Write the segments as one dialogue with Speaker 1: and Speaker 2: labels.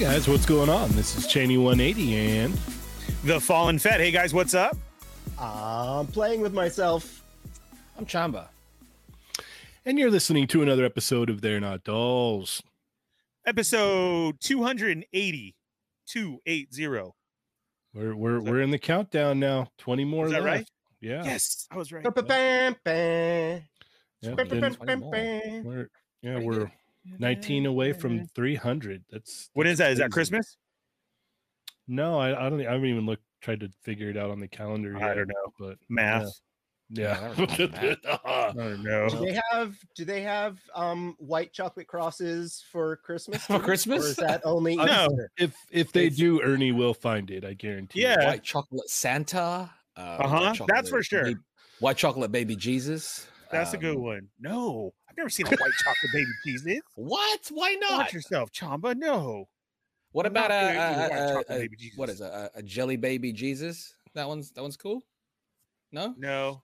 Speaker 1: Hey guys, what's going on? This is Cheney 180 and
Speaker 2: The Fallen Fett. Hey guys, what's up?
Speaker 3: I'm playing with myself.
Speaker 4: I'm Chamba.
Speaker 1: and you're listening to another episode of They're Not Dolls.
Speaker 2: Episode 280. 280.
Speaker 1: We're we're we're in the countdown now. 20 more
Speaker 2: Is that
Speaker 1: left.
Speaker 2: right?
Speaker 1: Yeah.
Speaker 2: Yes, I was right.
Speaker 1: Yeah,
Speaker 4: Twenty
Speaker 1: then
Speaker 4: more.
Speaker 1: we're yeah, we're 19 away from 300. That's
Speaker 2: What is that? Is that
Speaker 1: crazy.
Speaker 2: Christmas?
Speaker 1: No, I, I don't I haven't even looked tried to figure it out on the calendar
Speaker 2: I don't know.
Speaker 1: but
Speaker 2: Math.
Speaker 1: yeah.
Speaker 4: Yeah, I don't know
Speaker 2: I don't know.
Speaker 3: Do they have do they have um white chocolate crosses for Christmas?
Speaker 4: For? Christmas?
Speaker 3: Or is that only
Speaker 2: No.
Speaker 3: Easter?
Speaker 1: if if they
Speaker 3: It's-
Speaker 1: do, Ernie will find it, I guarantee.
Speaker 2: Yeah.
Speaker 4: White chocolate Santa. Uh,
Speaker 2: Uh-huh,
Speaker 4: white
Speaker 2: that's for sure.
Speaker 4: ba- white chocolate baby Jesus.
Speaker 2: That's a good
Speaker 4: Um,
Speaker 2: one. No, I've never seen a white chocolate baby Jesus.
Speaker 4: What? Why not?
Speaker 2: Watch yourself, Chamba. No.
Speaker 4: What
Speaker 2: I'm
Speaker 4: about uh,
Speaker 2: not
Speaker 4: a, a- a- a-
Speaker 2: baby Jesus.
Speaker 4: what is a, a jelly baby Jesus? That one's that one's cool. No,
Speaker 2: No.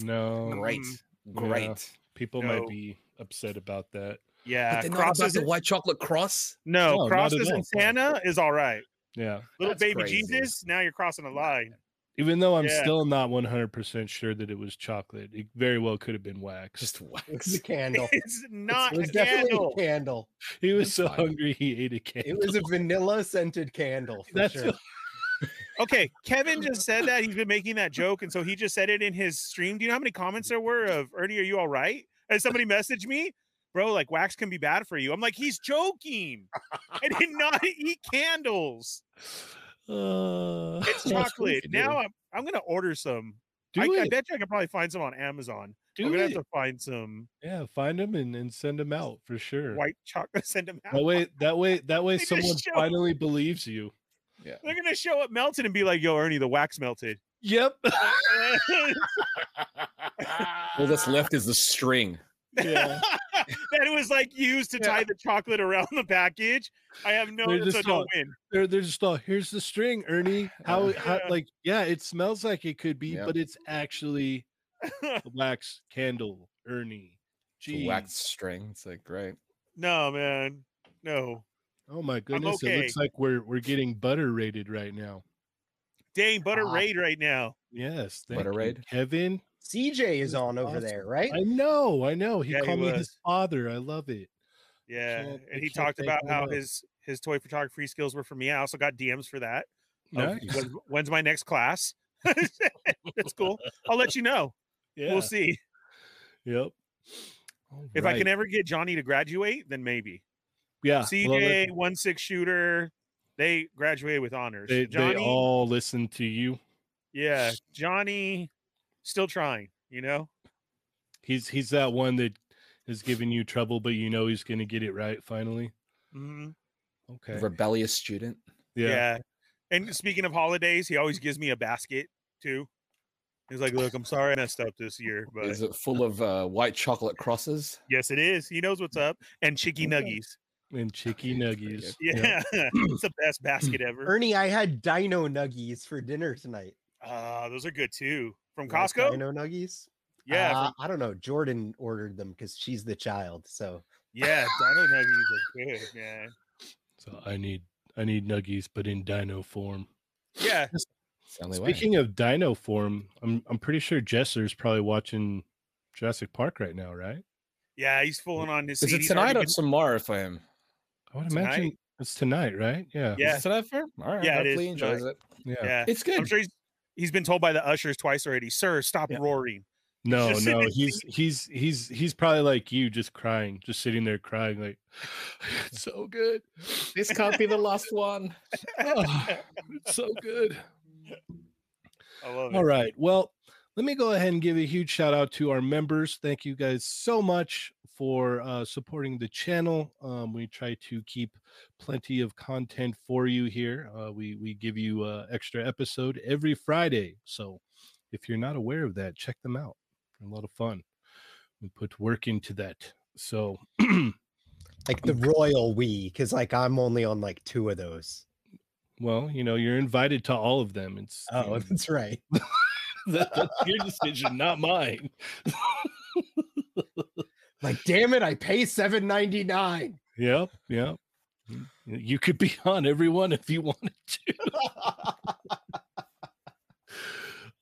Speaker 1: No.
Speaker 4: great,
Speaker 1: Yeah.
Speaker 4: great.
Speaker 1: People
Speaker 2: No.
Speaker 1: might be upset about that.
Speaker 2: Yeah.
Speaker 4: but they're not about
Speaker 2: crosses.
Speaker 4: the white chocolate cross.
Speaker 2: no,
Speaker 1: No, not at
Speaker 2: crosses and Santa is all right.
Speaker 1: Yeah.
Speaker 2: Little
Speaker 4: That's
Speaker 2: baby
Speaker 4: crazy.
Speaker 2: Jesus, now you're crossing the line.
Speaker 1: Even though I'm
Speaker 2: Yeah.
Speaker 1: still not 100% sure that it was chocolate, it very well could have been wax.
Speaker 4: Just
Speaker 3: It was a
Speaker 4: wax.
Speaker 3: candle.
Speaker 2: It's not
Speaker 3: it was
Speaker 2: a
Speaker 3: definitely
Speaker 2: candle.
Speaker 3: a candle.
Speaker 1: he was
Speaker 4: That's
Speaker 1: so
Speaker 4: fine.
Speaker 1: hungry he ate a candle.
Speaker 3: It was a vanilla scented candle. For
Speaker 1: That's
Speaker 3: sure.
Speaker 2: Okay, Kevin just said that he's been making that joke, and so he just said it in his stream. Do you know how many comments there were of Ernie? Are you all right? And somebody messaged me, bro. Like wax can be bad for you. I'm like, he's joking. I did not eat candles.
Speaker 1: Uh,
Speaker 2: It's chocolate. Now. I'm I'm gonna order some.
Speaker 1: do
Speaker 2: I, I bet you I can probably find some on Amazon.
Speaker 1: do
Speaker 2: I'm gonna
Speaker 1: it.
Speaker 2: have to find some
Speaker 1: Yeah, find them and, and send them out for sure.
Speaker 2: white chocolate. Send them out.
Speaker 1: That way, that way, that way, someone
Speaker 2: show-
Speaker 1: finally believes you.
Speaker 4: Yeah.
Speaker 2: They're gonna show up melted and be like, "Yo, Ernie, the wax melted."
Speaker 1: Yep.
Speaker 4: All that's left is the string.
Speaker 1: Yeah.
Speaker 2: that it was like used to
Speaker 1: Yeah.
Speaker 2: tie the chocolate around the package. I have no,
Speaker 1: They're
Speaker 2: it's a
Speaker 1: just
Speaker 2: no
Speaker 1: all-
Speaker 2: win.
Speaker 1: they're they're just all here's the string, Ernie. How, how like yeah, it smells like it could be,
Speaker 4: Yep.
Speaker 1: but it's actually a wax candle, Ernie.
Speaker 4: It's
Speaker 1: Gee.
Speaker 4: wax string. It's like great.
Speaker 2: no, man, no.
Speaker 1: Oh my goodness! It looks like we're we're getting butter rated right now.
Speaker 2: Dang, butter
Speaker 3: Ah.
Speaker 2: raid right now.
Speaker 1: Yes, thank
Speaker 4: Butter
Speaker 1: you,
Speaker 4: raid?
Speaker 1: Kevin.
Speaker 3: CJ is
Speaker 1: That's
Speaker 3: on over there, right?
Speaker 1: I know, I know. He
Speaker 2: Yeah, he
Speaker 1: called me his father. I love it.
Speaker 2: Yeah,
Speaker 1: Can't-
Speaker 2: and he talked about how
Speaker 1: enough.
Speaker 2: his his toy photography skills were for me. I also got DMs for that. of
Speaker 1: Nice.
Speaker 2: when- when's my next class? That's cool. I'll let you know.
Speaker 1: Yeah.
Speaker 2: We'll see.
Speaker 1: Yep.
Speaker 2: If I can ever get Johnny to graduate, then maybe.
Speaker 1: yeah. well,
Speaker 2: CJ, one six shooter, they graduated with honors.
Speaker 1: they,
Speaker 2: Johnny,
Speaker 1: they all listen to you.
Speaker 2: yeah, Johnny, still trying. You know,
Speaker 1: He's he's that one that is giving you trouble, but you know he's gonna get it right finally.
Speaker 2: Mhm.
Speaker 1: Okay.
Speaker 4: Rebellious student.
Speaker 2: Yeah.
Speaker 1: Yeah.
Speaker 2: And speaking of holidays, he always gives me a basket too. He's like, "Look, I'm sorry I messed up this year, but
Speaker 4: Is it full of uh, white chocolate crosses?
Speaker 2: yes, it is. He knows what's up." And chicky nuggies.
Speaker 1: And chicky
Speaker 4: pretty
Speaker 1: nuggies.
Speaker 2: Yeah, it's the best basket ever.
Speaker 3: Ernie, I had Dino Nuggies for dinner tonight.
Speaker 2: Uh, those are good too. From
Speaker 3: You like
Speaker 2: Costco.
Speaker 3: Dino Nuggies.
Speaker 2: Yeah,
Speaker 3: Uh,
Speaker 2: from-
Speaker 3: I don't know. Jordan ordered them because she's the child. So
Speaker 2: yeah. Dino nuggies are good, man.
Speaker 1: So I need I need nuggies, but in dino form.
Speaker 2: Yeah,
Speaker 4: It's the only way.
Speaker 1: Speaking of dino form, I'm I'm pretty sure Jesser's probably watching Jurassic Park right now, right?
Speaker 2: yeah. He's fooling on his.
Speaker 4: Is
Speaker 2: seat.
Speaker 4: it
Speaker 2: He's already
Speaker 4: tonight or
Speaker 2: been-
Speaker 4: tomorrow for him?
Speaker 1: I would
Speaker 2: Tonight?
Speaker 1: imagine it's tonight, right? Yeah.
Speaker 2: Yeah.
Speaker 4: Is it tonight for him? All right.
Speaker 2: Yeah, it is
Speaker 4: hopefully he enjoys
Speaker 2: tonight.
Speaker 4: it.
Speaker 1: Yeah.
Speaker 2: Yeah,
Speaker 4: It's good.
Speaker 2: I'm sure he's, he's been told by the ushers twice already. Sir, stop
Speaker 1: Yeah.
Speaker 2: roaring.
Speaker 1: No,
Speaker 2: just
Speaker 1: no, he's he's he's he's probably like you, just crying, just sitting there crying, like it's so good.
Speaker 4: This can't be the last one.
Speaker 1: Oh, it's so good.
Speaker 2: I love it.
Speaker 1: right. Well, let me go ahead and give a huge shout out to our members. Thank you guys so much for uh, supporting the channel. Um, we try to keep plenty of content for you here. Uh, we we give you uh, extra episode every Friday. So if you're not aware of that, check them out. They're a lot of fun. We put work into that. So
Speaker 3: like the royal we, because like I'm only on like two of those.
Speaker 1: well, you know, you're invited to all of them. It's you
Speaker 3: Oh,
Speaker 1: know,
Speaker 3: that's right.
Speaker 1: that- that's your decision, not mine.
Speaker 3: Like, damn it, I pay seven ninety nine.
Speaker 1: Yep, yep. You could be on everyone if you wanted to.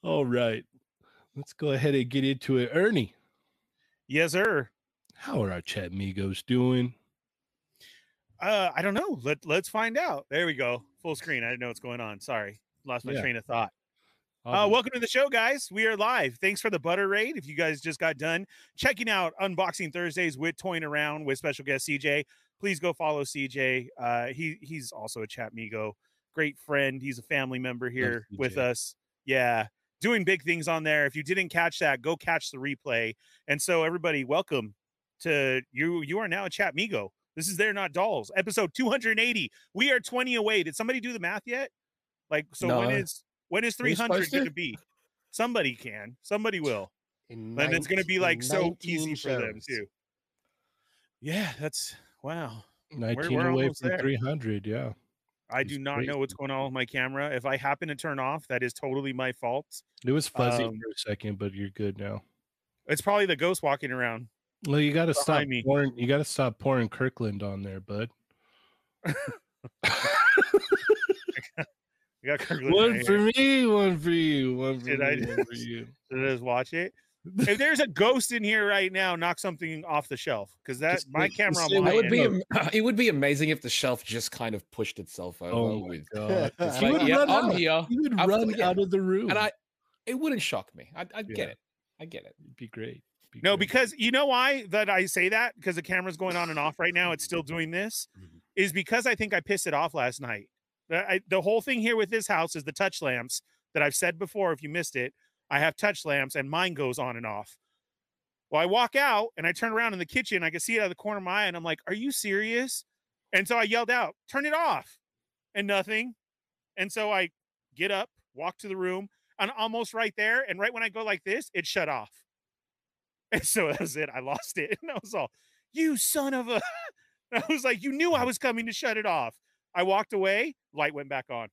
Speaker 1: All right. Let's go ahead and get into it. Ernie,
Speaker 2: Yes, sir.
Speaker 1: how are our chat amigos doing?
Speaker 2: Uh, I don't know. Let Let's find out. There we go. Full screen. I didn't know what's going on. Sorry, lost my
Speaker 1: Yeah.
Speaker 2: train of thought. Uh, welcome to the show, guys. We are live. Thanks for the butter raid. If you guys just got done checking out Unboxing Thursdays with Toying Around with special guest CJ, please go follow CJ. Uh, he he's also a chat migo, great friend. He's a family member here with us. Yeah, doing big things on there. If you didn't catch that, go catch the replay. And so, everybody, welcome to you. You are now a chat migo. This is They're Not Dolls, episode 280. We are 20 away. Did somebody do the math yet? Like, so when
Speaker 4: No.
Speaker 2: is when is
Speaker 4: Are you
Speaker 2: 300 going
Speaker 4: to?
Speaker 2: be? Somebody can. Somebody will. And it's going to be like so
Speaker 3: 19
Speaker 2: easy for them too. Yeah, that's wow.
Speaker 1: 19
Speaker 2: we're
Speaker 1: away from
Speaker 2: there.
Speaker 1: 300. Yeah.
Speaker 2: I
Speaker 1: It's
Speaker 2: do not know what's going on with my camera. If I happen to turn off, that is totally my fault.
Speaker 1: It was fuzzy
Speaker 2: Um,
Speaker 1: for a second, but you're good now.
Speaker 2: It's probably the ghost walking around.
Speaker 1: Well, you got to stop
Speaker 2: me.
Speaker 1: pouring. You got to stop pouring Kirkland on there, bud.
Speaker 2: I got Kirkland
Speaker 1: one
Speaker 2: right
Speaker 1: for
Speaker 2: here.
Speaker 1: me, one for you, one for
Speaker 2: Did
Speaker 1: me,
Speaker 2: I
Speaker 1: one for you.
Speaker 2: Should I just watch it. If there's a ghost in here right now, knock something off the shelf because that
Speaker 1: Just
Speaker 2: my camera
Speaker 1: just
Speaker 2: on my
Speaker 4: It would be
Speaker 2: end-
Speaker 4: am- it would be amazing if the shelf just kind of pushed itself over
Speaker 1: Oh my
Speaker 4: with
Speaker 1: god!
Speaker 4: it's
Speaker 1: He
Speaker 4: like,
Speaker 1: would
Speaker 4: yeah,
Speaker 1: run
Speaker 4: I'm
Speaker 1: out.
Speaker 4: here.
Speaker 1: He would
Speaker 4: I've-
Speaker 1: run
Speaker 4: yeah.
Speaker 1: out of the room.
Speaker 4: And I it wouldn't shock me. I I
Speaker 1: Yeah.
Speaker 4: get it. I get it.
Speaker 1: It'd be great. Be
Speaker 2: No,
Speaker 1: great.
Speaker 2: because you know why that I say that because the camera's going on and off right now. It's still doing this
Speaker 3: Mhm.
Speaker 2: is because I think I pissed it off last night. The, I, the whole thing here with this house is the touch lamps that I've said before. If you missed it, I have touch lamps and mine goes on and off. Well, I walk out and I turn around in the kitchen. I can see it out of the corner of my eye, and I'm like, "Are you serious?" And so I yelled out, "Turn it off!" And nothing. And so I get up, walk to the room, and almost right there. And right when I go like this, it shut off. And so that was it. I lost it. And I was all, you son of a. I was like, you knew I mm. was coming to shut it off. I walked away, light went back on.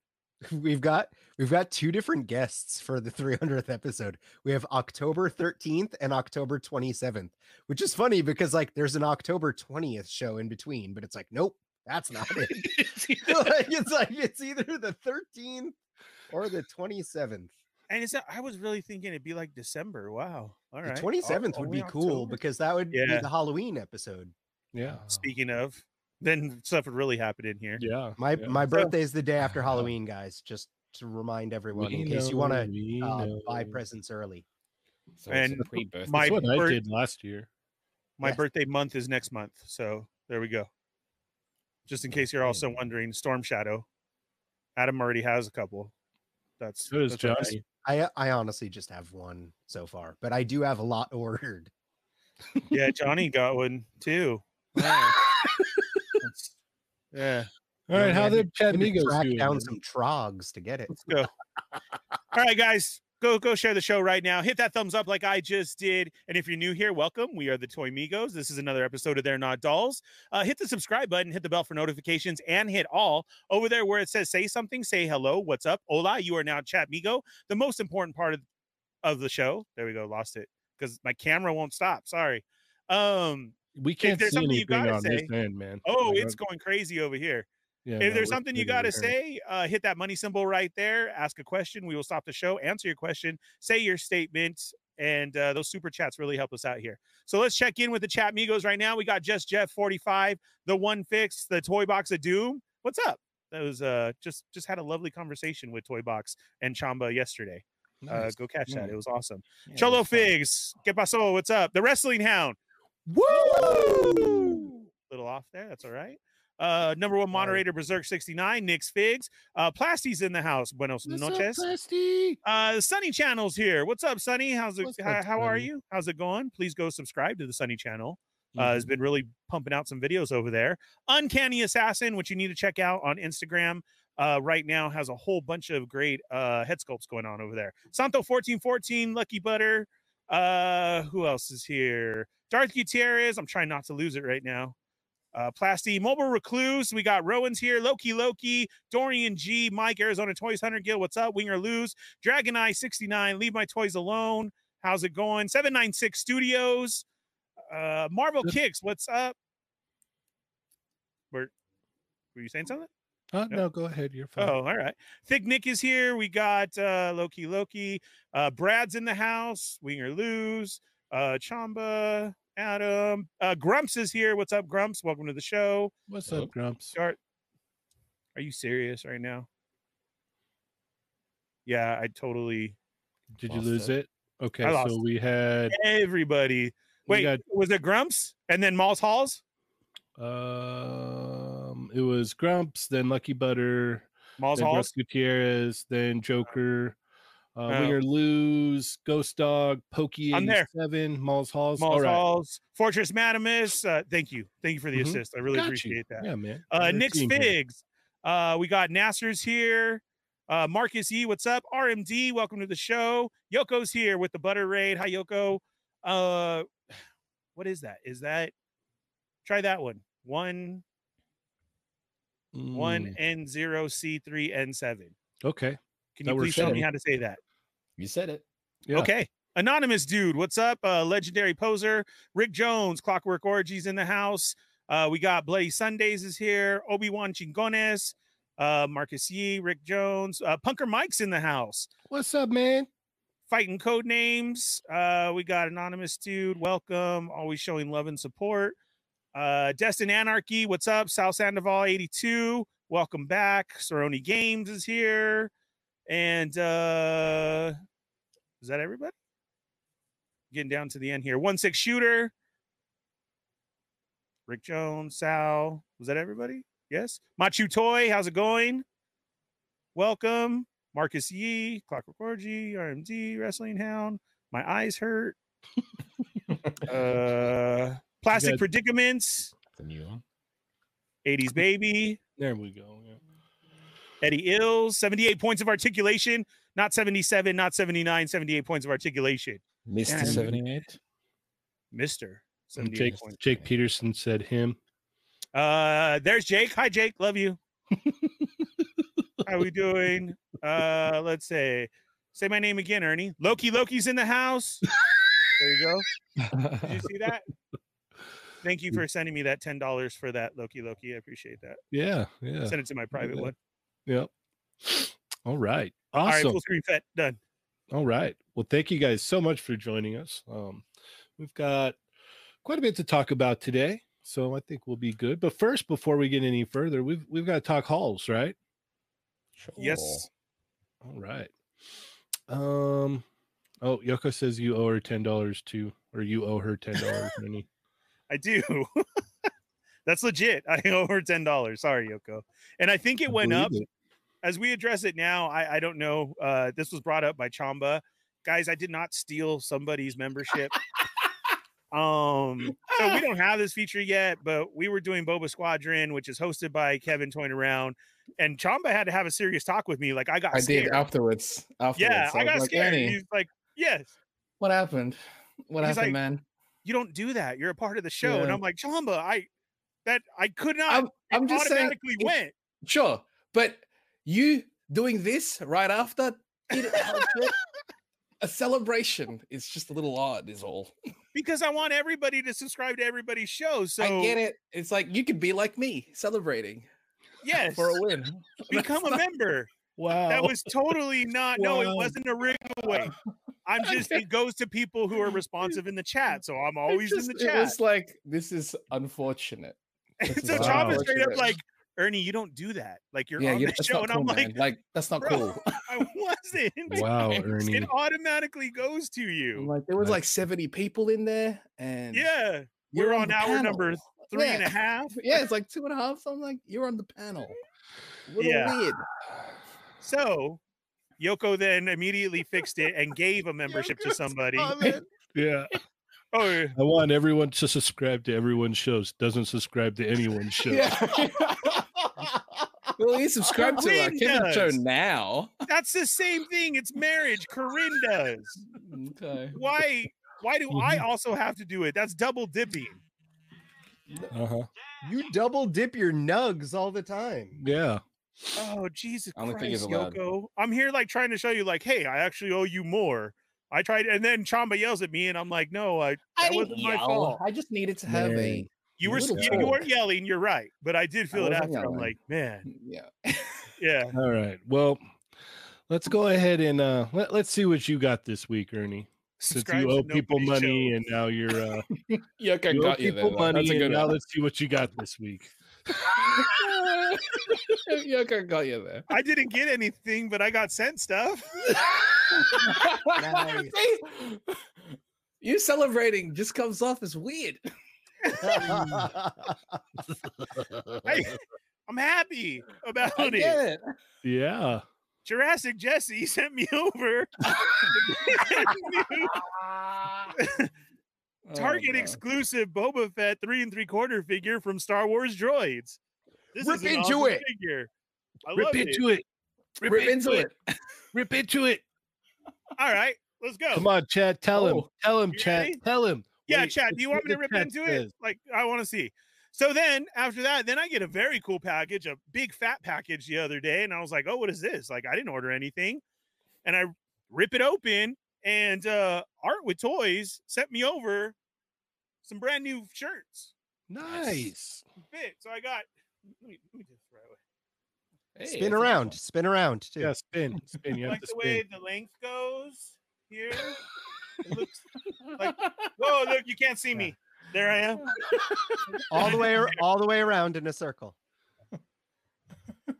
Speaker 3: We've got we've got two different guests for the 300th episode. We have October 13th and October 27th, which is funny because like there's an October 20th show in between, but it's like nope, that's not it. like, it's like it's either the 13th or the 27th.
Speaker 2: and it's not, I was really thinking it'd be like December. Wow. All right.
Speaker 3: The
Speaker 2: Au-
Speaker 3: 27th would
Speaker 2: only
Speaker 3: be cool
Speaker 2: October?
Speaker 3: because that would
Speaker 2: Yeah.
Speaker 3: be the Halloween episode.
Speaker 1: yeah,
Speaker 2: Speaking of, then stuff would really happen in here.
Speaker 1: yeah.
Speaker 3: My
Speaker 1: yeah.
Speaker 3: my birthday is the day after Halloween, guys. Just to remind everyone in
Speaker 1: We
Speaker 3: case you want to uh, buy presents early.
Speaker 4: So
Speaker 2: And
Speaker 4: a pre-birthday.
Speaker 2: my
Speaker 1: That's what I did last year.
Speaker 2: My
Speaker 3: Yes.
Speaker 2: birthday month is next month. So there we go. Just in case you're also wondering, Storm Shadow. Adam already has a couple. That's
Speaker 1: So does
Speaker 2: that's.
Speaker 1: Johnny.
Speaker 3: I I honestly just have one so far, but I do have a lot ordered.
Speaker 2: Yeah, Johnny got one too. Wow. That's- yeah.
Speaker 1: All right,
Speaker 3: Yeah,
Speaker 1: how
Speaker 3: man,
Speaker 1: the chat
Speaker 3: Had to
Speaker 1: amigos
Speaker 3: track
Speaker 1: doing?
Speaker 3: down some trogs to get it.
Speaker 2: Let's go. All right, guys, go go share the show right now. Hit that thumbs up like I just did. And if you're new here, welcome. We are the Toy Migos. This is another episode of They're Not Dolls. Uh, hit the subscribe button, hit the bell for notifications, and hit all over there where it says say something, say hello, what's up, hola. You are now Chat Migo, the most important part of, of the show. There we go, lost it because my camera won't stop. Sorry. Um.
Speaker 1: We can't
Speaker 2: there's
Speaker 1: see
Speaker 2: something you
Speaker 1: anything
Speaker 2: gotta
Speaker 1: on this
Speaker 2: say-
Speaker 1: end, man.
Speaker 2: Oh,
Speaker 1: Like,
Speaker 2: it's going crazy over here.
Speaker 1: yeah,
Speaker 2: if
Speaker 1: no,
Speaker 2: there's something you got to say, uh, hit that money symbol right there. Ask a question. We will stop the show, answer your question, say your statement, and uh, those super chats really help us out here. So let's check in with the chat Migos right now. We got just Jeff 45, the one fix, the toy box of doom. What's up? That was uh just just had a lovely conversation with Toy Box and Chamba yesterday. Uh,
Speaker 1: Nice.
Speaker 2: go catch that. It was awesome.
Speaker 4: Yeah,
Speaker 2: Cholo. Figs, que pasó? What's up? The Wrestling Hound.
Speaker 3: Woo!
Speaker 2: little off there. That's all right. Uh, number one moderator, Berserk 69, Nick's Figs. Uh, Plasty's in the house. Buenos
Speaker 1: What's up,
Speaker 2: noches.
Speaker 1: Plasty?
Speaker 2: Uh, Sunny Channel's here. What's up, Sunny? How's it?
Speaker 1: What's
Speaker 2: How,
Speaker 1: up,
Speaker 2: how are you? How's it going? Please go subscribe to the Sunny Channel. Uh,
Speaker 1: Mm-hmm.
Speaker 2: has been really pumping out some videos over there. Uncanny Assassin, which you need to check out on Instagram. Uh, right now has a whole bunch of great uh, head sculpts going on over there. Santo 1414, Lucky Butter. Uh, who else is here? Darth Gutierrez. I'm trying not to lose it right now. Uh, Plasty, Mobile Recluse. We got Rowan's here. Loki Loki, Dorian G, Mike, Arizona Toys Hunter Gill. What's up? Winger Lose, Dragon Eye 69, Leave My Toys Alone. How's it going? 796 Studios. Uh, Marvel Kicks. What's up? We're Were you saying something?
Speaker 1: Uh,
Speaker 2: No.
Speaker 1: no, go ahead. You're fine.
Speaker 2: Oh, all right. Thick Nick is here. We got uh Loki Loki. Uh Brad's in the house. Winger Lose. Uh Chamba, Adam. Uh Grumps is here. What's up, Grumps? Welcome to the show.
Speaker 1: What's
Speaker 4: Hello.
Speaker 1: up, Grumps?
Speaker 2: Start. Are you serious right now? Yeah, I totally
Speaker 1: Did you lose
Speaker 4: it.
Speaker 1: it? Okay, so we had
Speaker 2: everybody. Wait,
Speaker 1: got
Speaker 2: was it Grumps and then Malls Halls?
Speaker 1: um it was Grumps, then Lucky Butter,
Speaker 2: Malls
Speaker 1: then
Speaker 2: Halls.
Speaker 1: Russ Gutierrez, then Joker, uh,
Speaker 2: Oh.
Speaker 1: Winger Lose, Ghost Dog, Pokey
Speaker 2: I'm there.
Speaker 1: 87, Malls Halls.
Speaker 2: Malls
Speaker 1: All right.
Speaker 2: Halls. Fortress Madamus. Uh, thank you. Thank you for the
Speaker 1: Mhm.
Speaker 2: assist. I really
Speaker 1: Got you.
Speaker 2: appreciate that.
Speaker 1: Yeah, man.
Speaker 2: Uh, Nick's. Figs. Uh, we got Nasser's here. Uh, Marcus E, what's up? RMD, welcome to the show. Yoko's here with the butter raid. Hi, Yoko. Uh, what is that? Is that? Try that one. One one
Speaker 1: Mm,
Speaker 2: N zero C three N seven.
Speaker 1: Okay.
Speaker 2: Can you
Speaker 1: works
Speaker 2: please tell me
Speaker 1: me.
Speaker 2: how to say that?
Speaker 4: You said it.
Speaker 1: Yeah.
Speaker 2: Okay. Anonymous dude, what's up? Uh, legendary poser, Rick Jones, Clockwork Orgies in the house. Uh, we got Bloody Sundays is here. Obi Wan Chingones, uh, Marcus Yee, Rick Jones, uh, Punker Mike's in the house.
Speaker 1: What's up, man?
Speaker 2: Fighting code names. Uh, we got anonymous dude. Welcome. Always showing love and support. Uh, Destin Anarchy. What's up? Sal Sandoval 82. Welcome back. Soroni Games is here. And uh is that everybody? Getting down to the end here. One six shooter. Rick Jones, Sal. Was that everybody? Yes. Machu Toy, how's it going? Welcome. Marcus Yee, Clockwork Orgy, RMD, Wrestling Hound. My eyes hurt. uh Plastic
Speaker 1: got-
Speaker 2: Predicaments,
Speaker 4: The new one.
Speaker 2: 80s Baby,
Speaker 1: There we go. Yeah.
Speaker 2: Eddie Ills, 78 points of articulation, not 77, not 79, 78 points of articulation.
Speaker 4: Mr. 78.
Speaker 2: Mister. 78
Speaker 1: Jake,
Speaker 2: points.
Speaker 1: Jake Peterson said him.
Speaker 2: Uh, there's Jake. Hi, Jake. Love you. How we doing? Uh, let's say, say my name again, Ernie. Loki. Loki's in the house. There you go. Did you see that? Thank you for sending me that ten dollars for that Loki. Loki. I appreciate that.
Speaker 1: Yeah. Yeah.
Speaker 2: Send it to my private
Speaker 1: Yeah.
Speaker 2: one.
Speaker 1: Yep. All right. Awesome.
Speaker 2: All right, full screen fet done.
Speaker 1: All right. Well, thank you guys so much for joining us. Um, we've got quite a bit to talk about today, so I think we'll be good. But first, before we get any further, we've we've got to talk halls, right? Sure.
Speaker 2: Yes.
Speaker 1: All right. Um. Oh, Yoko says you owe her ten dollars too, or you owe her ten dollars. Minnie.
Speaker 2: I do. That's legit. I owe her ten dollars. Sorry, Yoko. And I think it
Speaker 1: I
Speaker 2: went up
Speaker 1: it.
Speaker 2: as we address it now. I, I don't know. Uh, this was brought up by Chamba. Guys, I did not steal somebody's membership. um, so we don't have this feature yet, but we were doing Boba Squadron, which is hosted by Kevin Toying Around, and Chamba had to have a serious talk with me. Like I got
Speaker 4: I
Speaker 2: scared.
Speaker 4: did afterwards. Afterwards.
Speaker 2: yeah, I
Speaker 4: was
Speaker 2: got
Speaker 4: like,
Speaker 2: scared. He's like, yes.
Speaker 4: what happened? What
Speaker 2: He's
Speaker 4: happened,
Speaker 2: like,
Speaker 4: man?
Speaker 2: You don't do that. You're a part of the show. And I'm like, Chamba, I that I could not
Speaker 4: I'm, I'm just saying.
Speaker 2: went.
Speaker 4: Sure, but you doing this right after it a celebration is just a little odd, is all.
Speaker 2: because I want everybody to subscribe to everybody's show. So
Speaker 4: I get it. It's like you could be like me, celebrating
Speaker 2: Yes,
Speaker 4: for a win.
Speaker 2: become
Speaker 4: That's
Speaker 2: a
Speaker 4: not-
Speaker 2: member.
Speaker 1: Wow.
Speaker 2: That was totally not. No, it wasn't a ring away. I'm just. It goes to people who are responsive in the chat. So I'm always
Speaker 4: just-
Speaker 2: in the chat.
Speaker 4: It's like this is unfortunate. This
Speaker 2: so
Speaker 4: is
Speaker 2: Chop is straight up like, Ernie, you don't do that. Like you're
Speaker 4: yeah,
Speaker 2: on
Speaker 4: you,
Speaker 2: the
Speaker 4: that's
Speaker 2: show, and
Speaker 4: cool,
Speaker 2: I'm
Speaker 4: man.
Speaker 2: like,
Speaker 4: like that's not cool.
Speaker 2: I wasn't.
Speaker 1: wow, Ernie.
Speaker 2: It automatically goes to
Speaker 4: I'm
Speaker 2: you.
Speaker 4: like there was
Speaker 1: Right.
Speaker 4: like 70 people in there, and
Speaker 2: Yeah,
Speaker 4: you're
Speaker 2: we're on
Speaker 4: the
Speaker 2: hour number
Speaker 4: panel.
Speaker 2: three and
Speaker 4: Yeah.
Speaker 2: a half.
Speaker 4: Yeah, it's like two and a half. So I'm like, you're on the panel. A little
Speaker 2: Yeah.
Speaker 4: weird.
Speaker 2: So Yoko then immediately fixed it and gave a membership to somebody.
Speaker 1: Yeah.
Speaker 2: Oh, yeah.
Speaker 1: I want everyone to subscribe to everyone's shows. Doesn't subscribe to anyone's show.
Speaker 4: Yeah. well, you subscribe to our
Speaker 2: Corinne
Speaker 4: Kevin show now.
Speaker 2: that's the same thing. It's marriage. Corinne does.
Speaker 4: Okay.
Speaker 2: Why? Why do I
Speaker 1: Mm-hmm.
Speaker 2: also have to do it? That's double dipping.
Speaker 1: Uh-huh.
Speaker 3: You double dip your nugs all the time.
Speaker 1: Yeah.
Speaker 2: Oh Jesus
Speaker 4: I don't think
Speaker 2: Christ,
Speaker 4: it's allowed.
Speaker 2: Yoko! I'm here like trying to show you, like, hey, I actually owe you more. I tried, and then Chamba yells at me, and I'm like, no, I that
Speaker 4: I
Speaker 2: wasn't
Speaker 4: didn't
Speaker 2: my
Speaker 4: yell.
Speaker 2: fault.
Speaker 4: I just needed to have a
Speaker 2: You were you, you weren't yelling. You're right, but I did feel it
Speaker 4: wasn't
Speaker 2: after. I'm like, man,
Speaker 4: Yeah.
Speaker 2: yeah.
Speaker 1: All right. Well, let's go ahead and uh let, let's see what you got this week, Ernie. Since
Speaker 2: Subscribe
Speaker 1: you owe people money
Speaker 2: Show.
Speaker 1: and now you're uh
Speaker 4: Yuck, I
Speaker 1: you owe
Speaker 4: got you
Speaker 1: people
Speaker 4: though.
Speaker 1: money
Speaker 4: That's a
Speaker 1: and
Speaker 4: good
Speaker 1: now let's see what you got this week.
Speaker 4: Yuck, I got you there.
Speaker 2: I didn't get anything, but I got sent stuff.
Speaker 3: Nice.
Speaker 4: You celebrating just comes off as weird.
Speaker 2: I, I'm happy about
Speaker 4: I
Speaker 2: it.
Speaker 4: it.
Speaker 1: Yeah.
Speaker 2: Jurassic Jesse sent me over Oh Target
Speaker 4: Oh,
Speaker 2: exclusive Boba Fett three and three quarter figure from Star Wars Droids. This
Speaker 3: Rip
Speaker 2: is an
Speaker 3: into
Speaker 2: awesome
Speaker 3: it.
Speaker 2: Figure. I
Speaker 1: Rip
Speaker 2: love
Speaker 1: into it.
Speaker 4: Rip into it.
Speaker 1: Rip into it.
Speaker 2: All right, let's go.
Speaker 1: Come on, Chad. Tell him.
Speaker 4: Oh.
Speaker 1: Tell him, Chad. Tell him.
Speaker 2: Yeah,
Speaker 1: Wait,
Speaker 2: Chad, do you want me to rip into
Speaker 1: says.
Speaker 2: it? Like, I want to see. So then after that, then I get a very cool package, a big fat package the other day. And I was like, oh, what is this? Like, I didn't order anything. And I rip it open, and uh Art with Toys sent me over some brand new shirts.
Speaker 1: Nice.
Speaker 2: Fit. So I got let me, let me just throw it.
Speaker 4: Hey,
Speaker 3: spin around,
Speaker 4: good one.
Speaker 3: spin around too.
Speaker 1: Yeah, spin. Spin. You have
Speaker 2: like the
Speaker 1: spin.
Speaker 2: way the length goes here. It looks like whoa, look, you can't see me. There I am.
Speaker 3: All the way, all the way around in a circle.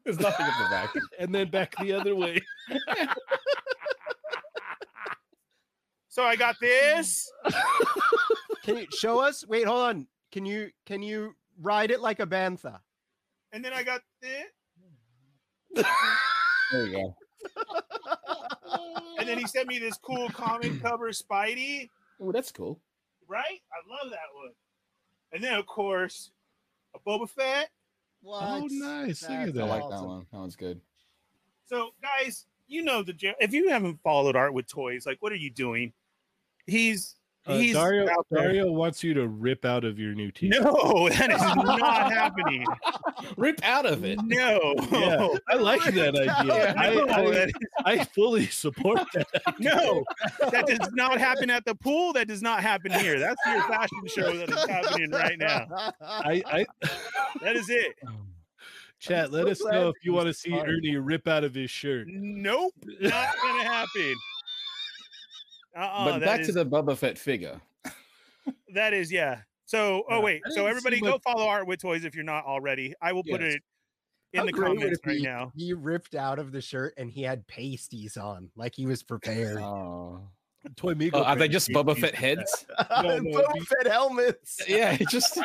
Speaker 4: There's nothing at the back.
Speaker 1: and then back the other way.
Speaker 2: So I got this.
Speaker 3: Can you show us? Wait, hold on. Can you can you ride it like a bantha?
Speaker 2: And then I got this.
Speaker 4: There you go.
Speaker 2: And then he sent me this cool comic cover Spidey.
Speaker 4: Oh, that's cool.
Speaker 2: Right? I love that one. And then of course a Boba Fett.
Speaker 3: What?
Speaker 1: Oh, nice. Look at that.
Speaker 4: I like that one. That one's good.
Speaker 2: So guys, you know the if you haven't followed Art with Toys, like what are you doing? He's
Speaker 1: Uh,
Speaker 2: he's
Speaker 1: Dario,
Speaker 2: out there.
Speaker 1: Dario wants you to rip out of your new t
Speaker 2: No, that is not happening.
Speaker 4: Rip out of it.
Speaker 2: No.
Speaker 1: Yeah, I like that idea. I,
Speaker 2: No,
Speaker 1: I,
Speaker 2: that-
Speaker 1: I fully support that.
Speaker 2: no, that does not happen at the pool. That does not happen here. That's your fashion show that is happening right now.
Speaker 1: I, I
Speaker 2: That is it.
Speaker 1: chat. Let
Speaker 3: so
Speaker 1: us know if you
Speaker 3: you
Speaker 1: want to see. Ernie rip out of his shirt.
Speaker 2: Nope, not gonna happen. Uh-uh,
Speaker 4: but
Speaker 2: that
Speaker 4: back to the Boba Fett figure.
Speaker 2: that is yeah. So oh wait, so everybody go
Speaker 1: what-
Speaker 2: follow Art with Toys if you're not already. I will put it in
Speaker 3: How
Speaker 2: the comments right
Speaker 3: be
Speaker 2: now.
Speaker 3: He ripped out of the shirt and he had pasties on, like he was prepared.
Speaker 4: Oh.
Speaker 1: Toy Migo.
Speaker 4: Oh, are they just
Speaker 1: me
Speaker 4: Boba
Speaker 1: peace
Speaker 4: Fett heads?
Speaker 1: no, no,
Speaker 3: Boba
Speaker 1: be-
Speaker 3: Fett helmets.
Speaker 4: Yeah, just.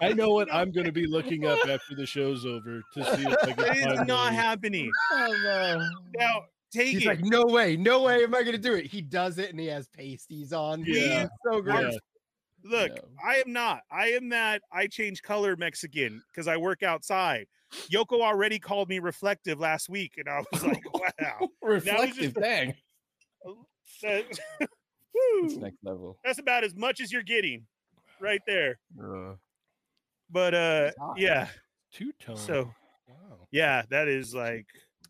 Speaker 1: I know what I'm going to be looking up after the show's over to see if I can
Speaker 2: It is not happening.
Speaker 4: oh,
Speaker 2: Now take
Speaker 3: He's
Speaker 2: it.
Speaker 3: like, no way, no way am I gonna do it. He does it and he has pasties on.
Speaker 1: Yeah.
Speaker 3: It's so great.
Speaker 1: Yeah.
Speaker 2: Look,
Speaker 4: No.
Speaker 2: I am not. I am that I change color Mexican because I work outside. Yoko already called me reflective last week, and I was like, wow.
Speaker 4: reflective. Dang,
Speaker 2: That-
Speaker 4: it's next level.
Speaker 2: That's about as much as you're getting right there.
Speaker 3: Uh,
Speaker 2: But uh yeah.
Speaker 1: Two tone.
Speaker 2: So
Speaker 1: wow.
Speaker 2: yeah, that is like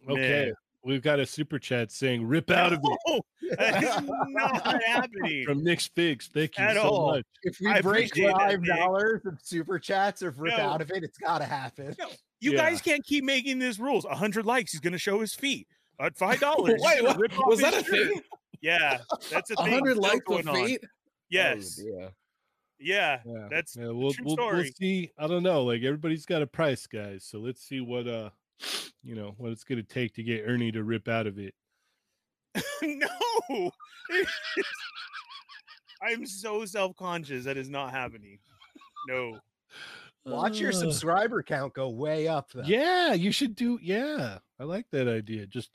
Speaker 1: Okay.
Speaker 2: man.
Speaker 1: We've got a super chat saying "rip out of it"
Speaker 2: No, that is not happening.
Speaker 1: from Nick's Figs. Thank you
Speaker 2: At
Speaker 1: so
Speaker 2: all.
Speaker 1: much.
Speaker 3: if we
Speaker 2: I
Speaker 3: break five dollars of super chats or rip
Speaker 2: No.
Speaker 3: out of it, it's gotta happen.
Speaker 2: You
Speaker 1: Yeah.
Speaker 2: guys can't keep making these rules. A hundred likes, he's gonna show his feet. At five dollars.
Speaker 4: Wait, what, was that a thing?
Speaker 2: Yeah, that's a
Speaker 4: A
Speaker 2: thing.
Speaker 4: hundred
Speaker 2: still
Speaker 4: likes
Speaker 2: going on.
Speaker 4: feet.
Speaker 2: Yes.
Speaker 4: Oh, dear.
Speaker 2: yeah.
Speaker 1: Yeah.
Speaker 2: That's
Speaker 1: yeah, we'll,
Speaker 2: true
Speaker 1: we'll, we'll
Speaker 2: story.
Speaker 1: see. I don't know. Like everybody's got a price, guys. So let's see what uh, you know, what it's gonna take to get Ernie to rip out of it.
Speaker 2: no. I'm so self-conscious that is not happening. No.
Speaker 3: Watch your
Speaker 1: Uh,
Speaker 3: subscriber count go way up though.
Speaker 1: Yeah, you should do. Yeah, I like that idea. Just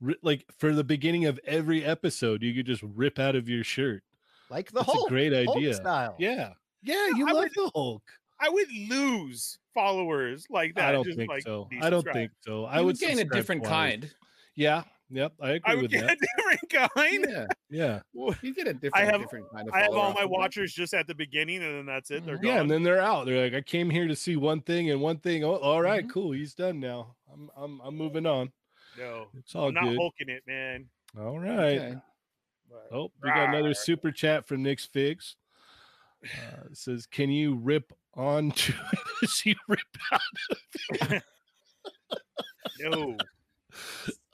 Speaker 1: ri- like for the beginning of every episode, you could just rip out of your shirt.
Speaker 3: Like the
Speaker 1: That's
Speaker 3: whole
Speaker 1: a great idea.
Speaker 3: style.
Speaker 1: Yeah, yeah, you
Speaker 2: I
Speaker 1: love
Speaker 2: would-
Speaker 1: the Hulk.
Speaker 2: I would lose followers like that.
Speaker 1: I don't
Speaker 2: just
Speaker 1: think
Speaker 2: like
Speaker 1: so. I don't think so. I
Speaker 4: You
Speaker 1: would
Speaker 4: gain a different
Speaker 1: twice.
Speaker 4: kind.
Speaker 1: Yeah, yep, I agree
Speaker 2: I would
Speaker 1: with
Speaker 2: get
Speaker 1: that.
Speaker 2: a different kind.
Speaker 4: Yeah,
Speaker 1: Yeah,
Speaker 4: you get a different,
Speaker 2: have-
Speaker 4: different kind of.
Speaker 2: I have all my
Speaker 4: the bat.
Speaker 2: watchers just at the beginning, and then that's it. They're
Speaker 1: yeah,
Speaker 2: gone.
Speaker 1: and then they're out. They're like, I came here to see one thing and one thing. Oh, all right,
Speaker 2: Mm-hmm.
Speaker 1: cool. He's done now. I'm, I'm, I'm moving on.
Speaker 2: no,
Speaker 1: It's all
Speaker 2: I'm not
Speaker 1: good.
Speaker 2: hulking it, man.
Speaker 1: All right.
Speaker 4: Okay.
Speaker 2: But-
Speaker 1: Oh, we got another
Speaker 2: Rawr.
Speaker 1: super chat from Nick's Figs. Uh, it says, "Can you rip onto it as you rip out?"
Speaker 2: No.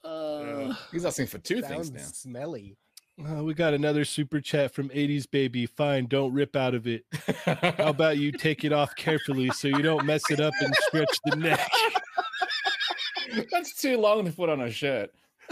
Speaker 1: Uh,
Speaker 4: He's asking for two things now.
Speaker 3: smelly.
Speaker 1: uh, we got another super chat from 80s baby. Fine, don't rip out of it. How about you take it off carefully so you don't mess it up and stretch the neck?
Speaker 4: That's too long to put on a shirt.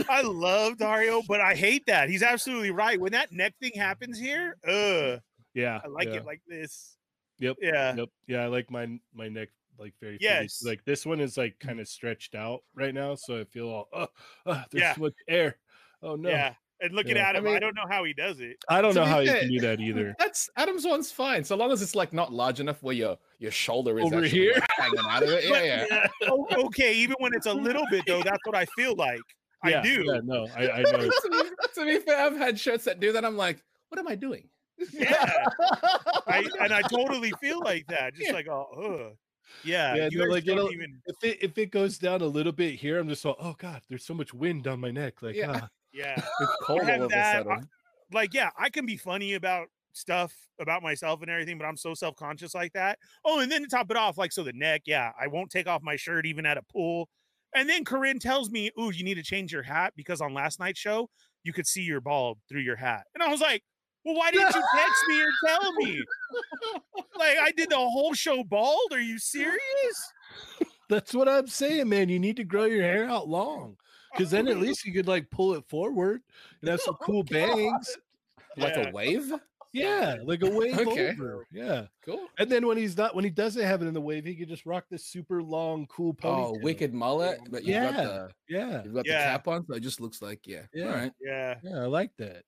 Speaker 2: I love Dario, but I hate that. He's absolutely right. When that neck thing happens here, uh,
Speaker 1: Yeah,
Speaker 2: I like
Speaker 1: yeah.
Speaker 2: it like this.
Speaker 1: Yep,
Speaker 2: Yeah.
Speaker 1: Yep. Yeah, I like my my neck like very fully.
Speaker 2: Yes.
Speaker 1: Like this one is like mm-hmm. kind of stretched out right now, so I feel all oh, oh there's
Speaker 2: Yeah.
Speaker 1: too much air. Oh no.
Speaker 2: Yeah. And looking
Speaker 1: Yeah.
Speaker 2: at him, I,
Speaker 4: mean-
Speaker 2: don't know how he does it.
Speaker 1: I don't
Speaker 4: To
Speaker 1: know how you
Speaker 4: fair-
Speaker 1: can do that either.
Speaker 4: That's Adam's one's fine, so long as it's like not large enough where your your shoulder is
Speaker 1: Over here?
Speaker 4: like, hanging out of it. Yeah, yeah.
Speaker 2: Oh, okay, even when it's a little bit though, that's what I feel like.
Speaker 1: Yeah,
Speaker 2: I do.
Speaker 1: Yeah, no, I, I know.
Speaker 4: to, be, to be fair, I've had shirts that do that. I'm like, what am I doing?
Speaker 2: Yeah. I, and I totally feel like that. Just like, oh, ugh. yeah.
Speaker 1: Yeah,
Speaker 2: you
Speaker 1: no, like,
Speaker 2: even,
Speaker 1: if it if it goes down a little bit here, I'm just like, oh god, there's so much wind down my neck. Like,
Speaker 4: Yeah.
Speaker 1: ah.
Speaker 2: yeah.
Speaker 4: It's cold all of a
Speaker 2: that. I- like yeah i can be funny about stuff about myself and everything but i'm so self-conscious like that oh and then to top it off like so the neck yeah i won't take off my shirt even at a pool and then corinne tells me ooh you need to change your hat because on last night's show you could see your bald through your hat and i was like well why didn't you text me or tell me like i did the whole show bald are you serious
Speaker 1: That's what I'm saying, man. You need to grow your hair out long. Because then at least you could like pull it forward and have some oh cool bangs.
Speaker 4: Like
Speaker 2: Yeah.
Speaker 4: a wave?
Speaker 1: Yeah, like a wave
Speaker 4: Okay.
Speaker 1: over. Yeah.
Speaker 4: Cool.
Speaker 1: And then when he's not when he doesn't have it in the wave, he could just rock this super long, cool oh, ponytail.
Speaker 4: Oh, wicked mullet, but you've got
Speaker 1: Yeah.
Speaker 4: the
Speaker 1: Yeah.
Speaker 4: you've got
Speaker 2: Yeah.
Speaker 4: the cap on, so it just looks like yeah.
Speaker 1: Yeah.
Speaker 4: All right.
Speaker 2: yeah
Speaker 1: Yeah, I like that.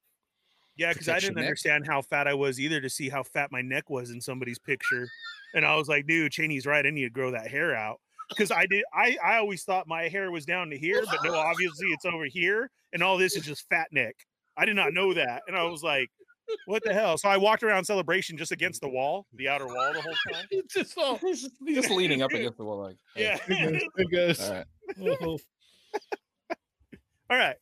Speaker 2: Yeah, because I didn't understand how fat I was either to see how fat my neck was in somebody's picture. And I was like, dude, Cheney's right. I need to grow that hair out. Because I did I, I always thought my hair was down to here, but no, obviously it's over here. And all this is just fat neck. I did not know that. And I was like, what the hell? So I walked around celebration just against the wall, the outer wall the whole time.
Speaker 1: Just all
Speaker 4: Just, just leaning up against the wall, like
Speaker 2: Yeah.
Speaker 1: Good guys.
Speaker 4: All right.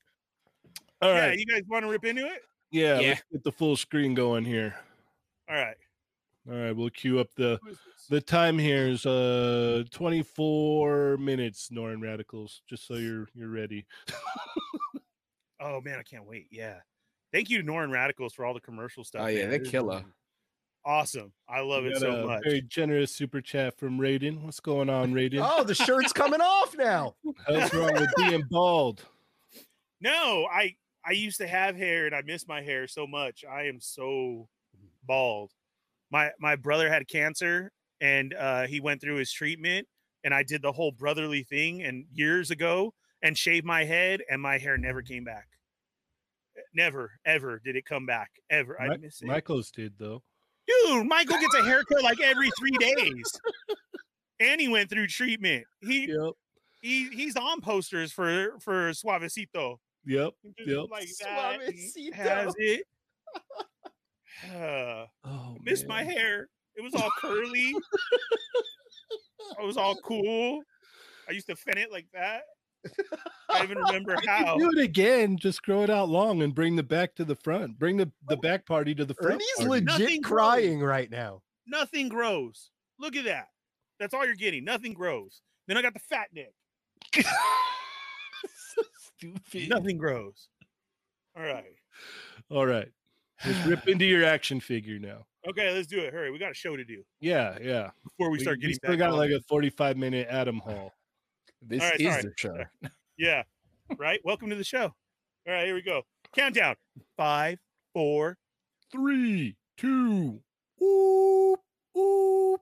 Speaker 1: Oh,
Speaker 2: all right. Yeah, you guys want to rip into it?
Speaker 1: Yeah,
Speaker 4: Yeah.
Speaker 1: let's get the full screen going here.
Speaker 2: All right.
Speaker 1: All right, we'll queue up the the time here is uh 24 minutes, Norin Radicals, just so you're you're ready.
Speaker 2: Oh man, I can't wait. Yeah. Thank you to Norin Radicals for all the commercial stuff.
Speaker 4: Oh yeah,
Speaker 2: man.
Speaker 4: they're
Speaker 2: This
Speaker 4: killer.
Speaker 2: Awesome. I love
Speaker 1: We
Speaker 2: it so
Speaker 1: a
Speaker 2: much.
Speaker 1: Very generous super chat from Raiden. What's going on, Raiden?
Speaker 3: Oh, the shirt's coming off now.
Speaker 1: What's wrong with being bald?
Speaker 2: No, I I used to have hair and I miss my hair so much. I am so bald. My my brother had cancer and uh, he went through his treatment and I did the whole brotherly thing and years ago and shaved my head and my hair never came back. Never ever did it come back ever. I miss it.
Speaker 1: Michael's did though.
Speaker 2: Dude, Michael gets a haircut like every 3 days. and he went through treatment. He
Speaker 1: Yep.
Speaker 2: he he's on posters for for Suavecito.
Speaker 1: Yep. Yep.
Speaker 2: like that. and
Speaker 3: Suavecito.
Speaker 2: Has it? Uh,
Speaker 1: Oh,
Speaker 2: missed my hair. It was all curly. I was all cool. I used to fin it like that. I even remember how.
Speaker 1: Do it again. Just grow it out long and bring the back to the front. Bring the, the back party to the front.
Speaker 3: Ernie's
Speaker 1: party.
Speaker 3: legit
Speaker 2: Nothing
Speaker 3: crying right now.
Speaker 2: Nothing grows. Look at that. That's all you're getting. Nothing grows. Then I got the fat neck.
Speaker 1: Stupid.
Speaker 2: Nothing grows. All right.
Speaker 1: All right. Let's rip into your action figure now.
Speaker 2: Okay, let's do it. Hurry. We got a show to do
Speaker 1: Yeah, yeah.
Speaker 2: before we start getting
Speaker 1: still
Speaker 2: back
Speaker 1: got
Speaker 2: on.
Speaker 1: like a 45 minute Adam Hall.
Speaker 4: This
Speaker 2: right,
Speaker 4: is the show.
Speaker 2: Yeah. Right. Welcome to the show. All right, here we go. Countdown. five, four,
Speaker 1: three, two. four. Three, two, whoop, whoop.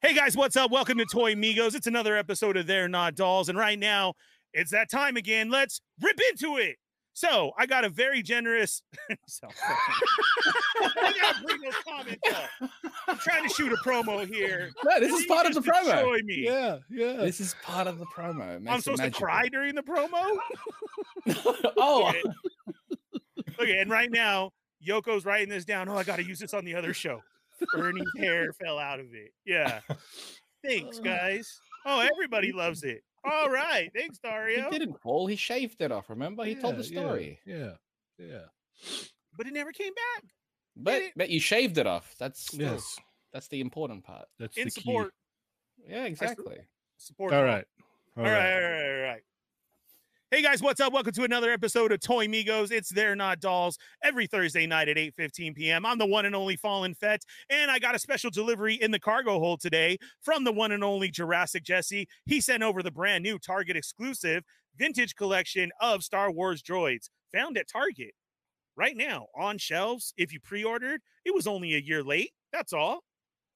Speaker 2: Hey guys, what's up? Welcome to Toy Migos. It's another episode of They're Not Dolls, and right now it's that time again. Let's rip into it. So I got a very generous. So. I gotta bring those comments up. I'm trying to shoot a promo here.
Speaker 4: No, this is part of the promo.
Speaker 2: Me.
Speaker 1: Yeah, yeah.
Speaker 4: This is part of the promo.
Speaker 2: I'm
Speaker 4: makes it
Speaker 2: supposed to cry during the promo.
Speaker 4: oh,
Speaker 2: Okay. Okay, and right now Yoko's writing this down. Oh, I got to use this on the other show. Ernie's hair fell out of it. Yeah. Thanks, uh. guys. Oh, everybody loves it. All right. Thanks, Dario.
Speaker 4: he didn't fall. He shaved it off. Remember, he told the
Speaker 1: Yeah, yeah,
Speaker 4: story.
Speaker 1: Yeah, yeah.
Speaker 2: But it never came back.
Speaker 4: But
Speaker 2: it.
Speaker 4: but you shaved it off. That's the-
Speaker 1: Yes,
Speaker 4: that's the important part.
Speaker 1: that's
Speaker 2: In
Speaker 1: the key.
Speaker 4: Yeah, exactly.
Speaker 2: Support.
Speaker 1: All right.
Speaker 2: All right, all right, all right. Hey guys, what's up? Welcome to another episode of Toy Migos. It's They're Not Dolls every Thursday night at 8:15 p.m. I'm the one and only Fallen Fett, and I got a special delivery in the cargo hold today from the one and only Jurassic Jesse. He sent over the brand new Target exclusive vintage collection of Star Wars droids found at Target right now on shelves. If you pre-ordered, it was only a year late. That's all.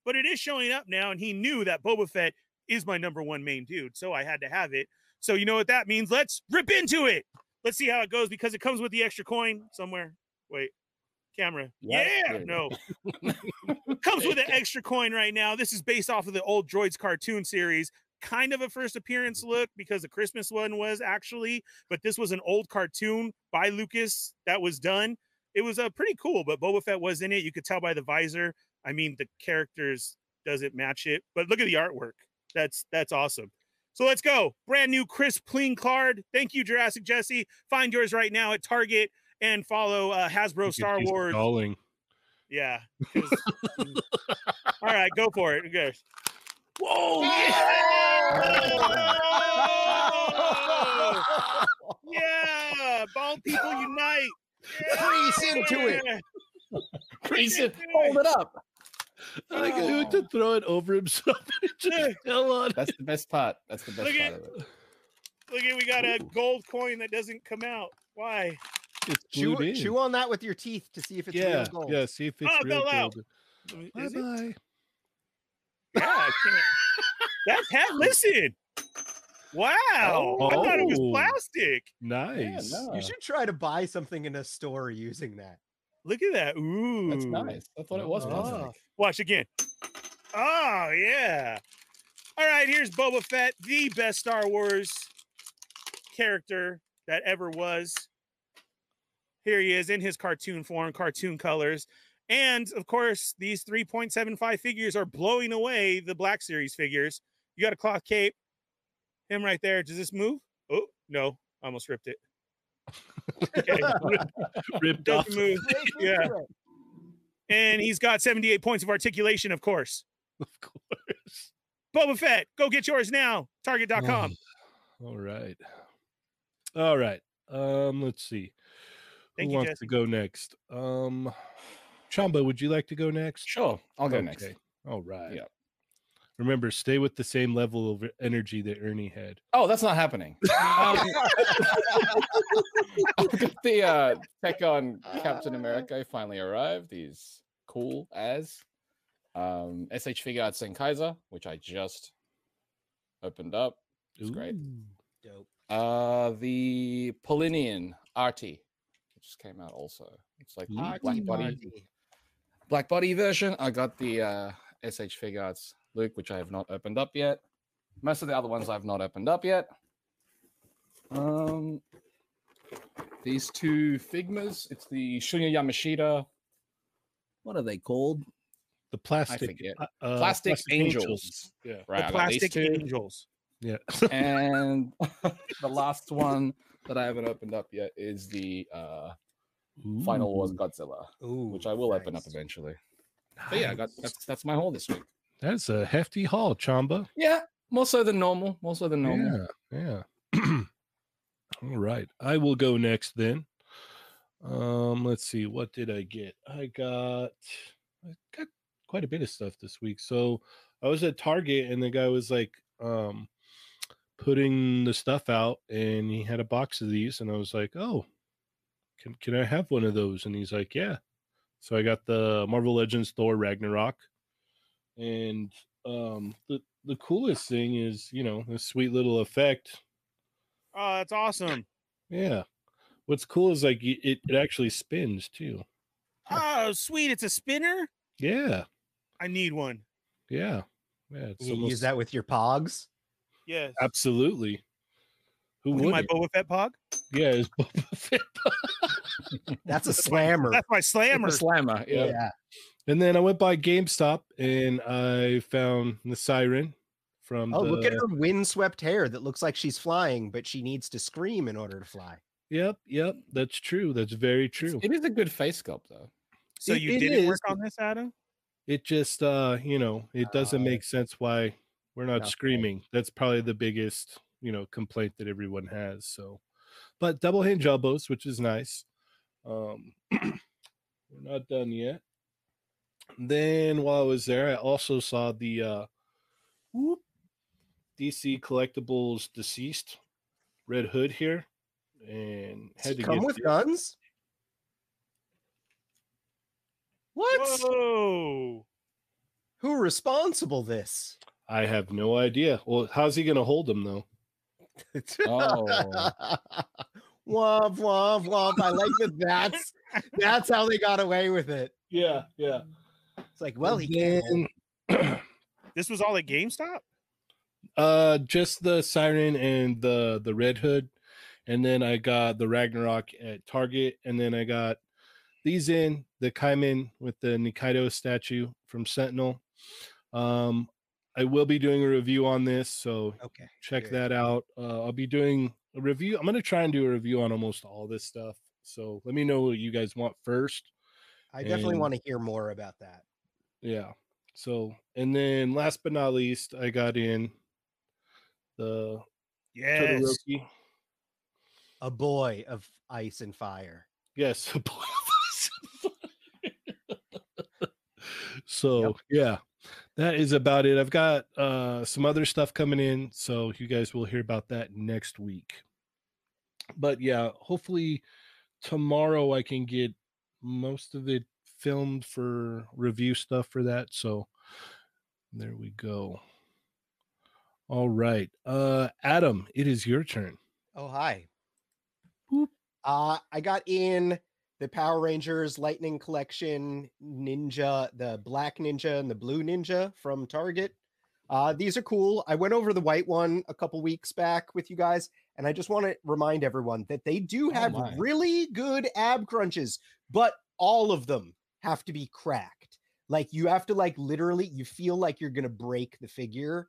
Speaker 2: But it is showing up now, and he knew that Boba Fett is my number one main dude, so I had to have it. So you know what that means? Let's rip into it. Let's see how it goes because it comes with the extra coin somewhere. Wait, camera.
Speaker 4: Yeah,
Speaker 2: Yeah, no. comes with an extra coin right now. This is based off of the old Droids cartoon series. Kind of a first appearance look because the Christmas one was actually, but this was an old cartoon by Lucas that was done. It was uh, pretty cool, but Boba Fett was in it. You could tell by the visor. I mean, the characters doesn't match it, but look at the artwork. That's that's awesome. So let's go. Brand new crisp, clean card. Thank you, Jurassic Jesse. Find yours right now at Target and follow uh, Hasbro Star Wars.
Speaker 1: stalling.
Speaker 2: Yeah. 'cause-. All right, go for it. Okay. Whoa! Yeah! yeah! Bald people unite.
Speaker 3: Crease into it.
Speaker 2: Yeah!
Speaker 4: Crease it, hold it up.
Speaker 1: I think he went oh. to throw it over himself. and just fell on.
Speaker 4: That's the best part. That's the best
Speaker 2: Look
Speaker 4: part
Speaker 2: at-
Speaker 4: of it.
Speaker 2: Look at we got a gold coin that doesn't come out. Why?
Speaker 1: It's
Speaker 3: chew,
Speaker 1: in.
Speaker 3: chew on that with your teeth to see if it's
Speaker 1: yeah,
Speaker 3: real gold.
Speaker 1: yeah. See if it's
Speaker 2: Oh,
Speaker 1: real
Speaker 2: fell out.
Speaker 1: gold.
Speaker 2: Is
Speaker 1: Bye
Speaker 2: it?
Speaker 1: bye.
Speaker 2: Yeah, I can't. That's half. Listen. Wow. I thought it was
Speaker 1: Oh.
Speaker 2: plastic.
Speaker 1: Nice.
Speaker 4: no.
Speaker 3: You should try to buy something in a store using that.
Speaker 2: Look at that. Ooh.
Speaker 4: That's nice. I thought it was
Speaker 1: Oh.
Speaker 2: Watch again. Oh, yeah. All right, here's Boba Fett, the best Star Wars character that ever was. Here he is in his cartoon form, cartoon colors. And of course, these 3.75 figures are blowing away the Black Series figures. You got a cloth cape. Him right there. Does this move? Oh, no. I almost ripped it. Okay.
Speaker 1: Ripped off.
Speaker 2: Doesn't move. Yeah. And he's got 78 points of articulation, of course.
Speaker 1: Of course.
Speaker 2: Boba Fett, go get yours now. Target.com.
Speaker 1: All right. All right. Um, let's see.
Speaker 2: Thank
Speaker 1: Who
Speaker 2: you,
Speaker 1: wants
Speaker 2: Jesse.
Speaker 1: to go next? Um Chamba, would you like to go next?
Speaker 4: Sure, I'll go next.
Speaker 1: All right.
Speaker 4: Yep.
Speaker 1: Remember, stay with the same level of energy that Ernie had.
Speaker 4: Oh, that's not happening. Um, I've got the uh, tech on Captain America finally arrived. He's cool as um, SH Figuarts St. Kaiser, which I just opened up. It's great.
Speaker 3: Dope.
Speaker 4: Uh, the Polynian Artie, which just came out also. It's like the
Speaker 1: Artie
Speaker 4: black body,
Speaker 3: Marty.
Speaker 4: black body version. I got the uh, SH Figuarts Luke, which I have not opened up yet. Most of the other ones I've not opened up yet. Um, these two Figmas. It's the Shunya Yamashita. What are they called?
Speaker 1: The plastic,
Speaker 4: forget.
Speaker 1: uh, uh,
Speaker 4: Plastic Angels.
Speaker 1: Yeah.
Speaker 4: Right,
Speaker 2: the
Speaker 4: I got these
Speaker 2: plastic
Speaker 4: two.
Speaker 2: angels.
Speaker 1: Yeah.
Speaker 4: and the last one that I haven't opened up yet is the uh, Final Wars Godzilla,
Speaker 3: Ooh,
Speaker 4: which I will open up
Speaker 3: nice.
Speaker 4: eventually. But yeah, I got that's that's my haul this week.
Speaker 1: That's a hefty haul, Chamba.
Speaker 4: Yeah, more so than normal. More so than normal.
Speaker 1: Yeah. Yeah. All right. I will go next then. Um, let's see. What did I get? I got I got quite a bit of stuff this week. So I was at Target and the guy was like um putting the stuff out and he had a box of these and I was like, "Oh, can can I have one of those?" And he's like, "Yeah." So I got the Marvel Legends Thor Ragnarok. And um the the coolest thing is, you know, this sweet little effect
Speaker 2: Oh, that's awesome.
Speaker 1: yeah. What's cool is like it, it actually spins too.
Speaker 2: Oh, sweet. It's a spinner.
Speaker 1: Yeah.
Speaker 2: I need one.
Speaker 1: Yeah. Yeah. It's
Speaker 3: You use that with your pogs.
Speaker 2: Yes.
Speaker 1: absolutely. Who
Speaker 2: With
Speaker 1: would?
Speaker 2: my Boba Fett pog.
Speaker 1: Yeah, it's Boba Fett.
Speaker 3: That's a slammer.
Speaker 2: That's my slammer.
Speaker 4: a slammer. Yeah.
Speaker 3: yeah.
Speaker 1: And then I went by GameStop and I found the siren from
Speaker 3: Oh,
Speaker 1: the,
Speaker 3: look at her windswept hair that looks like she's flying, but she needs to scream in order to fly.
Speaker 1: Yep, yep, that's true. That's very true.
Speaker 4: It is a good face sculpt though.
Speaker 2: So
Speaker 1: It-
Speaker 2: you
Speaker 1: it
Speaker 2: didn't
Speaker 1: is.
Speaker 2: work on this, Adam?
Speaker 1: It just uh, you know, it doesn't
Speaker 3: Uh,
Speaker 1: make sense why we're not
Speaker 3: okay.
Speaker 1: screaming. That's probably the biggest, you know, complaint that everyone has. So but double hinge elbows, which is nice. Um we're not done yet. Then while I was there, I also saw the uh whoop, DC collectibles DCeased red hood here and had
Speaker 3: it
Speaker 1: to
Speaker 3: come
Speaker 1: get
Speaker 3: with
Speaker 1: the-
Speaker 3: guns? What?
Speaker 2: Whoa.
Speaker 3: Who responsible this?
Speaker 1: I have no idea. Well, how's he gonna hold them though?
Speaker 4: Oh.
Speaker 3: womp womp womp. I like that. That's that's how they got away with it.
Speaker 1: Yeah, yeah.
Speaker 3: It's like, well, he can't. hold
Speaker 1: Then-
Speaker 2: This was all at GameStop?
Speaker 1: Uh, just the siren and the the red hood, and then I got the Ragnarok at Target, and then I got these in the Caiman with the Nikaido statue from Sentinel. Um, I will be doing a review on this, so
Speaker 3: Okay.
Speaker 1: check
Speaker 3: good.
Speaker 1: that out. Uh, I'll be doing a review. I'm gonna try and do a review on almost all this stuff. So let me know what you guys want first.
Speaker 3: I definitely
Speaker 1: and-
Speaker 3: want to hear more about that.
Speaker 1: Yeah. So and then last but not least, I got in the
Speaker 2: Yes.
Speaker 1: Todoroki.
Speaker 3: A boy of ice and fire.
Speaker 1: Yes. a boy of ice. so yeah, that is about it. I've got uh some other stuff coming in, so you guys will hear about that next week. But yeah, hopefully tomorrow I can get most of it filmed for review stuff for that. So there we go. All right. Uh Adam, it is your turn.
Speaker 3: Oh, hi.
Speaker 1: Boop.
Speaker 3: Uh, I got in the Power Rangers Lightning Collection Ninja, the Black Ninja and the Blue Ninja from Target. Uh, these are cool. I went over the white one a couple weeks back with you guys, and I just want to remind everyone that they do
Speaker 4: Oh
Speaker 3: have
Speaker 4: my.
Speaker 3: really good ab crunches, but all of them have to be cracked. Like you have to like literally, you feel like you're gonna break the figure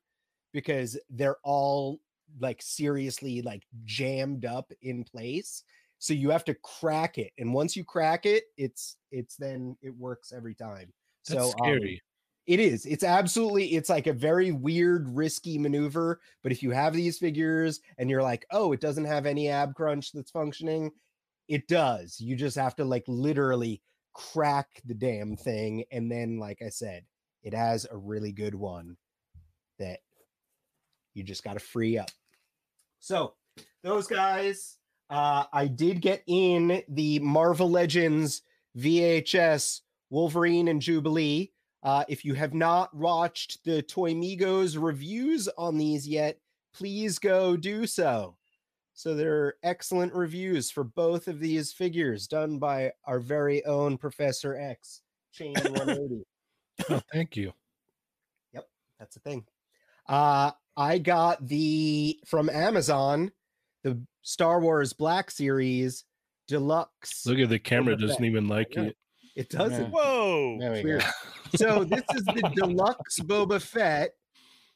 Speaker 3: because they're all like seriously like jammed up in place so you have to crack it and once you crack it it's it's then it works every time
Speaker 1: That's
Speaker 3: so um,
Speaker 1: scary.
Speaker 3: It is it's absolutely it's like a very weird risky maneuver but if you have these figures and you're like oh it doesn't have any ab crunch that's functioning it does you just have to like literally crack the damn thing and then like i said it has a really good one that you just got to free up. So those guys uh i did get in the marvel legends vhs wolverine and jubilee uh, if you have not watched the Toy Migos reviews on these yet, please go do so. So there are excellent reviews for both of these figures done by our very own Professor X, Chain 180.
Speaker 1: Oh, thank you.
Speaker 3: Yep, that's a thing. Uh, I got the from Amazon, the Star Wars Black Series Deluxe.
Speaker 1: Look at the camera doesn't even like it.
Speaker 3: It doesn't.
Speaker 2: Whoa.
Speaker 4: There we go.
Speaker 3: so this is the deluxe Boba Fett.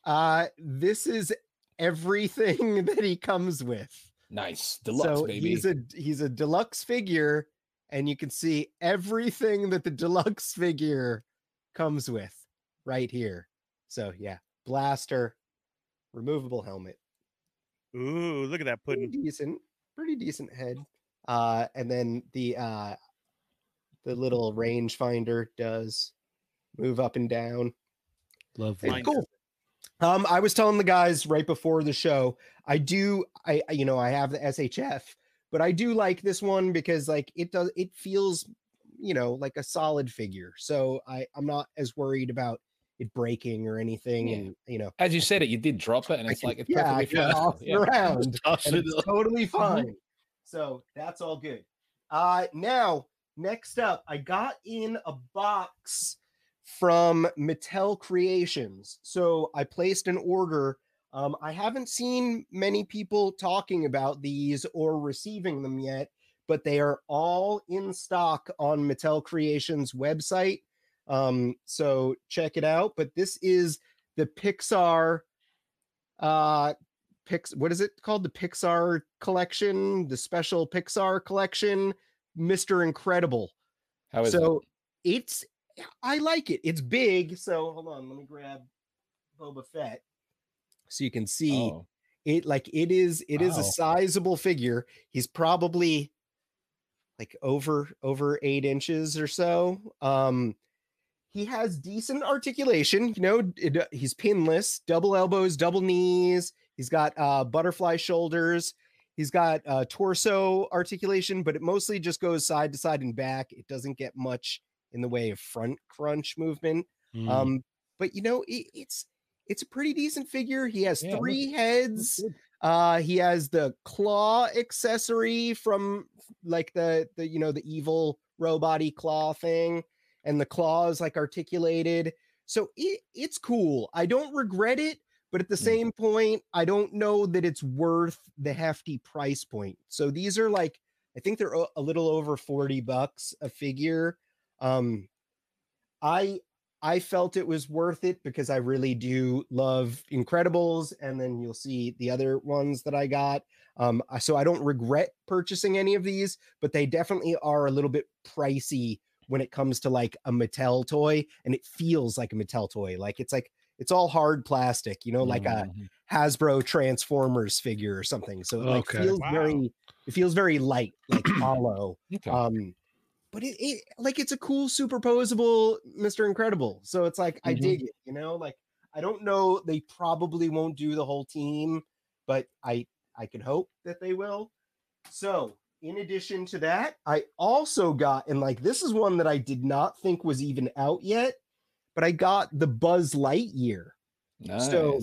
Speaker 3: Uh, this is everything that he comes with.
Speaker 4: Nice. Deluxe,
Speaker 3: so
Speaker 4: baby.
Speaker 3: he's a he's a deluxe figure, and you can see everything that the deluxe figure comes with right here. So yeah, blaster, removable helmet,
Speaker 2: Ooh, look at that
Speaker 3: pretty
Speaker 2: pudding.
Speaker 3: decent, pretty decent head. Uh, and then the uh, the little rangefinder does move up and down.
Speaker 1: Lovely.
Speaker 3: It's cool. Um, I was telling the guys right before the show, I do, I I- you know, I have the SHF, but I do like this one because like it does, it feels, you know, like a solid figure. So I I'm not as worried about it breaking or anything,
Speaker 4: Yeah.
Speaker 3: and you know,
Speaker 4: As you said it, you did drop it, and it's
Speaker 3: can-
Speaker 4: like it's
Speaker 3: yeah,
Speaker 4: perfectly
Speaker 3: can
Speaker 4: fine.
Speaker 3: toss
Speaker 4: Yeah.
Speaker 3: around and
Speaker 1: it
Speaker 3: it's totally fine. So that's all good. Uh now next up, I got in a box from Mattel Creations. So I placed an order. Um, I haven't seen many people talking about these or receiving them yet, but they are all in stock on Mattel Creations website. Um, so check it out. But this is the Pixar uh Pix what is it called? The Pixar collection, the special Pixar collection, Mr. Incredible.
Speaker 4: How is
Speaker 3: so it's I like it. It's big. So hold on, let me grab Boba Fett so you can see
Speaker 4: Oh,
Speaker 3: it. Like it is, it is a sizable figure. He's probably like over over eight inches or so. Um, he has decent articulation. You know, it, he's pinless, double elbows, double knees. He's got uh, butterfly shoulders. He's got uh, torso articulation, but it mostly just goes side to side and back. It doesn't get much in the way of front crunch movement.
Speaker 1: Mm.
Speaker 3: Um, but you know, it, it's it's a pretty decent figure. He has
Speaker 4: Yeah,
Speaker 3: three
Speaker 4: looks
Speaker 3: heads.
Speaker 4: good.
Speaker 3: Uh, he has the claw accessory from like the the you know the evil robot claw thing, and the claw is like articulated. So it, it's cool. I don't regret it, but at the
Speaker 4: Mm.
Speaker 3: same point, I don't know that it's worth the hefty price point. So these are like I think they're a a little over 40 bucks a figure. Um I I felt it was worth it because I really do love Incredibles, and then you'll see the other ones that I got. Um, so I don't regret purchasing any of these, but they definitely are a little bit pricey when it comes to like a Mattel toy, and it feels like a Mattel toy. Like it's like it's all hard plastic, you know, like a
Speaker 4: Mhm.
Speaker 3: Hasbro Transformers figure or something. So it like
Speaker 1: Okay.
Speaker 3: feels
Speaker 2: Wow.
Speaker 3: very it feels very light, like hollow.
Speaker 4: Okay.
Speaker 3: Um, but it, it like it's a cool superposable Mr. Incredible. So it's like I
Speaker 4: Mhm.
Speaker 3: dig it, you know, like I don't know, they probably won't do the whole team, but I I can hope that they will. So in addition to that, I also got, and like this is one that I did not think was even out yet, but I got the Buzz Lightyear.
Speaker 4: Nice.
Speaker 3: so-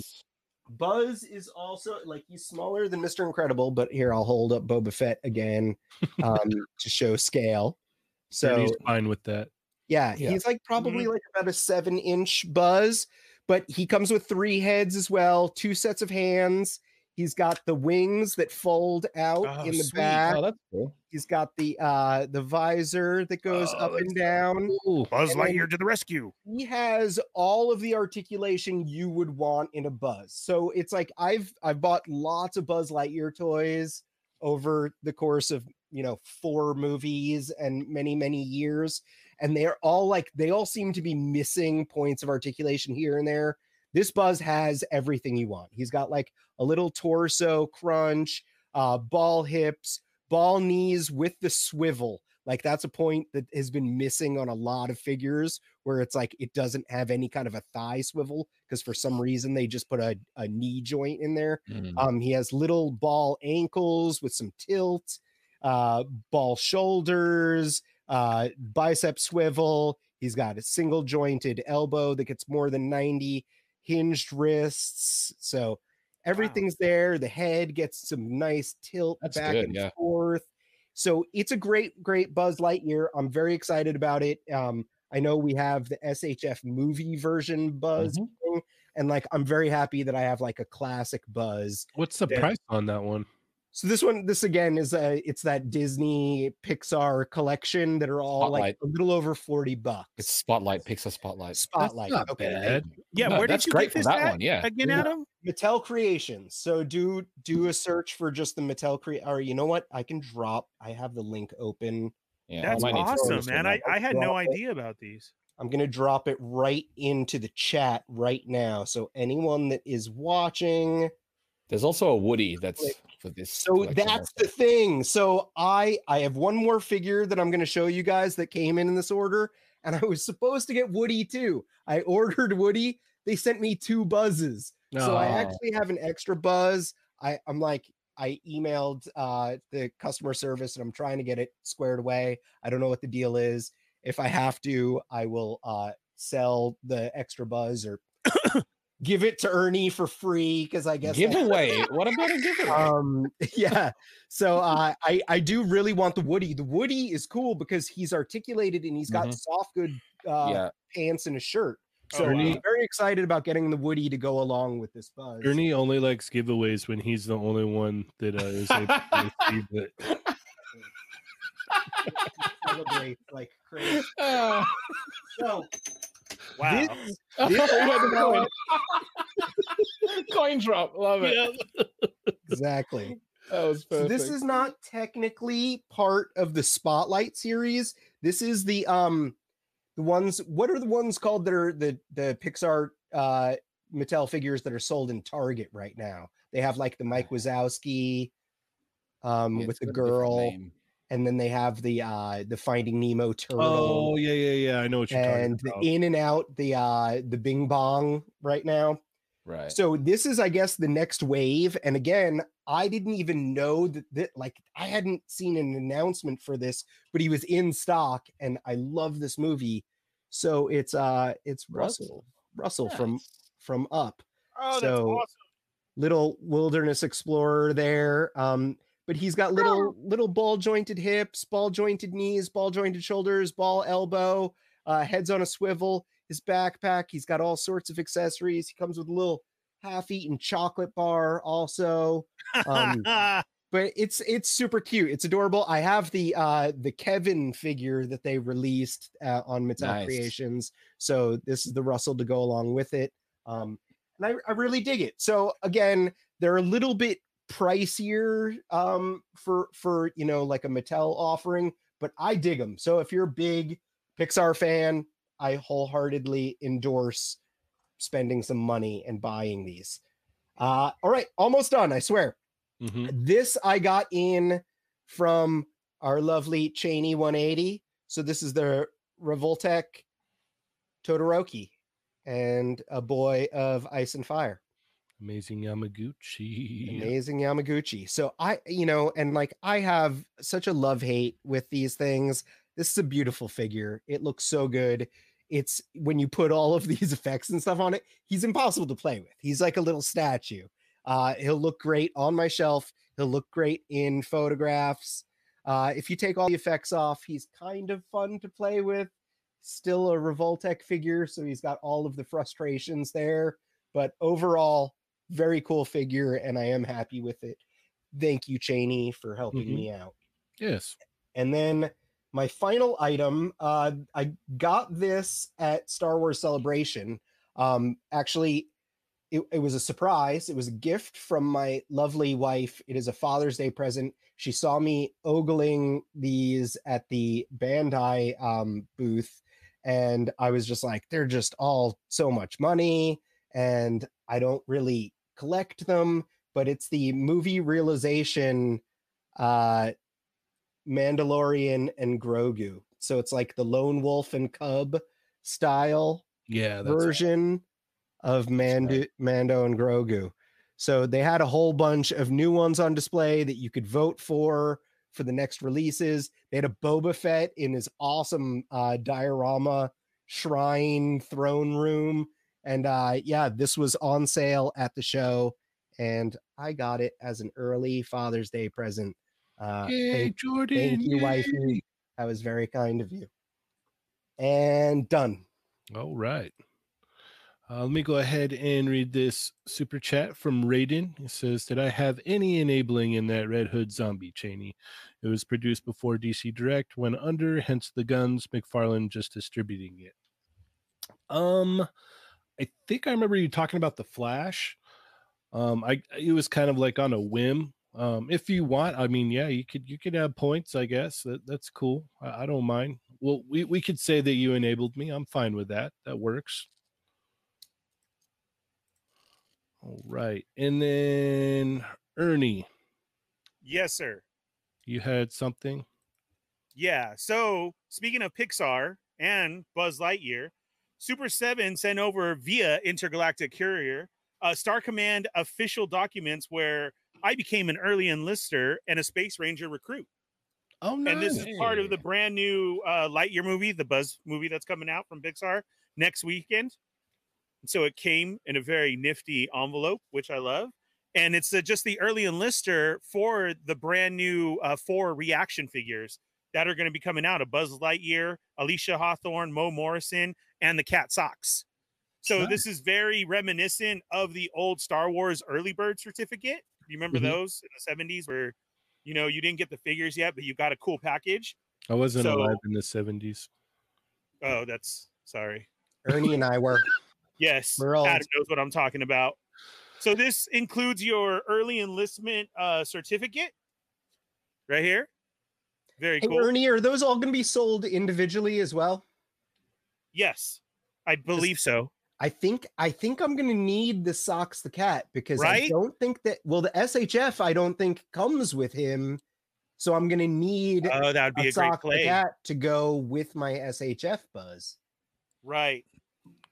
Speaker 3: Buzz is also like he's smaller than Mr. Incredible, but here I'll hold up Boba Fett again um, to show scale. So
Speaker 1: Ernie's fine with that.
Speaker 3: yeah,
Speaker 4: Yeah.
Speaker 3: he's like probably like about a seven inch Buzz, but he comes with three heads as well, two sets of hands. He's got the wings that fold out
Speaker 2: Oh,
Speaker 3: in the
Speaker 2: sweet.
Speaker 3: back.
Speaker 4: Oh, that's cool.
Speaker 3: He's got the uh the visor that goes up
Speaker 1: Oh,
Speaker 3: and down.
Speaker 2: Buzz
Speaker 3: And
Speaker 2: Lightyear to the rescue.
Speaker 3: he has all of the articulation you would want in a buzz so it's like i've i've bought lots of buzz lightyear toys over the course of you know four movies and many many years and they're all like they all seem to be missing points of articulation here and there this buzz has everything you want he's got like a little torso crunch uh ball hips ball knees with the swivel like that's a point that has been missing on a lot of figures where it's like it doesn't have any kind of a thigh swivel because for some reason they just put a, a knee joint in there.
Speaker 4: Mhm.
Speaker 3: Um, he has little ball ankles with some tilt, uh, ball shoulders, uh, bicep swivel. He's got a single jointed elbow that gets more than 90, hinged wrists. So everything's there. The head gets some nice tilt
Speaker 4: That's
Speaker 3: back
Speaker 4: good,
Speaker 3: and
Speaker 4: yeah.
Speaker 3: forth. So it's a great, great Buzz Lightyear. I'm very excited about it. Um, I know we have the SHF movie version Buzz,
Speaker 4: Mhm.
Speaker 3: thing, and like I'm very happy that I have like a classic Buzz.
Speaker 1: What's the
Speaker 3: Yeah.
Speaker 1: price on that one?
Speaker 3: So this one, this again is a it's that Disney Pixar collection that are all like a little over 40 bucks.
Speaker 4: It's Spotlight, Pixar Spotlight.
Speaker 3: Spotlight.
Speaker 1: not
Speaker 3: okay.
Speaker 1: bad.
Speaker 2: Yeah,
Speaker 4: No,
Speaker 2: where did you
Speaker 4: great
Speaker 2: get
Speaker 4: for
Speaker 2: this
Speaker 4: that
Speaker 2: at
Speaker 4: one. Yeah.
Speaker 2: again, Adam?
Speaker 3: Mattel Creations. So do do a search for just the Mattel cre or you know what? I can drop. I have the link open.
Speaker 4: Yeah.
Speaker 2: That's
Speaker 4: I might need to throw
Speaker 2: awesome,
Speaker 4: this one
Speaker 2: man. I. I had no
Speaker 3: Drop it.
Speaker 2: idea about these.
Speaker 3: I'm going to drop it right into the chat right now. So anyone that is watching,
Speaker 4: There's also a Woody that's
Speaker 3: Click.
Speaker 4: For this.
Speaker 3: so that's the thing. So I I have one more figure that I'm going to show you guys that came in in this order and I was supposed to get Woody too. I ordered Woody. They sent me two buzzes. So I
Speaker 4: Oh.
Speaker 3: actually have an extra buzz. I I'm like I emailed uh the customer service and I'm trying to get it squared away. I don't know what the deal is. If I have to, I will uh sell the extra buzz or give it to Ernie for free because I guess that-
Speaker 4: giveaway. what about a giveaway?
Speaker 3: um yeah so uh i i do really want the woody the woody is cool because he's articulated and he's got
Speaker 4: Mhm.
Speaker 3: soft good uh
Speaker 4: yeah.
Speaker 3: pants and a shirt
Speaker 2: Oh,
Speaker 3: so
Speaker 1: Ernie-
Speaker 3: i'm very excited about getting the woody to go along with this buzz
Speaker 1: Ernie only likes giveaways when he's the only one that uh, is able to receive it.
Speaker 3: celebrate like crazy so
Speaker 2: Wow.
Speaker 3: this, this
Speaker 4: had coin. coin drop. Love it.
Speaker 3: exactly
Speaker 4: That was
Speaker 3: So
Speaker 4: perfect.
Speaker 3: this is not technically part of the spotlight series. This is the um the ones what are the ones called that are the the Pixar uh Mattel figures that are sold in Target right now? They have like the Mike Wazowski um
Speaker 4: Yeah,
Speaker 3: with the
Speaker 4: got a different
Speaker 3: girl
Speaker 4: name.
Speaker 3: And then they have the uh the Finding Nemo turtle
Speaker 1: Oh yeah, yeah, yeah. I know what you're
Speaker 3: and
Speaker 1: talking about.
Speaker 3: And the in and out the uh the Bing Bong right now.
Speaker 4: Right.
Speaker 3: So this is, I guess, the next wave. And again, I didn't even know that, that like I hadn't seen an announcement for this, but he was in stock, and I love this movie. So it's uh it's Russell Russell from
Speaker 4: Nice.
Speaker 3: from Up,
Speaker 2: Oh, that's
Speaker 3: So-
Speaker 2: awesome.
Speaker 3: little wilderness explorer there. Um, but he's got little little ball jointed hips, ball jointed knees, ball jointed shoulders, ball elbow, uh, heads on a swivel. His backpack, he's got all sorts of accessories. He comes with a little half-eaten chocolate bar also. Um, but it's it's super cute. It's adorable. I have the uh the Kevin figure that they released uh, on Mattel
Speaker 4: Nice.
Speaker 3: Creations. So this is the Russell to go along with it. Um and I, I really dig it. So again, they're a little bit pricier um for for you know like a Mattel offering, but I dig them. So if you're a big Pixar fan, I wholeheartedly endorse spending some money and buying these. Uh all right, almost done, I swear.
Speaker 1: Mhm.
Speaker 3: This I got in from our lovely Cheney 180. So this is the Revoltech Todoroki and a boy of ice and fire.
Speaker 1: Amazing Yamaguchi.
Speaker 3: Amazing Yamaguchi. So I, you know, and like I have such a love hate with these things. This is a beautiful figure. It looks so good. It's when you put all of these effects and stuff on it, he's impossible to play with. He's like a little statue. Uh, he'll look great on my shelf. He'll look great in photographs. Uh, if you take all the effects off, he's kind of fun to play with. Still a Revoltech figure, so he's got all of the frustrations there. But overall, very cool figure, and I am happy with it. Thank you, Cheney, for helping
Speaker 1: Mhm.
Speaker 3: me out.
Speaker 1: Yes.
Speaker 3: And then my final item, uh, I got this at Star Wars Celebration. Um, actually, it, it was a surprise. It was a gift from my lovely wife. It is a Father's Day present. She saw me ogling these at the Bandai um, booth, and I was just like, they're just all so much money, and I don't really collect them. But it's the movie realization uh, Mandalorian and Grogu. So it's like the lone wolf and cub style
Speaker 1: Yeah.
Speaker 3: Version of Mando, Mando and Grogu. So they had a whole bunch of new ones on display that you could vote for for the next releases. They had a Boba Fett in his awesome uh, diorama shrine throne room. And uh, yeah, this was on sale at the show. And I got it as an early Father's Day present. Uh,
Speaker 1: Yay,
Speaker 3: thank
Speaker 1: Jordan.
Speaker 3: Thank you,
Speaker 1: yay.
Speaker 3: wifey. That was very kind of you. And done.
Speaker 1: All right. Uh, let me go ahead and read this super chat from Raiden. He says, Did I have any enabling in that Red Hood zombie, Cheney? It was produced before DC Direct went under, hence the guns, McFarlane just distributing it. Um, I think I remember you talking about the Flash. Um, I it was kind of like on a whim. Um, if you want, I mean, yeah, you could you could have points, I guess. That, that's cool. I, I don't mind. Well, we, we could say that you enabled me. I'm fine with that. That works. All right. And then Ernie,
Speaker 2: Yes, sir.
Speaker 1: you had something.
Speaker 2: Yeah. So speaking of Pixar and Buzz Lightyear, Super 7 sent over via intergalactic courier uh, Star Command official documents where I became an early enlister and a Space Ranger recruit.
Speaker 1: Oh no.
Speaker 2: And this is part of the brand new uh, Lightyear movie, the Buzz movie that's coming out from Pixar next weekend. And so it came in a very nifty envelope, which I love. And it's uh, just the early enlister for the brand new uh, four reaction figures that are going to be coming out of Buzz Lightyear, Alisha Hawthorne, Mo Morrison, and the Cat Sox. So
Speaker 1: Nice.
Speaker 2: this is very reminiscent of the old Star Wars early bird certificate. You remember
Speaker 1: Mhm.
Speaker 2: those in the 70s where you know you didn't get the figures yet, but you got a cool package.
Speaker 1: I wasn't
Speaker 2: so-
Speaker 1: alive in the 70s.
Speaker 2: Oh, that's sorry.
Speaker 3: Ernie and I were.
Speaker 2: Yes,
Speaker 3: We're old.
Speaker 2: Adam knows what I'm talking about. So this includes your early enlistment uh, certificate right here. Very
Speaker 3: Hey,
Speaker 2: cool.
Speaker 3: Ernie, are those all going to be sold individually as well?
Speaker 2: Yes, I believe so.
Speaker 3: I think I think I'm gonna need the Sox the cat because I don't think that well the SHF I don't think comes with him, so I'm gonna need
Speaker 2: Oh, that would be
Speaker 3: a
Speaker 2: a great
Speaker 3: sock the
Speaker 2: play.
Speaker 3: cat to go with my SHF buzz.
Speaker 2: Right.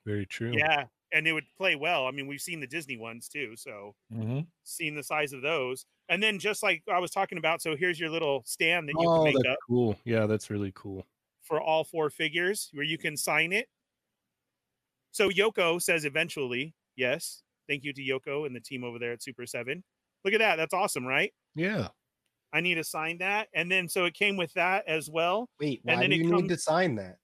Speaker 1: Very true.
Speaker 2: Yeah. And it would play well. I mean, we've seen the Disney ones too. So
Speaker 4: Mhm.
Speaker 2: seen the size of those. And then just like I was talking about, so here's your little stand that you
Speaker 1: Oh,
Speaker 2: can make
Speaker 1: that's
Speaker 2: up
Speaker 1: cool. Yeah, that's really cool.
Speaker 2: For all four figures where you can sign it. So Yoko says eventually, yes. Thank you to Yoko and the team over there at Super 7. Look at that. That's awesome, right?
Speaker 1: Yeah.
Speaker 2: I need to sign that. And then so it came with that as well
Speaker 3: Wait,
Speaker 2: And
Speaker 3: why
Speaker 2: then
Speaker 3: do
Speaker 2: it
Speaker 3: you need to sign that?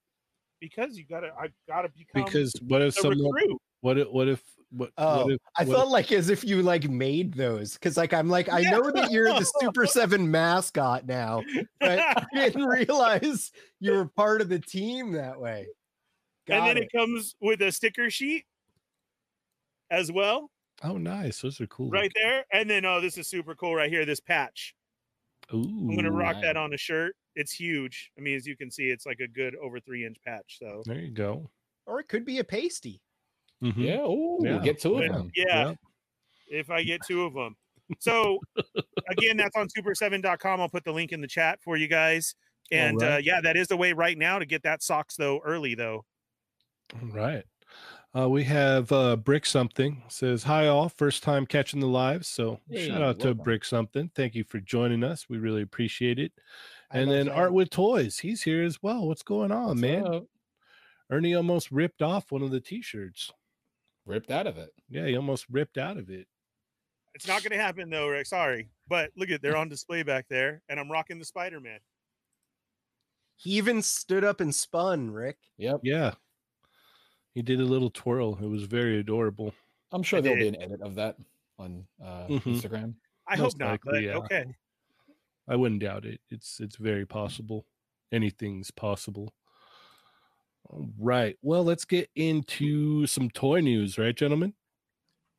Speaker 2: because you gotta I gotta become
Speaker 1: Because what if
Speaker 2: a
Speaker 1: someone
Speaker 2: recruit.
Speaker 1: what if what if what,
Speaker 3: Oh,
Speaker 1: what
Speaker 3: I
Speaker 1: what
Speaker 3: felt like as if you like made those because like I'm like I know that you're the Super Seven mascot now, but I didn't realize you were part of the team that way.
Speaker 2: and then
Speaker 3: it.
Speaker 2: it comes with a sticker sheet as well,
Speaker 1: oh nice. Those are cool.
Speaker 2: right there. And then oh, this is super cool right here. This patch.
Speaker 1: Ooh.
Speaker 2: I'm gonna rock
Speaker 4: nice.
Speaker 2: that on a shirt. It's huge. I mean, as you can see, it's like a good over three inch patch. So
Speaker 1: There you go.
Speaker 3: or it could be a pasty.
Speaker 1: Mhm.
Speaker 4: Yeah. Ooh,
Speaker 1: Yeah.
Speaker 4: get two of them.
Speaker 2: yeah,
Speaker 1: Yep.
Speaker 2: if I get two of them. So again, that's on super7.com. I'll put the link in the chat for you guys. And uh, yeah, that is the way right now to get that Sox though early though.
Speaker 1: All right. Uh, we have uh, Brick Something says, Hi, all. First time catching the live. So
Speaker 4: Hey,
Speaker 1: shout out to
Speaker 4: welcome.
Speaker 1: Brick Something. Thank you for joining us. We really appreciate it. And then
Speaker 3: that.
Speaker 1: Art with Toys. He's here as well. What's going on,
Speaker 4: What's
Speaker 1: man?
Speaker 4: up?
Speaker 1: Ernie almost ripped off one of the t shirts.
Speaker 4: Ripped out of it.
Speaker 1: Yeah, he almost ripped out of it.
Speaker 2: It's not gonna happen though, Rick. Sorry. But look at they're on display back there, and I'm rocking the Spider-Man.
Speaker 3: He even stood up and spun, Rick.
Speaker 4: Yep.
Speaker 1: Yeah. He did a little twirl. It was very adorable.
Speaker 4: I'm sure
Speaker 2: I
Speaker 4: there'll be an edit of that on uh,
Speaker 1: Mhm.
Speaker 4: Instagram.
Speaker 2: I
Speaker 1: Most
Speaker 2: hope not,
Speaker 1: likely,
Speaker 2: but
Speaker 1: yeah.
Speaker 2: okay.
Speaker 1: I wouldn't doubt it. It's it's very possible. Anything's possible. All right. Well, let's get into some toy news, right, gentlemen?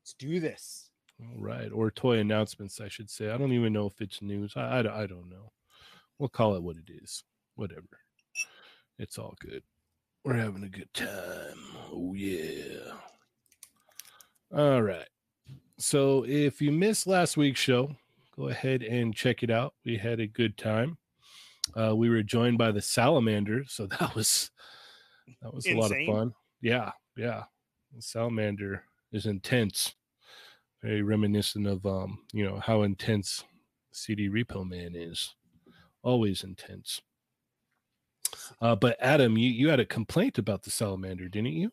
Speaker 3: Let's do this.
Speaker 1: All right. Or toy announcements, I should say. I don't even know if it's news. I, I, don't- I don't know. We'll call it what it is. Whatever. It's all good. We're having a good time. Oh, yeah. All right. So if you missed last week's show, go ahead and check it out. We had a good time. Uh, we were joined by the salamander, so that was that was a lot of fun. Yeah, yeah. Salamander is intense. Very reminiscent of um, you know, how intense CD Repo Man is. Always intense. Uh, but Adam, you, you had a complaint about the salamander, didn't you?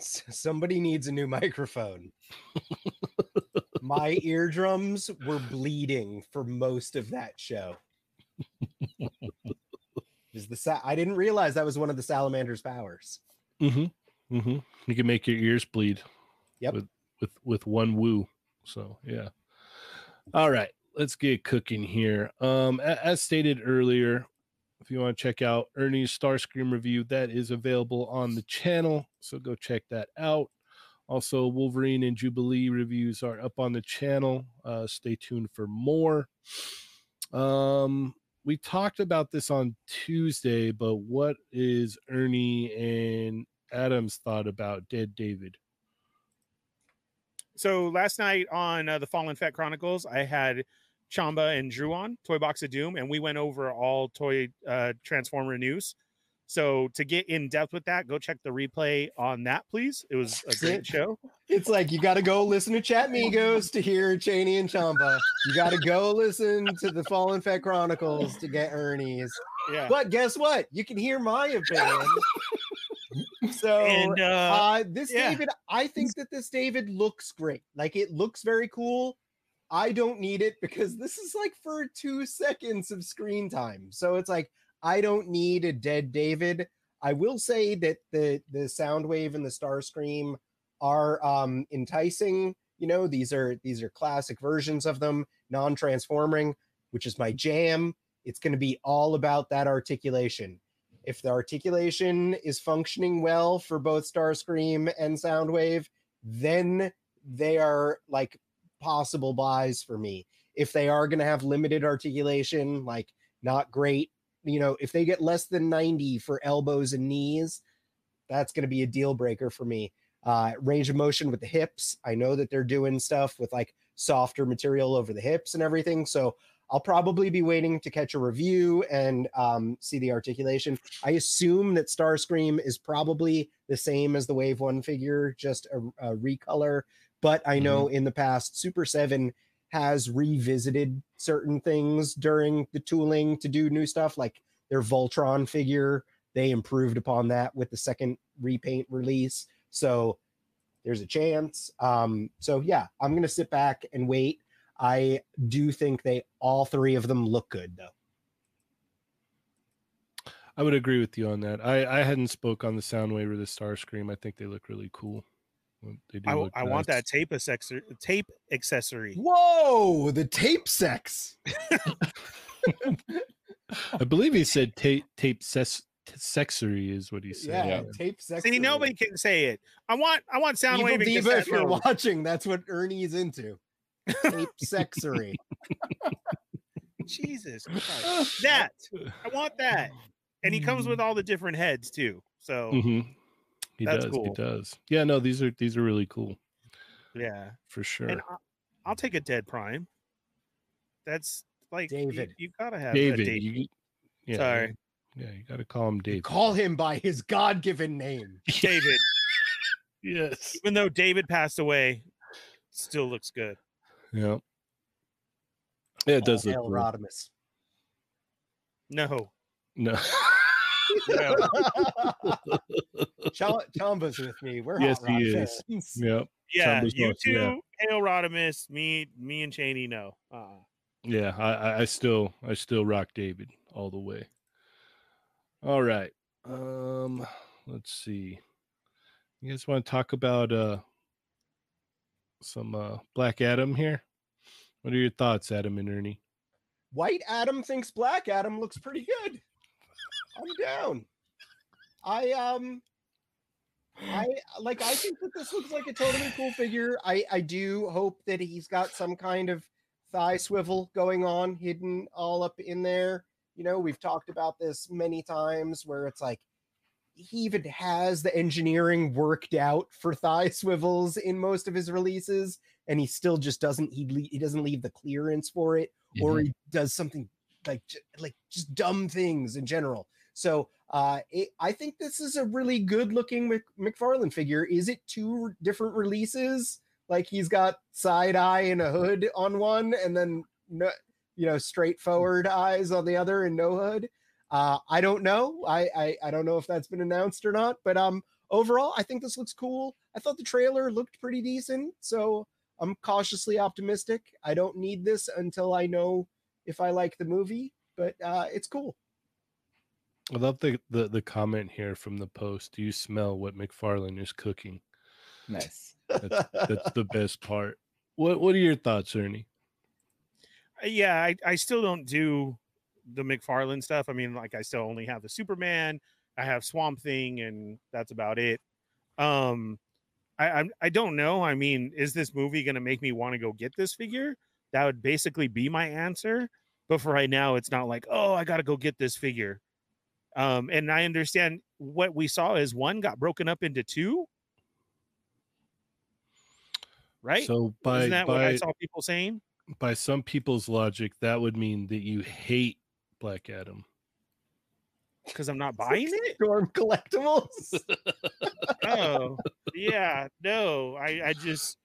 Speaker 3: Somebody needs a new microphone. My eardrums were bleeding for most of that show. Is the sa- I didn't realize that was one of the salamander's powers.
Speaker 1: Mm-hmm. Mm-hmm. You can make your ears bleed.
Speaker 3: Yep.
Speaker 1: With with with one woo. So yeah. All right. Let's get cooking here. Um, as stated earlier, if you want to check out Ernie's Starscream review, that is available on the channel. So go check that out. Also, Wolverine and Jubilee reviews are up on the channel. Uh, stay tuned for more. Um, we talked about this on Tuesday, but what is Ernie and Adam's thought about Dead David?
Speaker 2: So last night on uh, the Fallen Fett Chronicles, I had Chamba and Drew on Toy Box of Doom, and we went over all toy uh, Transformer news. So to get in depth with that, go check the replay on that, please. It was a great show.
Speaker 3: It's like you got to go listen to Chat Migos to hear Cheney and Chamba. You got to go listen to the Fallen Fett Chronicles to get Ernie's.
Speaker 2: Yeah.
Speaker 3: But guess what? You can hear my opinion. So
Speaker 2: And uh,
Speaker 3: uh, this
Speaker 2: yeah.
Speaker 3: David, I think that this David looks great. Like it looks very cool. I don't need it because this is like for two seconds of screen time. So it's like I don't need a dead David. I will say that the the Soundwave and the Starscream are um enticing. You know, these are these are classic versions of them, non-transforming, which is my jam. It's going to be all about that articulation. If the articulation is functioning well for both Starscream and Soundwave, then they are like possible buys for me. If they are going to have limited articulation, like not great, you know, if they get less than 90 for elbows and knees, that's going to be a deal breaker for me. Uh, range of motion with the hips. I know that they're doing stuff with like softer material over the hips and everything. So I'll probably be waiting to catch a review and um, see the articulation. I assume that Starscream is probably the same as the Wave One figure, just a, a recolor. But I know in the past, Super Seven has revisited certain things during the tooling to do new stuff, like their Voltron figure. They improved upon that with the second repaint release. So there's a chance. Um, so yeah, I'm gonna sit back and wait. I do think they all three of them look good though.
Speaker 1: I would agree with you on that. I I hadn't spoke on the Soundwave or the Starscream. I think they look really cool. They do
Speaker 2: I,
Speaker 1: look
Speaker 2: I want that tape accessory. Tape accessory.
Speaker 3: Whoa, the tape sex.
Speaker 1: I believe he said tape tape ses- sexery is what he said.
Speaker 3: Yeah,
Speaker 4: Yeah.
Speaker 3: tape sex.
Speaker 2: See, nobody can say it. I want. I want
Speaker 3: Evil
Speaker 2: Soundwave and
Speaker 3: Diva, if you're
Speaker 2: mode.
Speaker 3: watching, that's what Ernie's into. Tape sexery.
Speaker 2: Jesus Christ. That I want that, and he comes with all the different heads too. So
Speaker 1: Mhm. He
Speaker 2: That's
Speaker 1: does.
Speaker 2: cool.
Speaker 1: He does. Yeah. No, these are these are really cool
Speaker 2: yeah,
Speaker 1: for sure.
Speaker 2: and I, I'll take a Dead Prime. That's like you-
Speaker 3: David.
Speaker 2: You, gotta have
Speaker 1: David,
Speaker 2: David.
Speaker 1: you, yeah,
Speaker 2: Sorry,
Speaker 1: Yeah, you got to call him David.
Speaker 3: Call him by his God-given name.
Speaker 2: David.
Speaker 1: yes.
Speaker 2: Even though David passed away, still looks good.
Speaker 1: Yeah. Yeah, it does
Speaker 3: All
Speaker 1: look
Speaker 3: hail
Speaker 1: cool.
Speaker 3: Rodimus.
Speaker 2: No,
Speaker 1: No.
Speaker 2: no.
Speaker 3: Chal- Chamba's with me. We're
Speaker 1: Yes, he
Speaker 3: rod
Speaker 1: is.
Speaker 3: fans.
Speaker 1: yep.
Speaker 2: yeah,
Speaker 1: Chamba's
Speaker 2: you
Speaker 1: boss,
Speaker 2: two,
Speaker 1: yeah.
Speaker 2: Hail Rodimus, me, me and Cheney, no. Uh,
Speaker 1: Yeah, I, I, I still I still rock David all the way. All right. Um let's see. You guys want to talk about uh some uh Black Adam here? What are your thoughts, Adam and Ernie?
Speaker 3: White Adam thinks Black Adam looks pretty good. I'm down. I um I like I think that this looks like a totally cool figure. I I do hope that he's got some kind of thigh swivel going on hidden all up in there. You know, we've talked about this many times where it's like he even has the engineering worked out for thigh swivels in most of his releases and he still just doesn't he le- he doesn't leave the clearance for it or
Speaker 1: Mm-hmm.
Speaker 3: he does something like like just dumb things in general. So uh, it, I think this is a really good looking Mc, McFarlane figure. Is it two different releases? Like he's got side eye and a hood on one, and then no, you know straightforward eyes on the other, and no hood. Uh, I don't know. I, I I don't know if that's been announced or not. But um, overall, I think this looks cool. I thought the trailer looked pretty decent, so I'm cautiously optimistic. I don't need this until I know if I like the movie, but uh, it's cool.
Speaker 1: I love the, the the comment here from the post. Do you smell what McFarlane is cooking?
Speaker 4: Nice.
Speaker 1: That's that's the best part. What what are your thoughts, Ernie?
Speaker 2: Uh, yeah, I, I still don't do the McFarlane stuff. I mean, like I still only have the Superman, I have Swamp Thing, and that's about it. Um, I I'm, I don't know. I mean, is this movie gonna make me want to go get this figure? That would basically be my answer. But for right now, it's not like, oh, I gotta go get this figure. Um, and I understand what we saw is one got broken up into two. Right?
Speaker 1: So by
Speaker 2: Isn't that what I saw people saying?
Speaker 1: by some people's logic, that would mean that you hate Black Adam.
Speaker 2: Because I'm not buying it.
Speaker 3: Storm collectibles.
Speaker 2: oh yeah no i i just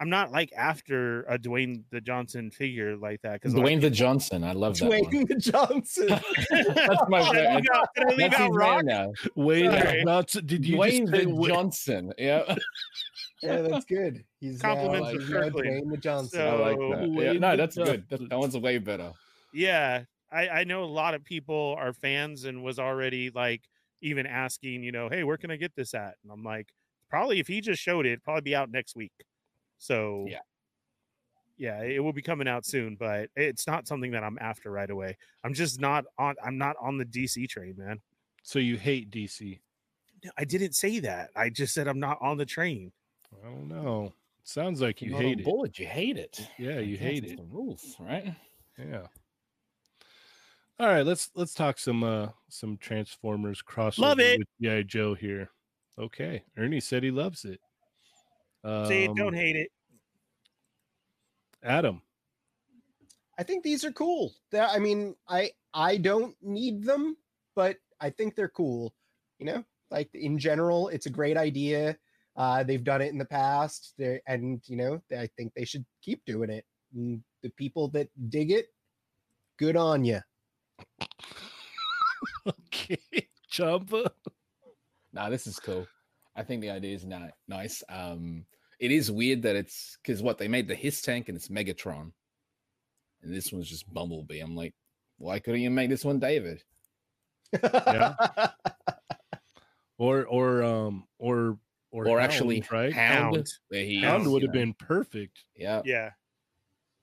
Speaker 2: i'm not like after a dwayne the johnson figure like that because
Speaker 4: Dwayne the Johnson. I love that. one.
Speaker 3: Dwayne Johnson.
Speaker 4: That's my
Speaker 2: did I leave out, did I leave
Speaker 4: That's his
Speaker 2: out rock
Speaker 4: name now.
Speaker 1: Wayne
Speaker 2: Sorry.
Speaker 1: Johnson. Did you
Speaker 4: Dwayne the
Speaker 1: Wa-
Speaker 4: Johnson. Yeah.
Speaker 3: yeah, that's good. He's now,
Speaker 2: Compliments
Speaker 3: he's
Speaker 2: of
Speaker 3: now
Speaker 2: Kirkland.
Speaker 3: Dwayne the Johnson.
Speaker 2: So-
Speaker 4: I like that. Yeah, no, that's good. That,
Speaker 1: Johnson.
Speaker 4: that one's way better.
Speaker 2: yeah i i know a lot of people are fans and was already like even asking you know hey where can i get this at and i'm like probably if he just showed it it'd probably be out next week so
Speaker 4: Yeah.
Speaker 2: yeah it will be coming out soon but it's not something that i'm after right away i'm just not on i'm not on the dc train man
Speaker 1: So you hate DC?
Speaker 2: I didn't say that. I just said I'm not on the train.
Speaker 1: I don't know. Sounds like you
Speaker 4: You're
Speaker 1: hate it.
Speaker 4: board, You hate it.
Speaker 1: Yeah, you
Speaker 4: Yes,
Speaker 1: hate it.
Speaker 4: The rules, right?
Speaker 1: Yeah. All right, let's let's talk some uh some Transformers crossover
Speaker 2: Love it.
Speaker 1: with GI Joe here. Okay. Ernie said he loves it.
Speaker 2: See,
Speaker 1: Um,
Speaker 2: don't hate it.
Speaker 1: Adam.
Speaker 3: I think these are cool. That I mean, I I don't need them, but I think they're cool. You know, like in general, it's a great idea. Uh, they've done it in the past, they and you know, I think they should keep doing it. And the people that dig it, good on you.
Speaker 1: Okay. Chamba.
Speaker 4: Nah, this is cool. I think the idea is ni- nice. Um, it is weird that it's because what they made the his tank and it's Megatron, and this one's just Bumblebee. I'm like, why couldn't you make this one David?
Speaker 1: Yeah. Or or um or or,
Speaker 4: Or,
Speaker 1: Hound,
Speaker 4: actually,
Speaker 1: right?
Speaker 4: Hound,
Speaker 2: Hound.
Speaker 4: where he
Speaker 1: Hound
Speaker 4: is,
Speaker 1: would have
Speaker 4: know.
Speaker 1: been perfect.
Speaker 4: Yeah,
Speaker 2: Yeah.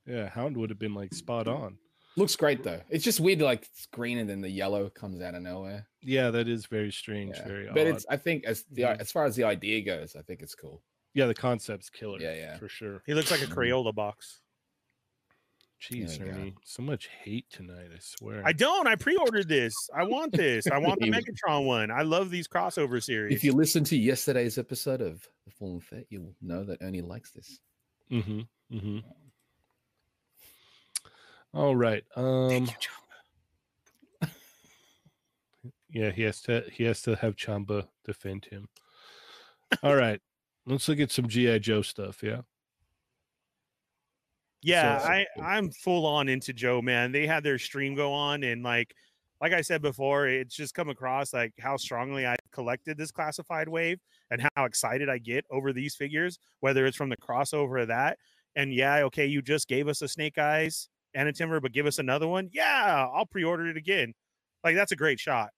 Speaker 1: Yeah, Hound would have been like spot on.
Speaker 4: Looks great though. It's just weird, like it's green and then the yellow comes out of nowhere.
Speaker 1: Yeah, that is very strange,
Speaker 4: Yeah.
Speaker 1: very
Speaker 4: but
Speaker 1: odd.
Speaker 4: it's I think as the as far as the idea goes, I think it's cool.
Speaker 1: yeah, the concept's killer.
Speaker 4: Yeah, yeah.
Speaker 1: for sure.
Speaker 2: He looks like a
Speaker 4: Mhm.
Speaker 2: Crayola box.
Speaker 1: Jeez,
Speaker 4: There.
Speaker 1: Ernie, so much hate tonight. I swear.
Speaker 2: I don't. I pre-ordered this. I want this. I want the Megatron one. I love these crossover series.
Speaker 4: If you listen to yesterday's episode of The Fallen Fett, you'll know that Ernie likes this.
Speaker 1: Mm-hmm. Mm-hmm. All right. Um. Yeah, he has to. He has to have Chamba defend him. All right. Let's look at some GI Joe stuff. Yeah.
Speaker 2: Yeah,
Speaker 1: So-
Speaker 2: I I'm full on into Joe, man. They had their stream go on and like like I said before, it's just come across like how strongly I collected this classified wave and how excited I get over these figures, whether it's from the crossover of that. And yeah, okay, you just gave us a Snake Eyes and a Timber, but give us another one. Yeah, I'll pre-order it again. Like that's a great shot.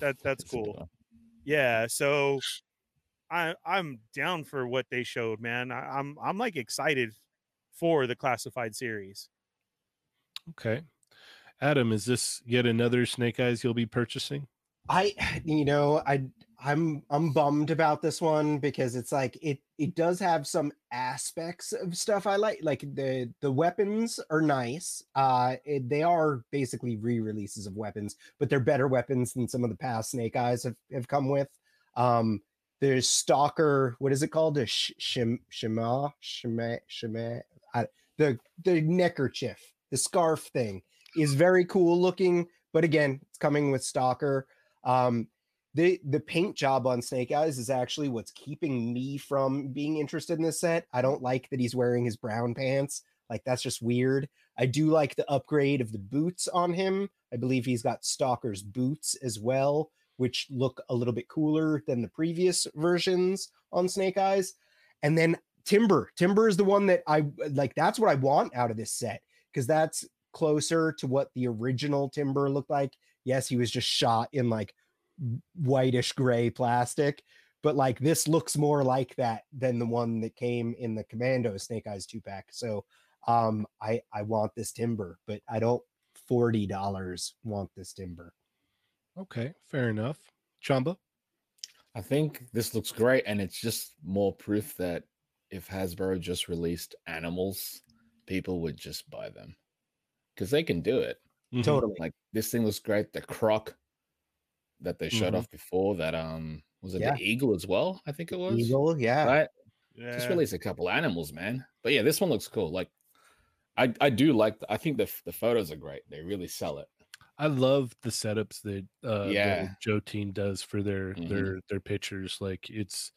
Speaker 2: That that's
Speaker 4: It's a good
Speaker 2: cool. Yeah, so I I'm down for what they showed, man. I, I'm I'm like excited for the classified series.
Speaker 1: Okay. Adam, is this yet another Snake Eyes you'll be purchasing?
Speaker 3: I you know, I I'm I'm bummed about this one because it's like it it does have some aspects of stuff I like. Like the the weapons are nice. Uh it, they are basically re-releases of weapons, but they're better weapons than some of the past Snake Eyes have, have come with. Um there's Stalker, what is it called? A sh- shim shima shima shima I, the the neckerchief, the scarf thing is very cool looking, but again, it's coming with Stalker. Um, the the paint job on Snake Eyes is actually what's keeping me from being interested in this set. I don't like that he's wearing his brown pants. Like that's just weird. I do like the upgrade of the boots on him. I believe he's got Stalker's boots as well, which look a little bit cooler than the previous versions on Snake Eyes. And then Timber. Timber is the one that I like. That's what I want out of this set because that's closer to what the original Timber looked like. Yes, he was just shot in like whitish gray plastic, but like this looks more like that than the one that came in the Commando Snake Eyes two pack. So um I I want this timber, but I don't forty dollars want this timber.
Speaker 1: Okay, fair enough. Chamba.
Speaker 4: I think this looks great, and it's just more proof that if Hasbro just released animals, people would just buy them because they can do it.
Speaker 1: Mhm.
Speaker 3: Totally.
Speaker 4: Like this thing looks great. The croc that they showed
Speaker 1: Mhm.
Speaker 4: off before, that um was it
Speaker 3: Yeah.
Speaker 4: the eagle as well? I think it was.
Speaker 3: Eagle, yeah.
Speaker 4: Right?
Speaker 2: Yeah.
Speaker 4: Just release a couple animals, man. But yeah, this one looks cool. Like I I do like the, I think the the photos are great. They really sell it.
Speaker 1: I love the setups that uh
Speaker 4: Yeah.
Speaker 1: the Joe team does for their
Speaker 4: Mhm.
Speaker 1: their their pictures. Like it's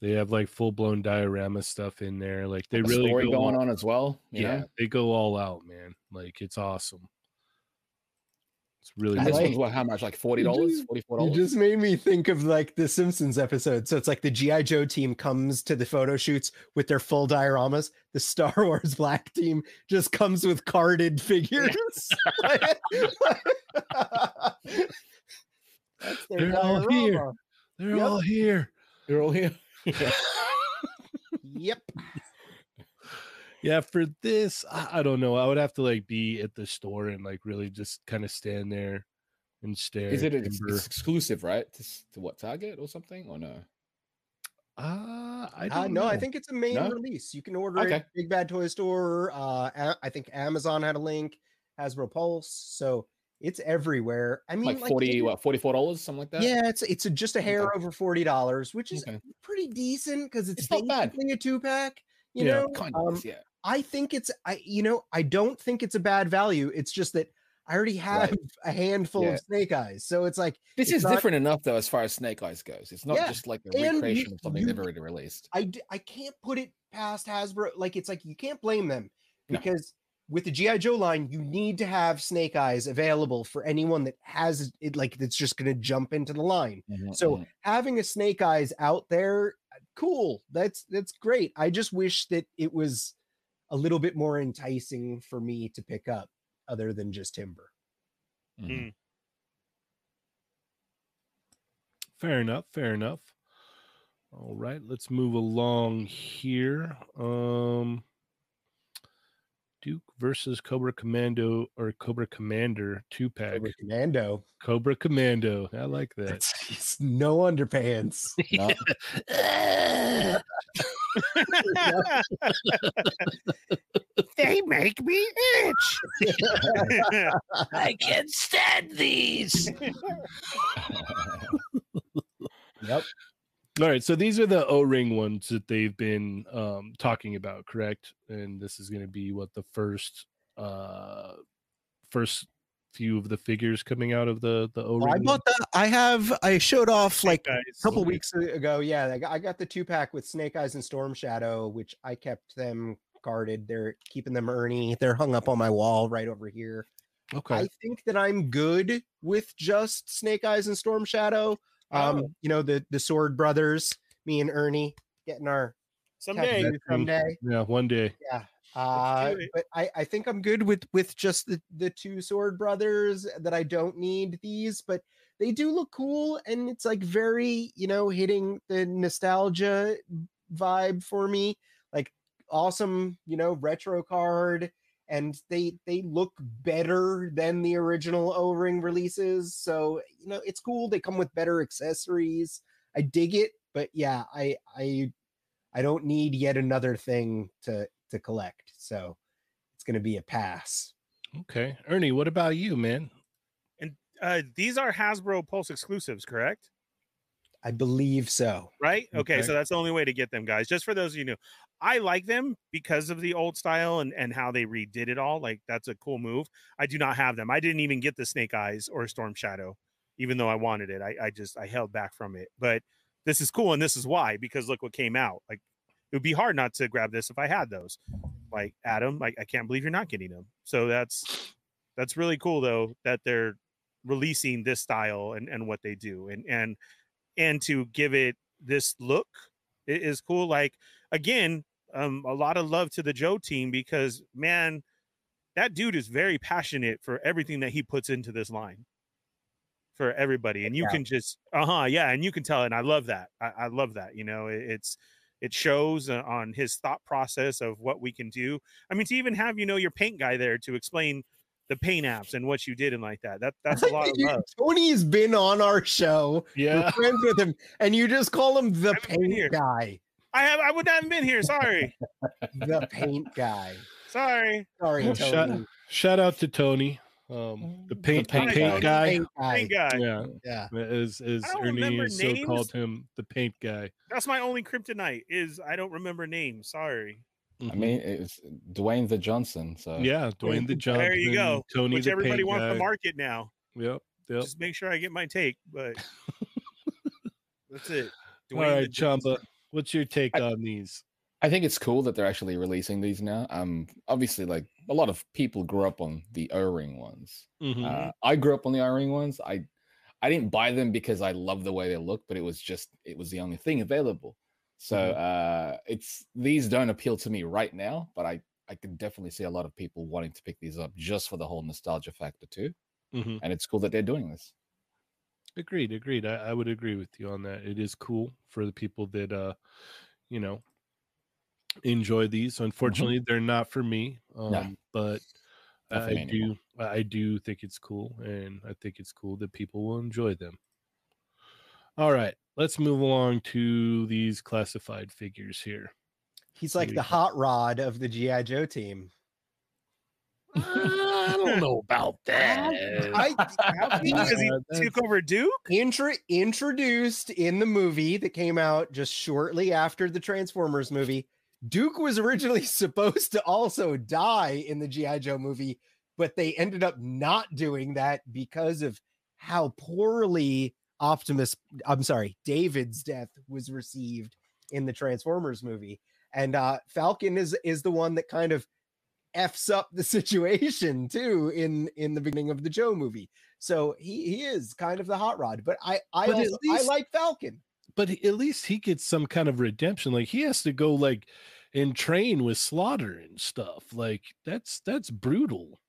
Speaker 1: they have like full blown diorama stuff in there. Like they
Speaker 4: The
Speaker 1: really
Speaker 4: story
Speaker 1: go
Speaker 4: going
Speaker 1: all-
Speaker 4: on as well. You
Speaker 1: yeah,
Speaker 4: know?
Speaker 1: they go all out, man. Like it's awesome. It's really
Speaker 3: I
Speaker 4: this
Speaker 3: like-
Speaker 4: one's what? How much? Like forty dollars,
Speaker 3: just-
Speaker 4: forty four
Speaker 3: You
Speaker 4: dollars.
Speaker 3: just made me think of like the Simpsons episode. So it's like the GI Joe team comes to the photo shoots with their full dioramas. The Star Wars Black team just comes with carded figures.
Speaker 1: They're all here. They're
Speaker 3: Yep.
Speaker 1: all here.
Speaker 4: They're all here.
Speaker 3: Yep.
Speaker 1: Yeah, for this, I, I don't know. I would have to like be at the store and like really just kind of stand there and stare.
Speaker 4: Is it ex- it's exclusive, right? To, to what Target or something, or no?
Speaker 1: Uh, I
Speaker 3: Uh,
Speaker 1: don't
Speaker 3: no, I think it's a main
Speaker 4: No?
Speaker 3: release. You can order
Speaker 4: Okay.
Speaker 3: it Big Bad Toy Store. Uh, A- I think Amazon had a link, Hasbro Pulse. So it's everywhere. I mean,
Speaker 4: like
Speaker 3: like,
Speaker 4: 40,
Speaker 3: even-
Speaker 4: what, $44, something like that?
Speaker 3: Yeah, it's it's a, just a hair
Speaker 4: Okay.
Speaker 3: over forty dollars, which is
Speaker 4: Okay.
Speaker 3: pretty decent because it's,
Speaker 4: It's not bad.
Speaker 3: a two pack. You
Speaker 1: Yeah,
Speaker 3: know,
Speaker 4: Kind
Speaker 3: Um,
Speaker 4: of, yeah.
Speaker 3: I think it's I you know I don't think it's a bad value. It's just that I already have
Speaker 4: Right.
Speaker 3: a handful
Speaker 4: Yeah.
Speaker 3: of snake eyes, so it's like
Speaker 4: This
Speaker 3: it's
Speaker 4: is
Speaker 3: not-
Speaker 4: different enough, though, as far as Snake Eyes goes. It's not
Speaker 3: Yeah,
Speaker 4: just like a
Speaker 3: and you-
Speaker 4: recreation of something they've already released.
Speaker 3: I I can't put it past Hasbro. Like it's like you can't blame them
Speaker 4: No.
Speaker 3: because with the GI Joe line, you need to have Snake Eyes available for anyone that has it. Like that's just going to jump into the line.
Speaker 4: Mhm,
Speaker 3: So
Speaker 4: mhm.
Speaker 3: having a Snake Eyes out there, uh, cool. That's that's great. I just wish that it was a little bit more enticing for me to pick up, other than just Timber.
Speaker 4: Mhm.
Speaker 1: Fair enough. Fair enough. All right, let's move along here. Um Duke versus Cobra Commando or Cobra Commander two pack.
Speaker 3: Cobra Commando.
Speaker 1: Cobra Commando. I like that.
Speaker 3: It's, it's no underpants.
Speaker 4: No,
Speaker 2: they make me itch.
Speaker 1: I can't stand these.
Speaker 3: Yep.
Speaker 1: All right, so these are the O-ring ones that they've been um, talking about, correct? And this is going to be what the first, uh, first few of the figures coming out of the the O-ring.
Speaker 3: I bought the. I have. I showed off like
Speaker 2: guys.
Speaker 3: a couple
Speaker 1: Okay.
Speaker 3: weeks ago. Yeah, I got, I got the two pack with Snake Eyes and Storm Shadow, which I kept them guarded. They're keeping them Ernie. They're hung up on my wall right over here.
Speaker 1: Okay.
Speaker 3: I think that I'm good with just Snake Eyes and Storm Shadow. Um,
Speaker 2: Oh.
Speaker 3: you know the the Sword Brothers, me and Ernie getting our
Speaker 2: Someday.
Speaker 3: tattoos someday.
Speaker 1: yeah, one day.
Speaker 3: Yeah. Uh, but I, I think I'm good with with just the the two sword brothers that I don't need these, but they do look cool and it's like very you know hitting the nostalgia vibe for me. Like awesome, you know, retro card, and they they look better than the original O-ring releases. So you know, it's cool. They come with better accessories. I dig it, but yeah, I I I don't need yet another thing to to collect. So it's going to be a pass.
Speaker 1: Okay, Ernie, what about you, man?
Speaker 2: And uh, these are Hasbro Pulse exclusives, correct?
Speaker 3: I believe so.
Speaker 2: Right? Okay,
Speaker 1: Okay.
Speaker 2: so that's the only way to get them, guys. Just for those of you new, I like them because of the old style and and how they redid it all. Like that's a cool move. I do not have them. I didn't even get the Snake Eyes or Storm Shadow, even though I wanted it. I, I just I held back from it. But this is cool, and this is why because look what came out. Like it would be hard not to grab this if I had those. Like Adam, like I can't believe you're not getting them. So that's that's really cool though that they're releasing this style and and what they do and and and to give it this look i- is cool like again um a lot of love to the joe team because man that dude is very passionate for everything that he puts into this line for everybody and you
Speaker 3: Yeah.
Speaker 2: can just uh-huh yeah and you can tell and i love that i, I love that you know it, it's it shows uh, on his thought process of what we can do i mean to even have you know your paint guy there to explain the paint apps and what you did and like that that that's a lot of
Speaker 3: You-
Speaker 2: love
Speaker 3: Tony's been on our show. We're
Speaker 1: Yeah,
Speaker 3: friends with him, and you just call him the
Speaker 2: haven't here.
Speaker 3: paint guy.
Speaker 2: i have i would not have been here sorry
Speaker 3: The paint guy.
Speaker 2: sorry
Speaker 3: Sorry,
Speaker 1: Well, shut-
Speaker 3: Tony.
Speaker 1: shout out to Tony, um, the paint, the
Speaker 4: paint
Speaker 1: paint,
Speaker 2: guy.
Speaker 1: guy.
Speaker 3: Paint guy.
Speaker 2: paint guy
Speaker 1: Yeah,
Speaker 3: Yeah.
Speaker 1: as as Ernie
Speaker 2: remember
Speaker 1: so called him, the paint guy.
Speaker 2: That's my only kryptonite is I don't remember names. Sorry.
Speaker 4: I
Speaker 1: Mhm.
Speaker 4: mean, it's Dwayne the Johnson. So
Speaker 1: yeah, Dwayne the Johnson.
Speaker 2: There you go.
Speaker 1: Tony
Speaker 2: Which
Speaker 1: the
Speaker 2: everybody
Speaker 1: paint
Speaker 2: wants
Speaker 1: guy.
Speaker 2: to market now.
Speaker 1: Yep, yep.
Speaker 2: Just make sure I get my take. But that's it.
Speaker 1: All
Speaker 2: Dwayne
Speaker 1: right,
Speaker 2: the Johnson.
Speaker 1: Chamba, what's your take
Speaker 4: I-
Speaker 1: on these?
Speaker 4: I think it's cool that they're actually releasing these now. Um, obviously, like a lot of people grew up on the O-ring ones.
Speaker 1: Mhm.
Speaker 4: Uh, I grew up on the O-ring ones. I I didn't buy them because I love the way they look, but it was just it was the only thing available. So
Speaker 1: Mhm.
Speaker 4: uh, it's these don't appeal to me right now, but I I can definitely see a lot of people wanting to pick these up just for the whole nostalgia factor too.
Speaker 1: Mhm.
Speaker 4: And it's cool that they're doing this.
Speaker 1: Agreed, agreed. I, I would agree with you on that. It is cool for the people that uh, you know, enjoy these. Unfortunately, they're not for me. Um, but
Speaker 4: Not for
Speaker 1: I
Speaker 4: me anymore.
Speaker 1: do I do think it's cool and I think it's cool that people will enjoy them. All right, let's move along to these classified figures here.
Speaker 3: He's like the hot rod of the GI Joe team.
Speaker 1: Ah, I don't know about that.
Speaker 3: I,
Speaker 2: because he took over Duke.
Speaker 3: intro, introduced in the movie that came out just shortly after the Transformers movie. Duke was originally supposed to also die in the G.I. Joe movie, but they ended up not doing that because of how poorly Optimus, I'm sorry, David's death was received in the Transformers movie. And uh Falcon is is the one that kind of f's up the situation too in in the beginning of the Joe movie. So he he is kind of the hot rod, but I I also,
Speaker 1: least-
Speaker 3: I like Falcon.
Speaker 1: But at least he gets some kind of redemption. Like he has to go like and train with Slaughter and stuff. Like that's that's brutal.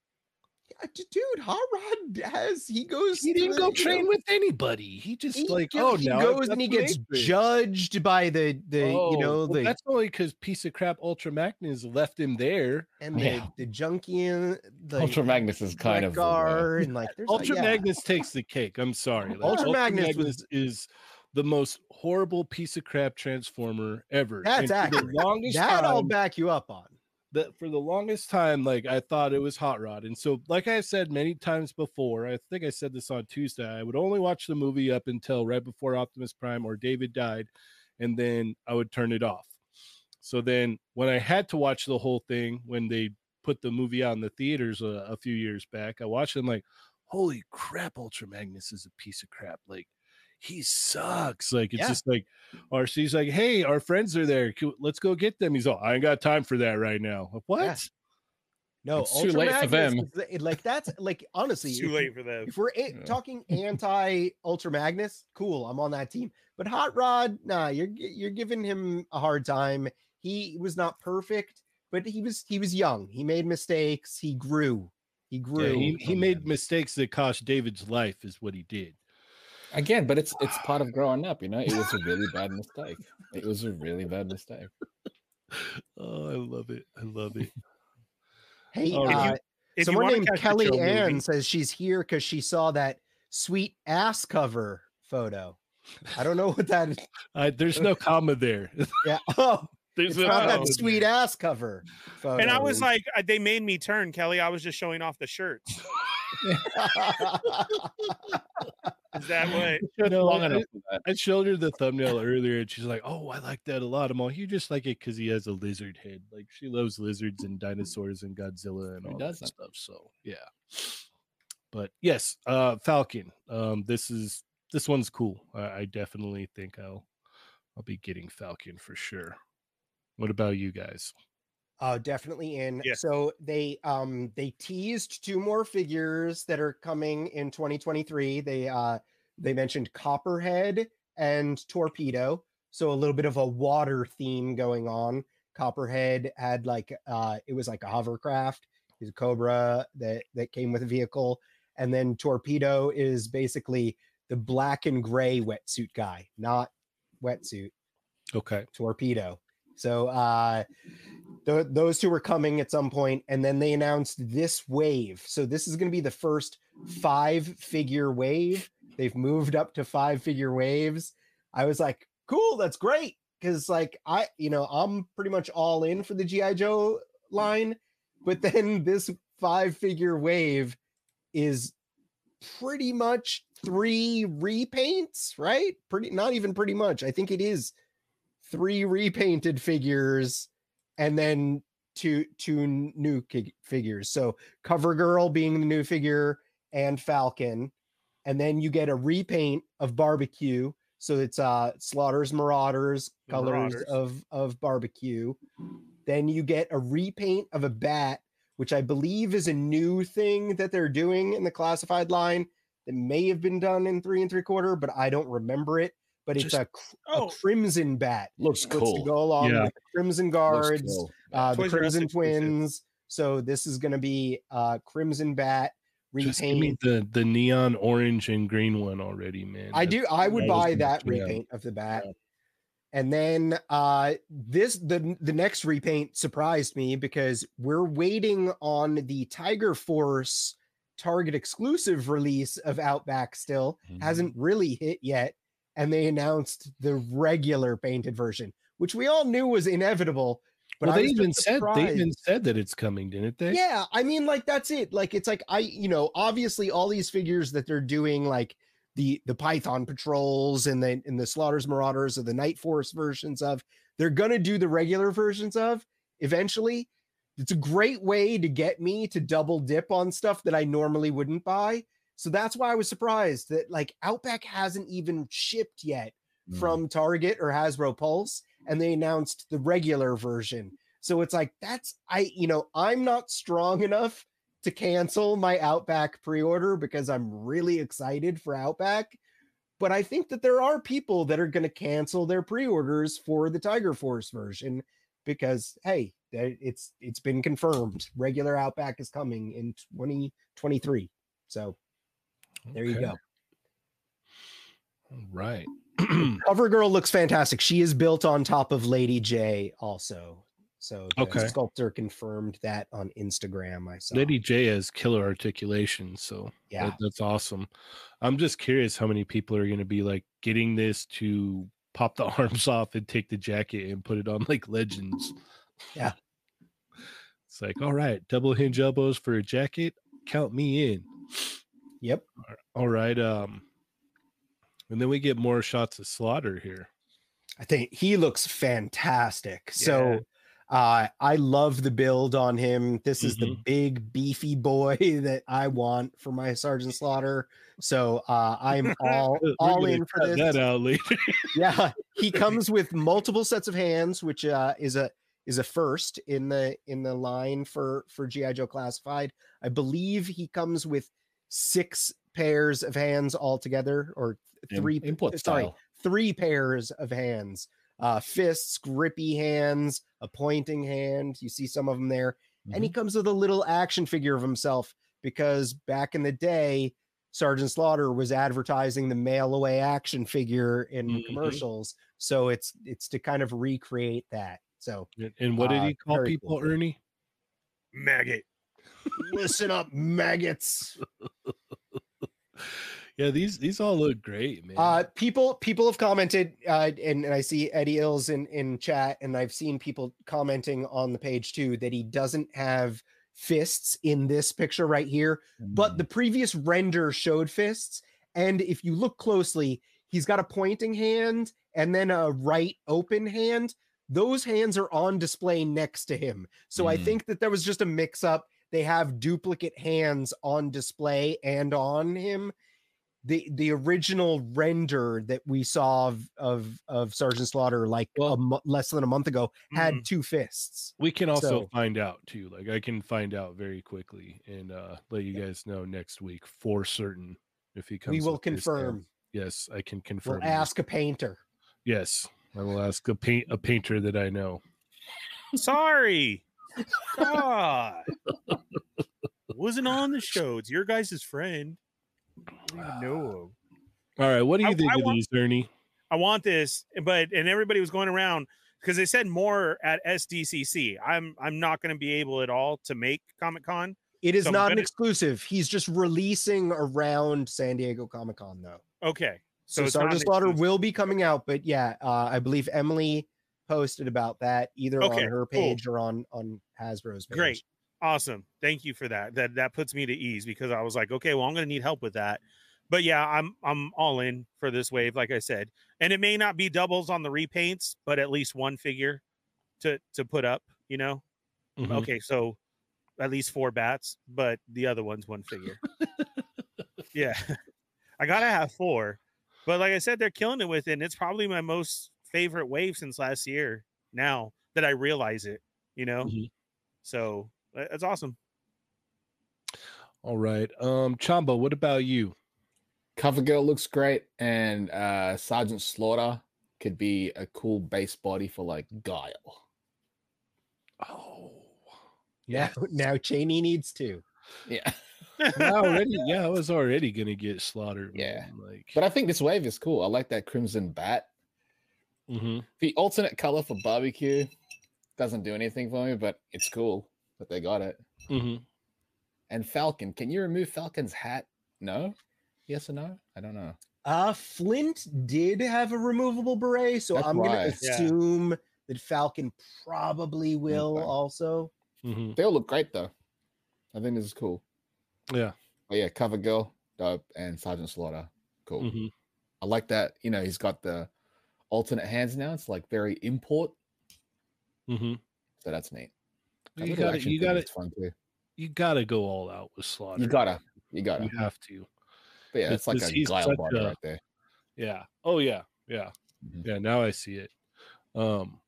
Speaker 3: Yeah, dude, Hot Rod has he goes.
Speaker 1: He
Speaker 3: to
Speaker 1: didn't
Speaker 3: the-
Speaker 1: go train
Speaker 3: know,
Speaker 1: with anybody. He just
Speaker 3: he,
Speaker 1: like
Speaker 3: go-
Speaker 1: oh
Speaker 3: he
Speaker 1: now
Speaker 3: goes and he gets
Speaker 1: matrix.
Speaker 3: judged by the the you know
Speaker 1: Well,
Speaker 3: the
Speaker 1: that's only because piece of crap Ultra Magnus left him there.
Speaker 3: and the
Speaker 4: Yeah.
Speaker 3: the junkie and the
Speaker 4: Ultra Magnus is kind of the, uh,
Speaker 3: and like there's a-
Speaker 1: Ultra
Speaker 3: yeah.
Speaker 1: Magnus takes the cake. I'm sorry. Like,
Speaker 3: Ultra Magnus was-
Speaker 1: is the most horrible piece of crap transformer ever.
Speaker 3: That's
Speaker 1: And
Speaker 3: accurate.
Speaker 1: the longest
Speaker 3: that I'll back you up on.
Speaker 1: that for the longest time, like I thought it was Hot Rod. And so, like I said many times before, I think I said this on Tuesday, I would only watch the movie up until right before Optimus Prime or David died, and then I would turn it off. So then when I had to watch the whole thing, when they put the movie out in the theaters a, a few years back, I watched it I'm like, holy crap, Ultra Magnus is a piece of crap. Like he sucks. Like it's
Speaker 3: Yeah.
Speaker 1: just like RC's like, hey, our friends are there. Let's go get them. He's all, I ain't got time for that right now. Like, What?
Speaker 3: No,
Speaker 4: It's too
Speaker 3: Ultra
Speaker 4: late for them.
Speaker 3: is like that's like honestly
Speaker 2: It's too
Speaker 3: if-
Speaker 2: late for them.
Speaker 3: If we're a-
Speaker 4: Yeah.
Speaker 3: talking anti Ultra Magnus, cool, I'm on that team. But Hot Rod, nah, you're you're giving him a hard time. He was not perfect, but he was he was young. He made mistakes. He grew. He
Speaker 1: Yeah,
Speaker 3: grew.
Speaker 1: he, he made mistakes that cost David's life, is what he did.
Speaker 4: Again, but it's it's part of growing up, you know. It was a really bad mistake. It was a really bad mistake.
Speaker 1: Oh, I love it. I love it.
Speaker 3: Hey, uh,
Speaker 1: right.
Speaker 2: If you
Speaker 3: someone
Speaker 2: wanna
Speaker 3: named Kelly Ann
Speaker 2: movie-
Speaker 3: says she's here because she saw that sweet ass cover photo. I don't know what that is.
Speaker 1: Uh, there's no comma there.
Speaker 3: Yeah. Oh,
Speaker 1: There's
Speaker 3: it's
Speaker 1: no
Speaker 3: not that sweet ass cover photo.
Speaker 2: and I was like, uh, they made me turn, Kelly. I was just showing off the shirts. Is that what?
Speaker 1: You know,
Speaker 4: Long
Speaker 1: I-
Speaker 4: enough that.
Speaker 1: I showed her the thumbnail earlier, and she's like, "Oh, I like that a lot." I'm all, "You just like it because he has a lizard head. Like she loves lizards and dinosaurs and Godzilla and all that stuff." So yeah. But yes, uh Falcon. Um, this is this one's cool. I, I definitely think I'll I'll be getting Falcon for sure. What about you guys?
Speaker 3: Uh, definitely in.
Speaker 2: Yeah.
Speaker 3: So they um they teased two more figures that are coming in 2023. They uh they mentioned Copperhead and Torpedo. So a little bit of a water theme going on. Copperhead had like uh it was like a hovercraft. He's a Cobra that that came with a vehicle, and then Torpedo is basically the black and gray wetsuit guy, not wetsuit
Speaker 1: Okay.
Speaker 3: torpedo so uh th- those two were coming at some point and then they announced this wave. So this is going to be the first five figure wave. They've moved up to five figure waves. I was like cool that's great. Because like i you know i'm pretty much all in for the gi joe line but then this five figure wave is pretty much three repaints right? Pretty not even pretty much. I think it is three repainted figures and then two two new figures. So cover girl being the new figure and falcon. And then you get a repaint of barbecue. So it's uh slaughters marauders colors
Speaker 2: Marauders.
Speaker 3: of of barbecue. Then you get a repaint of a bat which i believe is a new thing that they're doing in the classified line that may have been done in three and three quarter but i don't remember it but it's
Speaker 1: Just-
Speaker 3: a, cr- a
Speaker 2: Oh.
Speaker 3: crimson bat
Speaker 4: Looks
Speaker 3: what's to
Speaker 4: cool.
Speaker 3: go along
Speaker 1: Yeah.
Speaker 3: with the Crimson Guards,
Speaker 4: cool.
Speaker 3: uh, the
Speaker 2: Toys R Us
Speaker 3: Crimson. Twins. So this is going to be uh, Crimson Bat
Speaker 1: Just give me
Speaker 3: repaint.
Speaker 1: the the neon orange and green one already, man.
Speaker 3: I
Speaker 1: That's-
Speaker 3: do. I would buy that
Speaker 1: yeah.
Speaker 3: repaint of the bat.
Speaker 1: Yeah.
Speaker 3: And then uh, this the the next repaint surprised me because we're waiting on the Tiger Force Target exclusive release of Outback. Still hasn't really hit yet, and they announced the regular painted version, which we all knew was inevitable. But
Speaker 1: well, they even said they even said that it's coming, didn't they?
Speaker 3: Yeah, I mean, like that's it. Like it's like I, you know, obviously all these figures that they're doing, like the the Python patrols and the and the Slaughters Marauders or the Night Force versions of, they're gonna do the regular versions of eventually. It's a great way to get me to double dip on stuff that I normally wouldn't buy. So that's why I was surprised that like Outback hasn't even shipped yet
Speaker 4: Mm.
Speaker 3: from Target or Hasbro Pulse, and they announced the regular version. So it's like that's I, you know, I'm not strong enough to cancel my Outback pre-order because I'm really excited for Outback. But I think that there are people that are going to cancel their pre-orders for the Tiger Force version because hey, that- it's it's been confirmed. Regular Outback is coming in 2023. So there you go.
Speaker 1: All right.
Speaker 3: Cover Girl looks fantastic. She is built on top of Lady Jaye also. So the
Speaker 1: Okay.
Speaker 3: sculptor confirmed that on Instagram. I saw.
Speaker 1: Lady Jaye has killer articulation, so
Speaker 3: Yeah.
Speaker 1: that- that's awesome. I'm just curious how many people are going to be like getting this to pop the arms off and take the jacket and put it on like legends.
Speaker 3: Yeah.
Speaker 1: It's like, all right, double hinge elbows for a jacket. Count me in.
Speaker 3: Yep.
Speaker 1: All right. Um, and then we get more shots of slaughter here.
Speaker 3: I think he looks fantastic. So uh I love the build on him. This is the
Speaker 1: Mhm.
Speaker 3: big beefy boy that I want for my Sergeant Slaughter. So uh I'm all all in for this.
Speaker 1: That out later.
Speaker 3: yeah he comes with multiple sets of hands which uh is a is a first in the in the line for for gi joe classified i believe he comes with six pairs of hands altogether or
Speaker 4: Im-
Speaker 3: three
Speaker 4: import
Speaker 3: sorry
Speaker 4: style.
Speaker 3: three pairs of hands uh fists grippy hands a pointing hand you see some of them there and he comes with a little action figure of himself because back in the day sergeant slaughter was advertising the mail away action figure in
Speaker 1: Mhm.
Speaker 3: commercials so it's it's to kind of recreate that so
Speaker 1: And- and what did
Speaker 3: Uh,
Speaker 1: he call people,
Speaker 3: cool.
Speaker 1: Ernie?
Speaker 2: Maggot.
Speaker 3: Listen up maggots
Speaker 1: Yeah, these these all look great, man.
Speaker 3: uh people people have commented uh and, and i see eddie ills in in chat and i've seen people commenting on the page too that he doesn't have fists in this picture right here but the previous render showed fists and if you look closely he's got a pointing hand and then a right open hand those hands are on display next to him so i
Speaker 4: Mm.
Speaker 3: think that there was just a mix up they have duplicate hands on display and on him the the original render that we saw of of, of sergeant slaughter like a
Speaker 1: Well-
Speaker 3: mo- less than a month ago had
Speaker 2: Mm.
Speaker 3: two fists
Speaker 1: we can also
Speaker 3: so-
Speaker 1: find out too. Like I can find out very quickly and uh let you guys know next week for certain if he comes.
Speaker 3: we will
Speaker 1: with his hand.
Speaker 3: confirm
Speaker 1: Yes, I can confirm.
Speaker 3: we'll ask a painter
Speaker 1: Yes, I will ask a paint a painter that I know.
Speaker 2: Sorry. God. Wasn't on the show. It's your guys' friend. I don't know him.
Speaker 1: All right, what do you
Speaker 2: I-
Speaker 1: think
Speaker 2: I
Speaker 1: of
Speaker 2: want-
Speaker 1: these, Ernie?
Speaker 2: I want this, but and everybody was going around because they said more at SDCC. I'm I'm not going to be able at all to make Comic Con.
Speaker 3: It is
Speaker 2: So
Speaker 3: not an
Speaker 2: gonna-
Speaker 3: exclusive. He's just releasing around San Diego Comic Con, though.
Speaker 2: Okay,
Speaker 3: So,
Speaker 2: So it's
Speaker 3: Sergeant Slaughter will be coming out, but yeah, uh, I believe Emily posted about that either
Speaker 2: Okay,
Speaker 3: on her
Speaker 2: cool.
Speaker 3: page or on on Hasbro's page.
Speaker 2: Great. awesome. Thank you for that. That that puts me to ease because I was like, okay, well, I'm going to need help with that. But yeah, I'm I'm all in for this wave, like I said, and it may not be doubles on the repaints, but at least one figure to to put up. You know,
Speaker 1: Mhm.
Speaker 2: okay, so at least four bats, but the other one's one figure. yeah, I gotta have four. But like I said, they're killing it with it. And it's probably my most favorite wave since last year. Now that I realize it, you know,
Speaker 1: Mhm.
Speaker 2: so that's awesome.
Speaker 1: All right. Um, Chamba, what about you?
Speaker 4: Cover Girl looks great, and uh Sergeant Slaughter could be a cool base body for like Guile.
Speaker 1: Oh,
Speaker 3: Yeah, now Cheney needs to.
Speaker 4: Yeah,
Speaker 1: already, yeah, I was already gonna get slaughtered.
Speaker 4: Yeah.
Speaker 1: like,
Speaker 4: but I think this wave is cool. I like that crimson bat.
Speaker 1: Mhm.
Speaker 4: The alternate color for barbecue doesn't do anything for me, but it's cool that they got it.
Speaker 1: Mhm.
Speaker 4: And Falcon, can you remove Falcon's hat? No. Yes or no? I don't know.
Speaker 3: Uh Flint did have a removable beret, so
Speaker 4: That's
Speaker 3: I'm gonna
Speaker 4: right.
Speaker 2: Yeah.
Speaker 3: assume that Falcon probably will
Speaker 4: Okay.
Speaker 3: also.
Speaker 1: hmm
Speaker 4: They all look great though. I think this is cool.
Speaker 1: Yeah.
Speaker 4: But yeah, Cover Girl, dope, and Sergeant Slaughter, cool.
Speaker 1: hmm
Speaker 4: I like that. You know, he's got the alternate hands now. It's like very import,
Speaker 1: Mm-hmm.
Speaker 4: so that's neat. That
Speaker 1: You got to You got
Speaker 4: is
Speaker 1: to
Speaker 4: fun too.
Speaker 1: You got to go all out with Slaughter.
Speaker 4: You gotta, you gotta.
Speaker 1: You have to.
Speaker 4: But yeah, it's like a
Speaker 1: such
Speaker 4: body
Speaker 1: a-
Speaker 4: right there.
Speaker 1: Yeah. Oh yeah. Yeah.
Speaker 4: Mhm.
Speaker 1: Yeah. Now I see it. Um.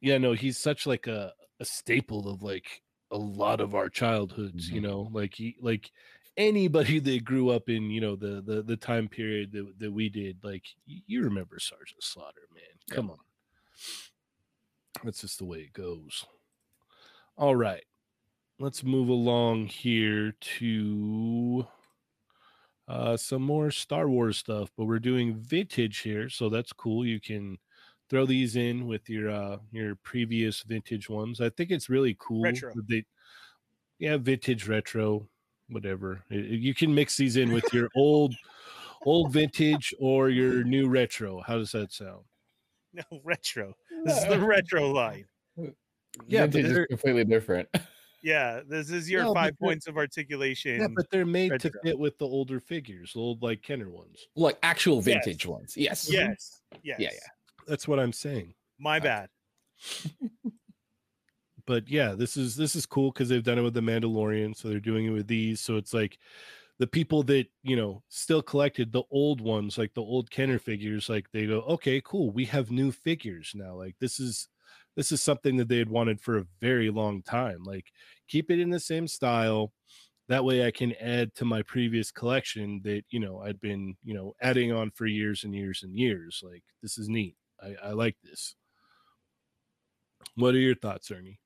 Speaker 1: Yeah. No, he's such like a a staple of like a lot of our childhoods. You
Speaker 4: Mhm.
Speaker 1: know, like he like anybody that grew up in you know the the the time period that that we did. Like you remember Sergeant Slaughter, man.
Speaker 4: Yeah.
Speaker 1: Come on. That's just the way it goes. All right. Let's move along here to uh, some more Star Wars stuff, but we're doing vintage here, so that's cool. You can throw these in with your uh, your previous vintage ones. I think it's really cool.
Speaker 2: Retro.
Speaker 1: that They, yeah, vintage, retro, whatever. You can mix these in with your old old vintage or your new retro. How does that sound?
Speaker 2: No, retro. This is the retro line.
Speaker 1: Yeah, but
Speaker 4: Vintage is completely different.
Speaker 2: Yeah, this is your
Speaker 1: No,
Speaker 2: five points of articulation.
Speaker 1: Yeah, but they're made to fit with the older figures, the old like Kenner ones.
Speaker 4: like actual
Speaker 2: Yes.
Speaker 4: vintage ones. Yes.
Speaker 2: yes, yes.
Speaker 4: Yeah, yeah.
Speaker 1: That's what I'm saying.
Speaker 2: My bad.
Speaker 1: but yeah, this is this is cool because they've done it with the Mandalorian, so they're doing it with these. So it's like the people that you know still collected the old ones, like the old Kenner figures, like they go, okay, cool, we have new figures now. Like this is this is something that they had wanted for a very long time. Like keep it in the same style. That way I can add to my previous collection that you know I'd been you know adding on for years and years and years. Like this is neat. I, I like this. What are your thoughts, Ernie?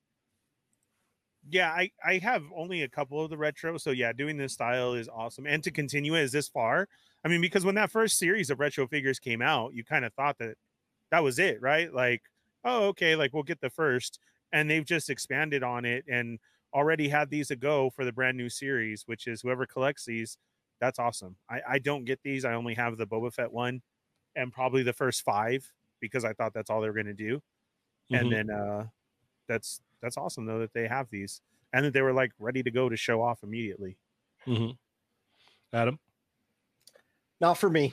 Speaker 2: Yeah, I I have only a couple of the retro, so yeah, doing this style is awesome. And to continue it is this far. I mean, because when that first series of retro figures came out, you kind of thought that that was it, right? Like, oh, okay, like we'll get the first, and they've just expanded on it and already had these a go for the brand new series, which is whoever collects these, that's awesome. I I don't get these. I only have the Boba Fett one, and probably the first five because I thought that's all they were going to do
Speaker 1: Mhm.
Speaker 2: and then uh that's that's awesome though that they have these and that they were like ready to go to show off immediately
Speaker 1: hmm Adam.
Speaker 3: Not for me.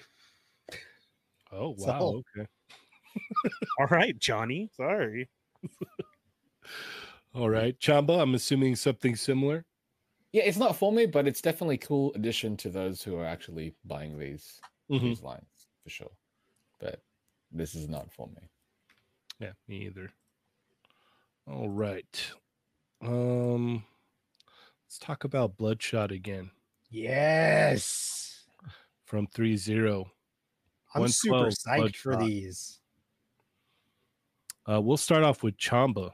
Speaker 1: Oh
Speaker 3: So-
Speaker 1: wow. Okay.
Speaker 2: all right johnny sorry
Speaker 1: All right, Chamba. I'm assuming something similar.
Speaker 4: Yeah, it's not for me, but it's definitely cool addition to those who are actually buying these
Speaker 1: Mhm.
Speaker 4: these lines for sure. But this is not for me.
Speaker 1: Yeah, me either. All right. Um, let's talk about Bloodshot again
Speaker 3: Yes.
Speaker 1: from three zero.
Speaker 3: I'm super
Speaker 1: 112
Speaker 3: psyched for these.
Speaker 1: Uh, we'll start off with Chamba.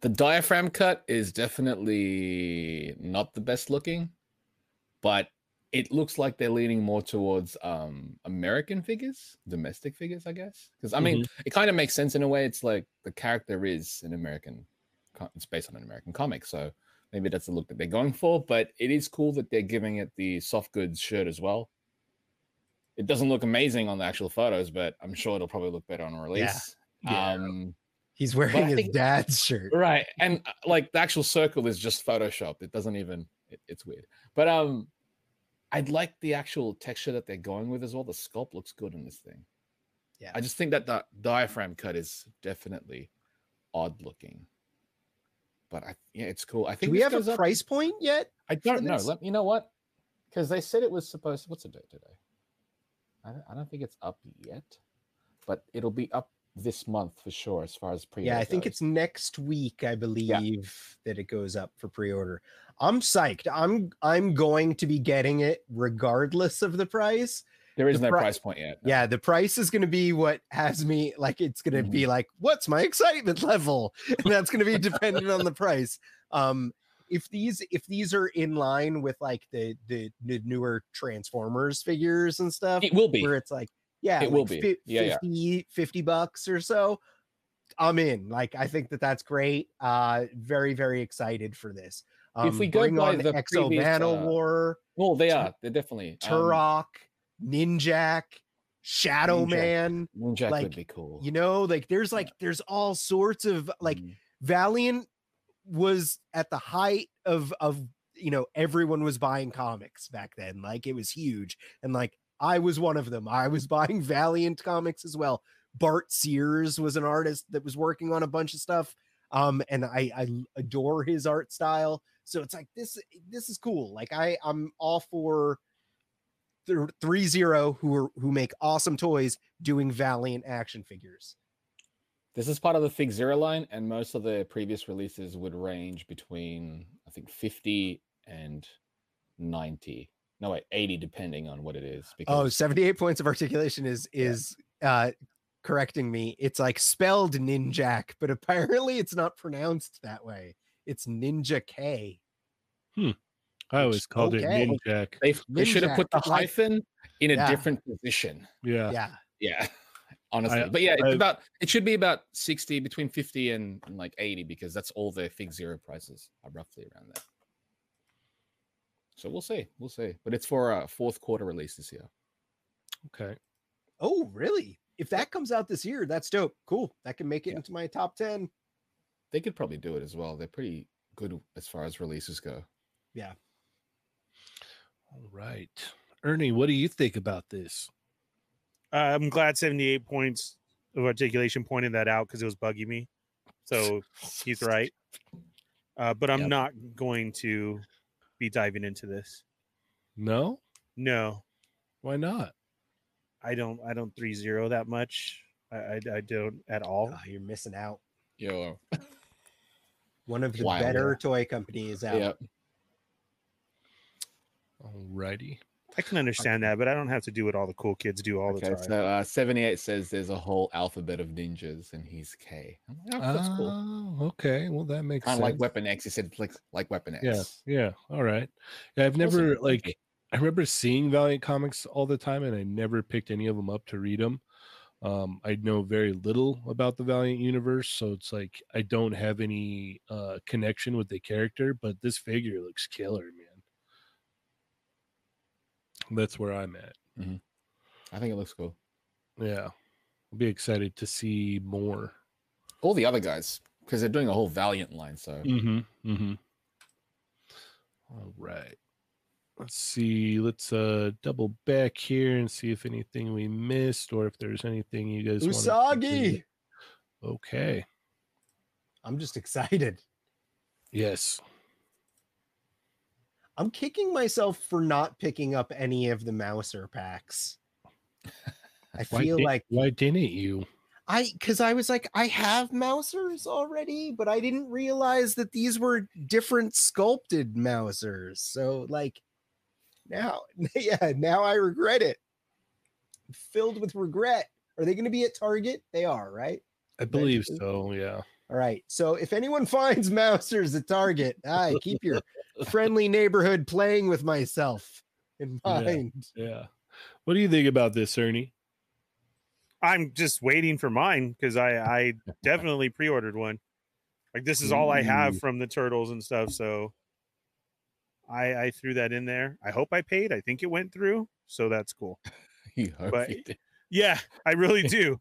Speaker 4: The diaphragm cut is definitely not the best looking, but it looks like they're leaning more towards um American figures, domestic figures, I guess. Because I mean, it kind of makes sense in a way. It's like the character is an American, it's based on an American comic, so maybe that's the look that they're going for. But it is cool that they're giving it the soft goods shirt as well. It doesn't look amazing on the actual photos, but I'm sure it'll probably look better on release.
Speaker 1: Yeah.
Speaker 4: Um,
Speaker 3: He's wearing his
Speaker 4: think-
Speaker 3: dad's shirt.
Speaker 4: right and uh, like the actual circle is just photoshopped it doesn't even it- it's weird but um i'd like the actual texture that they're going with as well. The sculpt looks good in this thing.
Speaker 3: Yeah.
Speaker 4: i just think that the diaphragm cut is definitely odd looking. But i yeah it's cool. I
Speaker 3: Do
Speaker 4: think
Speaker 3: we have a
Speaker 4: up-
Speaker 3: price point yet?
Speaker 4: i don't know. let you know what? Because they said it was supposed what's the date today? I don't, I don't think it's up yet but it'll be up this month for sure as far as pre
Speaker 3: Yeah, I think it's next week, I believe, that it goes up for pre-order. I'm psyched. I'm I'm going to be getting it regardless of the price.
Speaker 4: there is
Speaker 3: the pri-
Speaker 4: price point yet no.
Speaker 3: Yeah, the price is going to be what has me like it's going to be like what's my excitement level? And that's going to be dependent on the price. Um if these if these are in line with like the the, the newer Transformers figures and stuff
Speaker 4: it will be
Speaker 3: where it's like yeah
Speaker 4: It will be.
Speaker 3: fi-
Speaker 4: Yeah, yeah.
Speaker 3: 50 50 bucks or so i'm in like i think that that's great uh very very excited for this um,
Speaker 4: If we go by the
Speaker 3: exo
Speaker 4: previous,
Speaker 3: Battle
Speaker 4: uh,
Speaker 3: war
Speaker 4: Well, they are. They're definitely. um,
Speaker 3: turok ninjak Shadow
Speaker 4: Ninja.
Speaker 3: Man.
Speaker 4: Ninja
Speaker 3: like,
Speaker 4: would be cool.
Speaker 3: You know, like there's like there's all sorts of like
Speaker 4: Mm.
Speaker 3: Valiant was at the height of of you know everyone was buying comics back then like it was huge and like I was one of them I was buying Valiant comics as well Bart Sears was an artist that was working on a bunch of stuff um and I I adore his art style so it's like this this is cool like I I'm all for th- 3-0 who are who make awesome toys doing Valiant action figures
Speaker 4: This is part of the Fig Zero line, and most of the previous releases would range between I think 50 and 90. No, wait, 80, depending on what it is. Because- Oh,
Speaker 3: 78 points of articulation is is uh correcting me. It's like spelled ninjak, but apparently it's not pronounced that way. It's ninja K. Hmm.
Speaker 1: I always called
Speaker 3: okay.
Speaker 1: it Ninja.
Speaker 4: they, they should have put the hyphen in a
Speaker 3: Yeah.
Speaker 4: different position.
Speaker 1: Yeah.
Speaker 3: Yeah.
Speaker 4: Yeah. Honestly.
Speaker 1: I-
Speaker 4: but yeah, it's
Speaker 1: I-
Speaker 4: about it should be about 60, between 50 and, and like 80, because that's all the Fig Zero prices are roughly around there. So we'll see. We'll see. But it's for a fourth quarter release this year.
Speaker 1: Okay.
Speaker 3: Oh, really? If that comes out this year, that's dope. Cool. That can make it
Speaker 4: Yeah.
Speaker 3: into my top 10.
Speaker 4: They could probably do it as well. They're pretty good as far as releases go. Yeah.
Speaker 1: All right. Ernie, what do you think about this?
Speaker 2: Uh, I'm glad 78 points of articulation pointed that out because it was bugging me. So he's right. Uh, but I'm
Speaker 4: Yep.
Speaker 2: not going to be diving into this.
Speaker 1: No?
Speaker 2: No,
Speaker 1: Why not?
Speaker 2: I don't. I don't three zero that much. I, I, I don't at all.
Speaker 3: Oh, you're missing out.
Speaker 4: Yo.
Speaker 3: One of the
Speaker 4: Wild.
Speaker 3: better toy companies out.
Speaker 4: Yeah.
Speaker 1: All righty.
Speaker 2: I can understand that, but I don't have to do what all the cool kids do all the time.
Speaker 4: so uh, 78 says there's a whole alphabet of ninjas and he's K. I'm like, oh, that's cool.
Speaker 1: Oh, okay. Well, that makes
Speaker 4: Kind of
Speaker 1: sense.
Speaker 4: like Weapon X. He said like like Weapon X.
Speaker 1: Yeah. Yeah. All right. Yeah, I've never
Speaker 4: thank
Speaker 1: like. I remember seeing Valiant comics all the time, and I never picked any of them up to read them. Um, I know very little about the Valiant universe, so it's like I don't have any uh, connection with the character. But this figure looks killer, man. That's where I'm at.
Speaker 4: I think it looks cool.
Speaker 1: Yeah, I'll be excited to see more.
Speaker 4: All the other guys, because they're doing a whole Valiant line. So
Speaker 1: Mm-hmm. Mm-hmm. All right. Let's see. Let's uh double back here and see if anything we missed or if there's anything you guys.
Speaker 3: Usagi.
Speaker 1: Okay.
Speaker 3: I'm just excited.
Speaker 1: Yes.
Speaker 3: I'm kicking myself for not picking up any of the Mouser packs. I feel
Speaker 1: di-
Speaker 3: like
Speaker 1: why didn't you?
Speaker 3: I because I was like, I have Mousers already, but I didn't realize that these were different sculpted Mousers. So like now, yeah, now I regret it. I'm filled with regret. Are they gonna be at Target? They are, right?
Speaker 1: I believe
Speaker 3: Eventually.
Speaker 1: so. Yeah.
Speaker 3: All right. So if anyone finds Mousers at Target, I keep your friendly neighborhood playing with myself in
Speaker 1: Yeah.
Speaker 3: mind.
Speaker 1: Yeah. What do you think about this, Ernie?
Speaker 2: I'm just waiting for mine because I I definitely pre-ordered one. Like this is all I have from the turtles and stuff. So I I threw that in there. I hope I paid. I think it went through, so that's cool.
Speaker 4: you hope
Speaker 2: But- Yeah, I really do.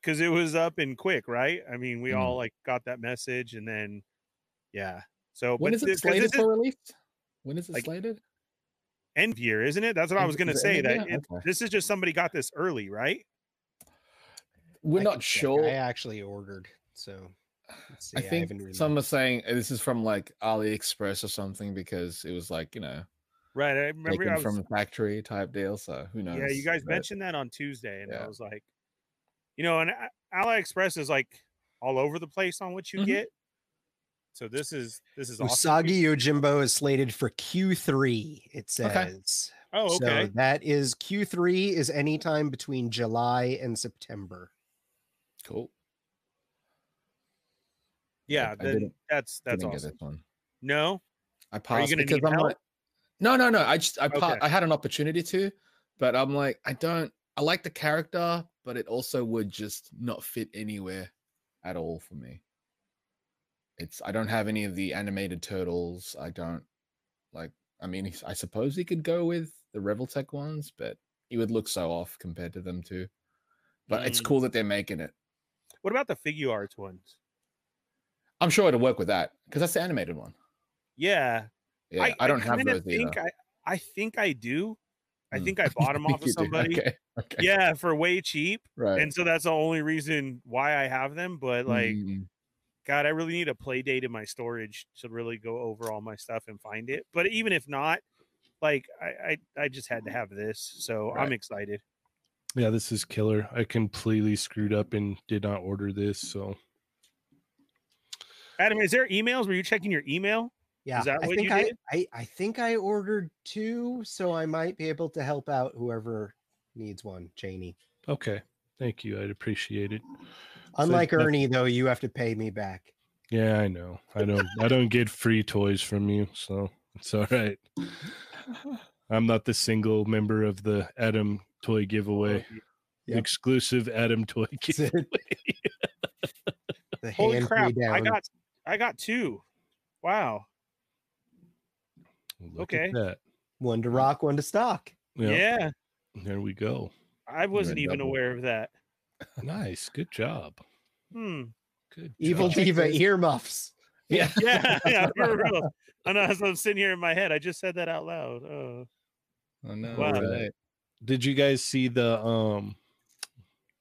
Speaker 2: Because it was up and quick, right? I mean, we
Speaker 4: Mhm.
Speaker 2: all like got that message, and then yeah. So
Speaker 4: When
Speaker 2: but
Speaker 4: is it
Speaker 2: thi-
Speaker 4: slated for release? When is it
Speaker 2: like,
Speaker 4: slated?
Speaker 2: end of year, isn't it? That's what I was gonna
Speaker 4: is it end
Speaker 2: say. That
Speaker 4: year?
Speaker 2: it,
Speaker 4: Okay.
Speaker 2: this is just somebody got this early, right?
Speaker 4: We're
Speaker 3: I
Speaker 4: not
Speaker 3: can check.
Speaker 4: sure.
Speaker 3: I actually ordered. So let's
Speaker 4: I think
Speaker 3: haven't really-
Speaker 4: some are saying uh, this is from like AliExpress or something because it was like you know
Speaker 2: Right. I remember I was,
Speaker 4: from a factory type deal. So who knows?
Speaker 2: Yeah, you guys
Speaker 4: but-
Speaker 2: mentioned that on Tuesday, and
Speaker 4: Yeah.
Speaker 2: I was like, you know, and AliExpress is like all over the place on what you
Speaker 4: Mhm.
Speaker 2: get. So this is this is awesome.
Speaker 3: Usagi Yojimbo is slated for Q3. It says.
Speaker 2: Oh, okay.
Speaker 3: So that is Q3 is anytime between July and September.
Speaker 4: Cool.
Speaker 2: Yeah,
Speaker 4: I
Speaker 2: then
Speaker 4: didn't-
Speaker 2: that's that's
Speaker 4: Didn't get
Speaker 2: awesome.
Speaker 4: this one.
Speaker 2: No,
Speaker 4: I passed because I'm
Speaker 2: help?
Speaker 4: like, no, no, no. I just I pa- I had an opportunity to, but I'm like, I don't. I like the character, but it also would just not fit anywhere at all for me. It's I don't have any of the animated turtles. I don't like. I mean, I suppose he could go with the Revoltech ones, but he would look so off compared to them too. But it's
Speaker 2: Mm.
Speaker 4: cool that they're making it.
Speaker 2: What about the Figuarts ones?
Speaker 4: I'm sure it'll work with that because that's the animated one.
Speaker 2: Yeah,
Speaker 4: Yeah, I, don't have
Speaker 2: kinda
Speaker 4: those
Speaker 2: think
Speaker 4: either.
Speaker 2: I, I think I do. I
Speaker 4: Hmm.
Speaker 2: think I bought them off of somebody.
Speaker 4: Okay. okay.
Speaker 2: Yeah, for way cheap,
Speaker 4: Right.
Speaker 2: and so that's the only reason why I have them. But like,
Speaker 4: Mm,
Speaker 2: God, I really need a play date in my storage to really go over all my stuff and find it. But even if not, like I I, I just had to have this, so I'm excited.
Speaker 1: Yeah, this is killer. I completely screwed up and did not order this. So
Speaker 2: Adam, is there emails? Were you checking your email?
Speaker 3: Yeah,
Speaker 2: that
Speaker 3: I
Speaker 2: what
Speaker 3: think
Speaker 2: you
Speaker 3: I,
Speaker 2: did?
Speaker 3: I I think I ordered two, so I might be able to help out whoever needs one. Janie.
Speaker 1: okay, thank you. I'd appreciate it.
Speaker 3: Unlike
Speaker 1: that-
Speaker 3: Ernie, though, you have to pay me back.
Speaker 1: Yeah, I know. I don't. I don't get free toys from you, so it's all right. I'm not the single member of the Adam toy giveaway.
Speaker 3: Oh, yep.
Speaker 1: Exclusive Adam toy
Speaker 3: That's
Speaker 1: giveaway.
Speaker 3: it. The
Speaker 2: Holy crap!
Speaker 3: me
Speaker 2: I got I got two. Wow.
Speaker 1: Look
Speaker 2: Okay.
Speaker 1: at that.
Speaker 3: one to rock, one to stock.
Speaker 1: Yeah,
Speaker 2: Yeah,
Speaker 1: There we go.
Speaker 2: I wasn't even
Speaker 4: double.
Speaker 2: aware of that.
Speaker 1: Nice. Good job.
Speaker 2: Hmm.
Speaker 1: Good.
Speaker 3: Evil
Speaker 1: job.
Speaker 3: Diva earmuffs.
Speaker 1: Yeah.
Speaker 2: Yeah, yeah, for real. I know as I'm sitting here in my head, I just said that out loud. Oh.
Speaker 4: I know.
Speaker 2: Wow.
Speaker 4: right?
Speaker 1: Did you guys see the um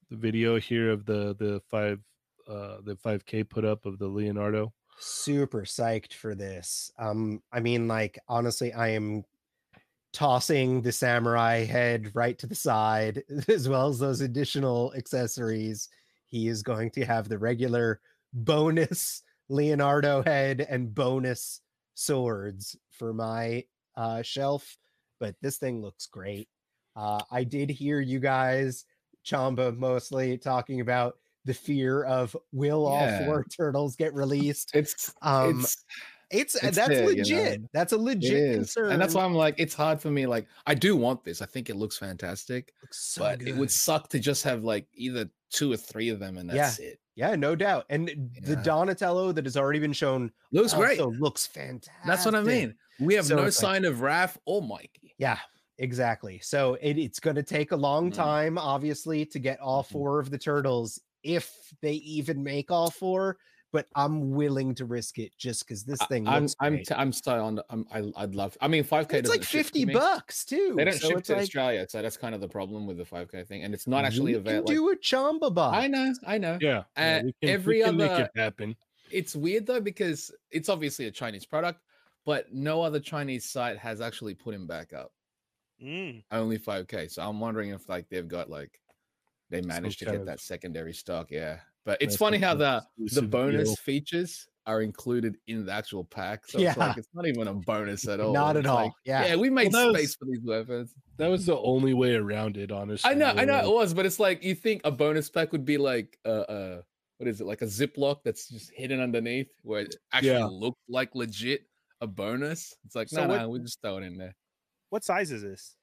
Speaker 1: the video here of the the five uh the 5k put up of the Leonardo?
Speaker 3: Super psyched for this. Um, I mean, like honestly, I am tossing the samurai head right to the side, as well as those additional accessories. He is going to have the regular bonus Leonardo head and bonus swords for my uh, shelf, but this thing looks great. Uh, I did hear you guys, Chamba mostly, talking about the fear of will all four turtles get released?
Speaker 4: It's
Speaker 3: Um,
Speaker 4: it's
Speaker 3: it's,
Speaker 4: it's
Speaker 3: that's
Speaker 4: there, you
Speaker 3: legit.
Speaker 4: know.
Speaker 3: That's a legit concern.
Speaker 4: and that's why I'm like, it's hard for me. Like, I do want this. I think it looks fantastic,
Speaker 3: Looks so
Speaker 4: but it would suck to just have like either two or three of them, and
Speaker 3: Yeah.
Speaker 4: that's it.
Speaker 3: Yeah, no doubt. And the Donatello that has already been shown
Speaker 4: Looks great.
Speaker 3: looks fantastic.
Speaker 4: That's what I mean. We have
Speaker 3: So
Speaker 4: no
Speaker 3: it's like-
Speaker 4: sign of Raph or Mikey.
Speaker 3: Yeah, exactly. So it, it's going to take a long
Speaker 4: Mm.
Speaker 3: time, obviously, to get all
Speaker 4: Mhm.
Speaker 3: four of the turtles, if they even make all four. But I'm willing to risk it just because this
Speaker 4: I-
Speaker 3: thing
Speaker 4: I'm
Speaker 3: looks
Speaker 4: I'm t- I'm so on. I'm, I, I'd love. I mean, 5K.
Speaker 3: it's like
Speaker 4: doesn't ship to
Speaker 3: 50 bucks too.
Speaker 4: They don't
Speaker 3: so
Speaker 4: ship to
Speaker 3: like,
Speaker 4: Australia, so that's kind of the problem with the 5K thing, and it's not actually
Speaker 3: we
Speaker 4: available.
Speaker 3: Can do a chamba box.
Speaker 4: I know, I know.
Speaker 1: Yeah. yeah,
Speaker 4: Uh,
Speaker 1: we can,
Speaker 4: every
Speaker 1: we can make
Speaker 4: other-
Speaker 1: it happen.
Speaker 4: It's weird though because it's obviously a Chinese product, but no other Chinese site has actually put him back up.
Speaker 2: Mm.
Speaker 4: Only 5K. So I'm wondering if like they've got like they managed to
Speaker 1: kind
Speaker 4: get that secondary stock. Yeah, but it's
Speaker 1: That's
Speaker 4: funny how the the bonus
Speaker 1: deal.
Speaker 4: features are included in the actual pack. So it's
Speaker 3: Yeah.
Speaker 4: like it's not even a bonus at all.
Speaker 3: Not at
Speaker 4: It's
Speaker 3: all.
Speaker 4: like,
Speaker 3: yeah.
Speaker 4: yeah, we made
Speaker 1: Well, that was-
Speaker 4: space for these weapons.
Speaker 1: That was the only way around it, honestly.
Speaker 4: I know, I know it was, but it's like you think a bonus pack would be like uh uh what is it, like a ziploc that's just hidden underneath where it actually
Speaker 1: Yeah.
Speaker 4: looked like legit a bonus. It's like,
Speaker 2: So
Speaker 4: no,
Speaker 2: what-
Speaker 4: no, we just throw it in there.
Speaker 2: What size is this?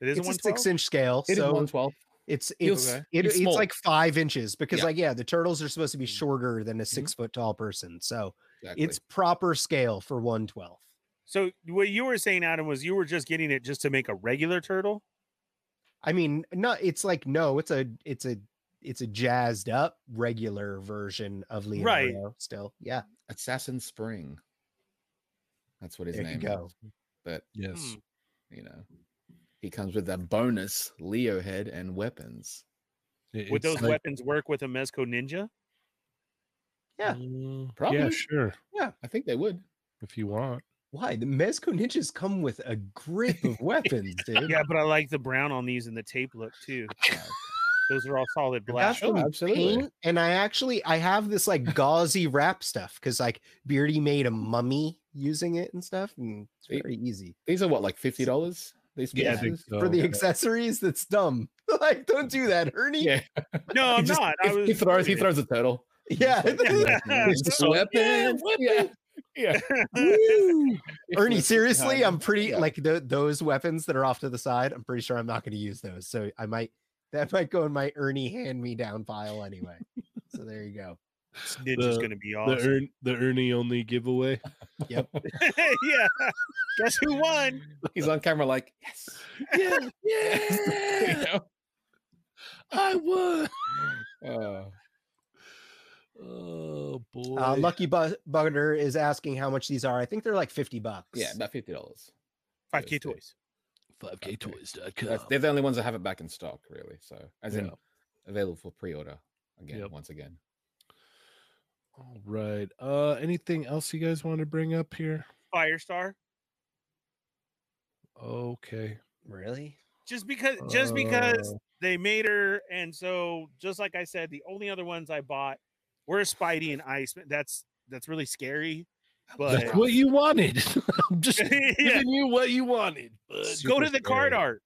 Speaker 2: It is
Speaker 3: it's a
Speaker 2: one
Speaker 3: six inch scale.
Speaker 4: It is
Speaker 3: so
Speaker 4: 112.
Speaker 3: It's it's
Speaker 4: Okay.
Speaker 3: it,
Speaker 4: It's
Speaker 3: it's like five inches because
Speaker 4: Yeah.
Speaker 3: like yeah, the turtles are supposed to be
Speaker 4: Mhm.
Speaker 3: shorter than a 6 foot tall person. So
Speaker 4: Exactly.
Speaker 3: it's proper scale for 112.
Speaker 2: So what you were saying, Adam, was you were just getting it just to make a regular turtle?
Speaker 3: I mean, not it's like no, it's a it's a it's a jazzed up regular version of
Speaker 2: Right.
Speaker 3: Still. Yeah,
Speaker 4: Assassin Spring. That's what his
Speaker 3: there you
Speaker 4: name
Speaker 3: go.
Speaker 4: is. But
Speaker 1: Yes.
Speaker 4: You know, he comes with a bonus Leo head and weapons.
Speaker 1: It-
Speaker 2: Would those
Speaker 1: like-
Speaker 2: weapons work with a Mezco Ninja?
Speaker 3: Yeah.
Speaker 1: Mm, yeah,
Speaker 4: Probably.
Speaker 1: sure.
Speaker 4: Yeah, I think they would.
Speaker 1: If you want.
Speaker 3: Why? The Mezco ninjas come with a grip of weapons, dude.
Speaker 2: Yeah, but I like the brown on these and the tape look too. Those are all solid black.
Speaker 4: Sure, absolutely.
Speaker 3: paint, and I actually I have this like gauzy wrap stuff because like Beardy made a mummy using it and stuff, and it's
Speaker 4: See,
Speaker 3: very easy.
Speaker 4: These are what, like fifty dollars? These
Speaker 1: Yeah, I think
Speaker 4: pieces?
Speaker 1: so.
Speaker 3: For the
Speaker 1: yeah.
Speaker 3: accessories, that's dumb. like, don't do that, Ernie.
Speaker 4: Yeah.
Speaker 2: No, I'm
Speaker 4: just-
Speaker 2: not.
Speaker 4: He,
Speaker 2: I was
Speaker 4: he throws he throws a turtle.
Speaker 3: Yeah.
Speaker 2: Yeah.
Speaker 4: It's just weapons. Yeah. Yeah.
Speaker 3: Ernie, seriously, I'm pretty
Speaker 4: Yeah.
Speaker 3: like the, those weapons that are off to the side. I'm pretty sure I'm not going to use those, so I might that might go in my Ernie hand me down file anyway. so there you go.
Speaker 2: Ninja's
Speaker 1: The-
Speaker 2: gonna be
Speaker 1: The
Speaker 2: awesome.
Speaker 1: Ern, the Ernie only giveaway. Yep.
Speaker 2: yeah. Guess who won?
Speaker 4: He's on camera like, yes.
Speaker 1: Yeah,
Speaker 4: You
Speaker 1: yeah,
Speaker 4: know?
Speaker 1: I won.
Speaker 4: Uh,
Speaker 1: Oh boy.
Speaker 3: Uh, Lucky Bu- Butter is asking how much these are. I think they're like 50 bucks.
Speaker 4: yeah, about fifty dollars.
Speaker 2: 5K toys.
Speaker 1: 5ktoys.com.
Speaker 4: That's, they're the only ones that have it back in stock, really. So, as in available for pre-order again,
Speaker 1: Yep.
Speaker 4: once again.
Speaker 1: All right. Uh anything else you guys want to bring up here?
Speaker 2: Firestar.
Speaker 1: Okay.
Speaker 3: Really?
Speaker 2: Just because just because
Speaker 1: Uh,
Speaker 2: they made her, and so just like I said, the only other ones I bought were Spidey and Iceman. That's that's really scary. But
Speaker 1: that's what you wanted. I'm just
Speaker 2: yeah,
Speaker 1: giving you what you wanted. Bud.
Speaker 2: go to the card art.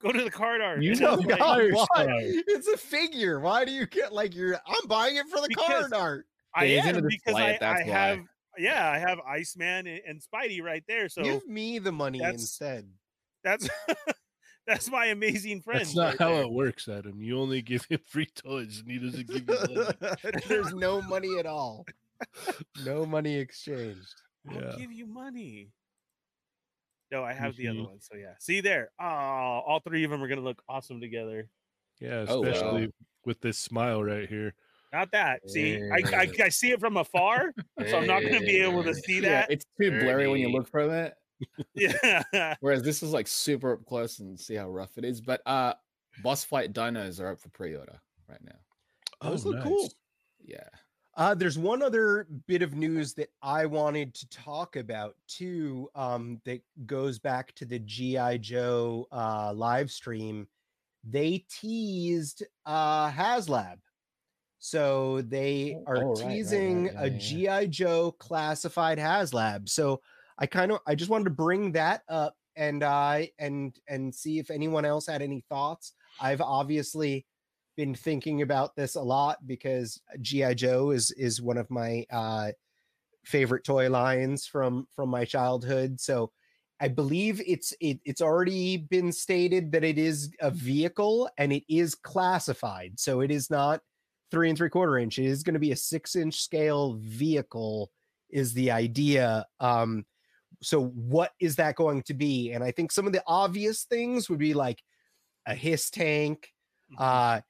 Speaker 2: Go to the card art.
Speaker 1: You know
Speaker 2: it's
Speaker 1: God,
Speaker 2: like,
Speaker 3: why? It's a figure. Why do you get like you're? I'm buying it for the
Speaker 2: Because-
Speaker 3: card art.
Speaker 2: I am
Speaker 4: into
Speaker 2: because
Speaker 4: display
Speaker 2: I,
Speaker 4: it, that's
Speaker 2: I
Speaker 4: why.
Speaker 2: have yeah I have Iceman and, and Spidey right there. So
Speaker 3: Give me the money
Speaker 2: that's-
Speaker 3: instead.
Speaker 2: that's that's my amazing friend.
Speaker 1: That's not
Speaker 2: right
Speaker 1: how
Speaker 2: there.
Speaker 1: it works, Adam. You only give him free toys and he doesn't give you money.
Speaker 3: There's no money at all. No money exchanged.
Speaker 2: I'll
Speaker 1: Yeah.
Speaker 2: give you money. No, I have the other one. So yeah, see there. Oh, all three of them are gonna look awesome together.
Speaker 1: Yeah,
Speaker 4: Oh, wow.
Speaker 1: especially with this smile right here.
Speaker 2: Not that. See, I, I, I see it from afar, so I'm not gonna be able to see that.
Speaker 4: Yeah, it's too blurry when you look from it.
Speaker 2: Yeah.
Speaker 4: Whereas this is like super up close and see how rough it is. But uh boss fight dinos are up for pre-order right now.
Speaker 3: Those
Speaker 1: Oh,
Speaker 3: look cool.
Speaker 1: nice.
Speaker 4: Yeah.
Speaker 3: Uh, there's one other bit of news that I wanted to talk about too. Um, that goes back to the GI Joe uh, live stream. They teased uh, HasLab, so they
Speaker 4: Oh,
Speaker 3: are
Speaker 4: oh, right, right, right,
Speaker 3: teasing
Speaker 4: yeah,
Speaker 3: a. GI Joe classified HasLab. So I kind of I just wanted to bring that up and I and and see if anyone else had any thoughts. I've obviously been thinking about this a lot because GI Joe is is one of my uh favorite toy lines from from my childhood. So I believe it's it, it's already been stated that it is a vehicle and it is classified. So it is not three and three quarter inch. It is going to be a six inch scale vehicle is the idea. Um so what is that going to be? And I think some of the obvious things would be like a hiss tank,
Speaker 2: Mm-hmm.
Speaker 3: uh,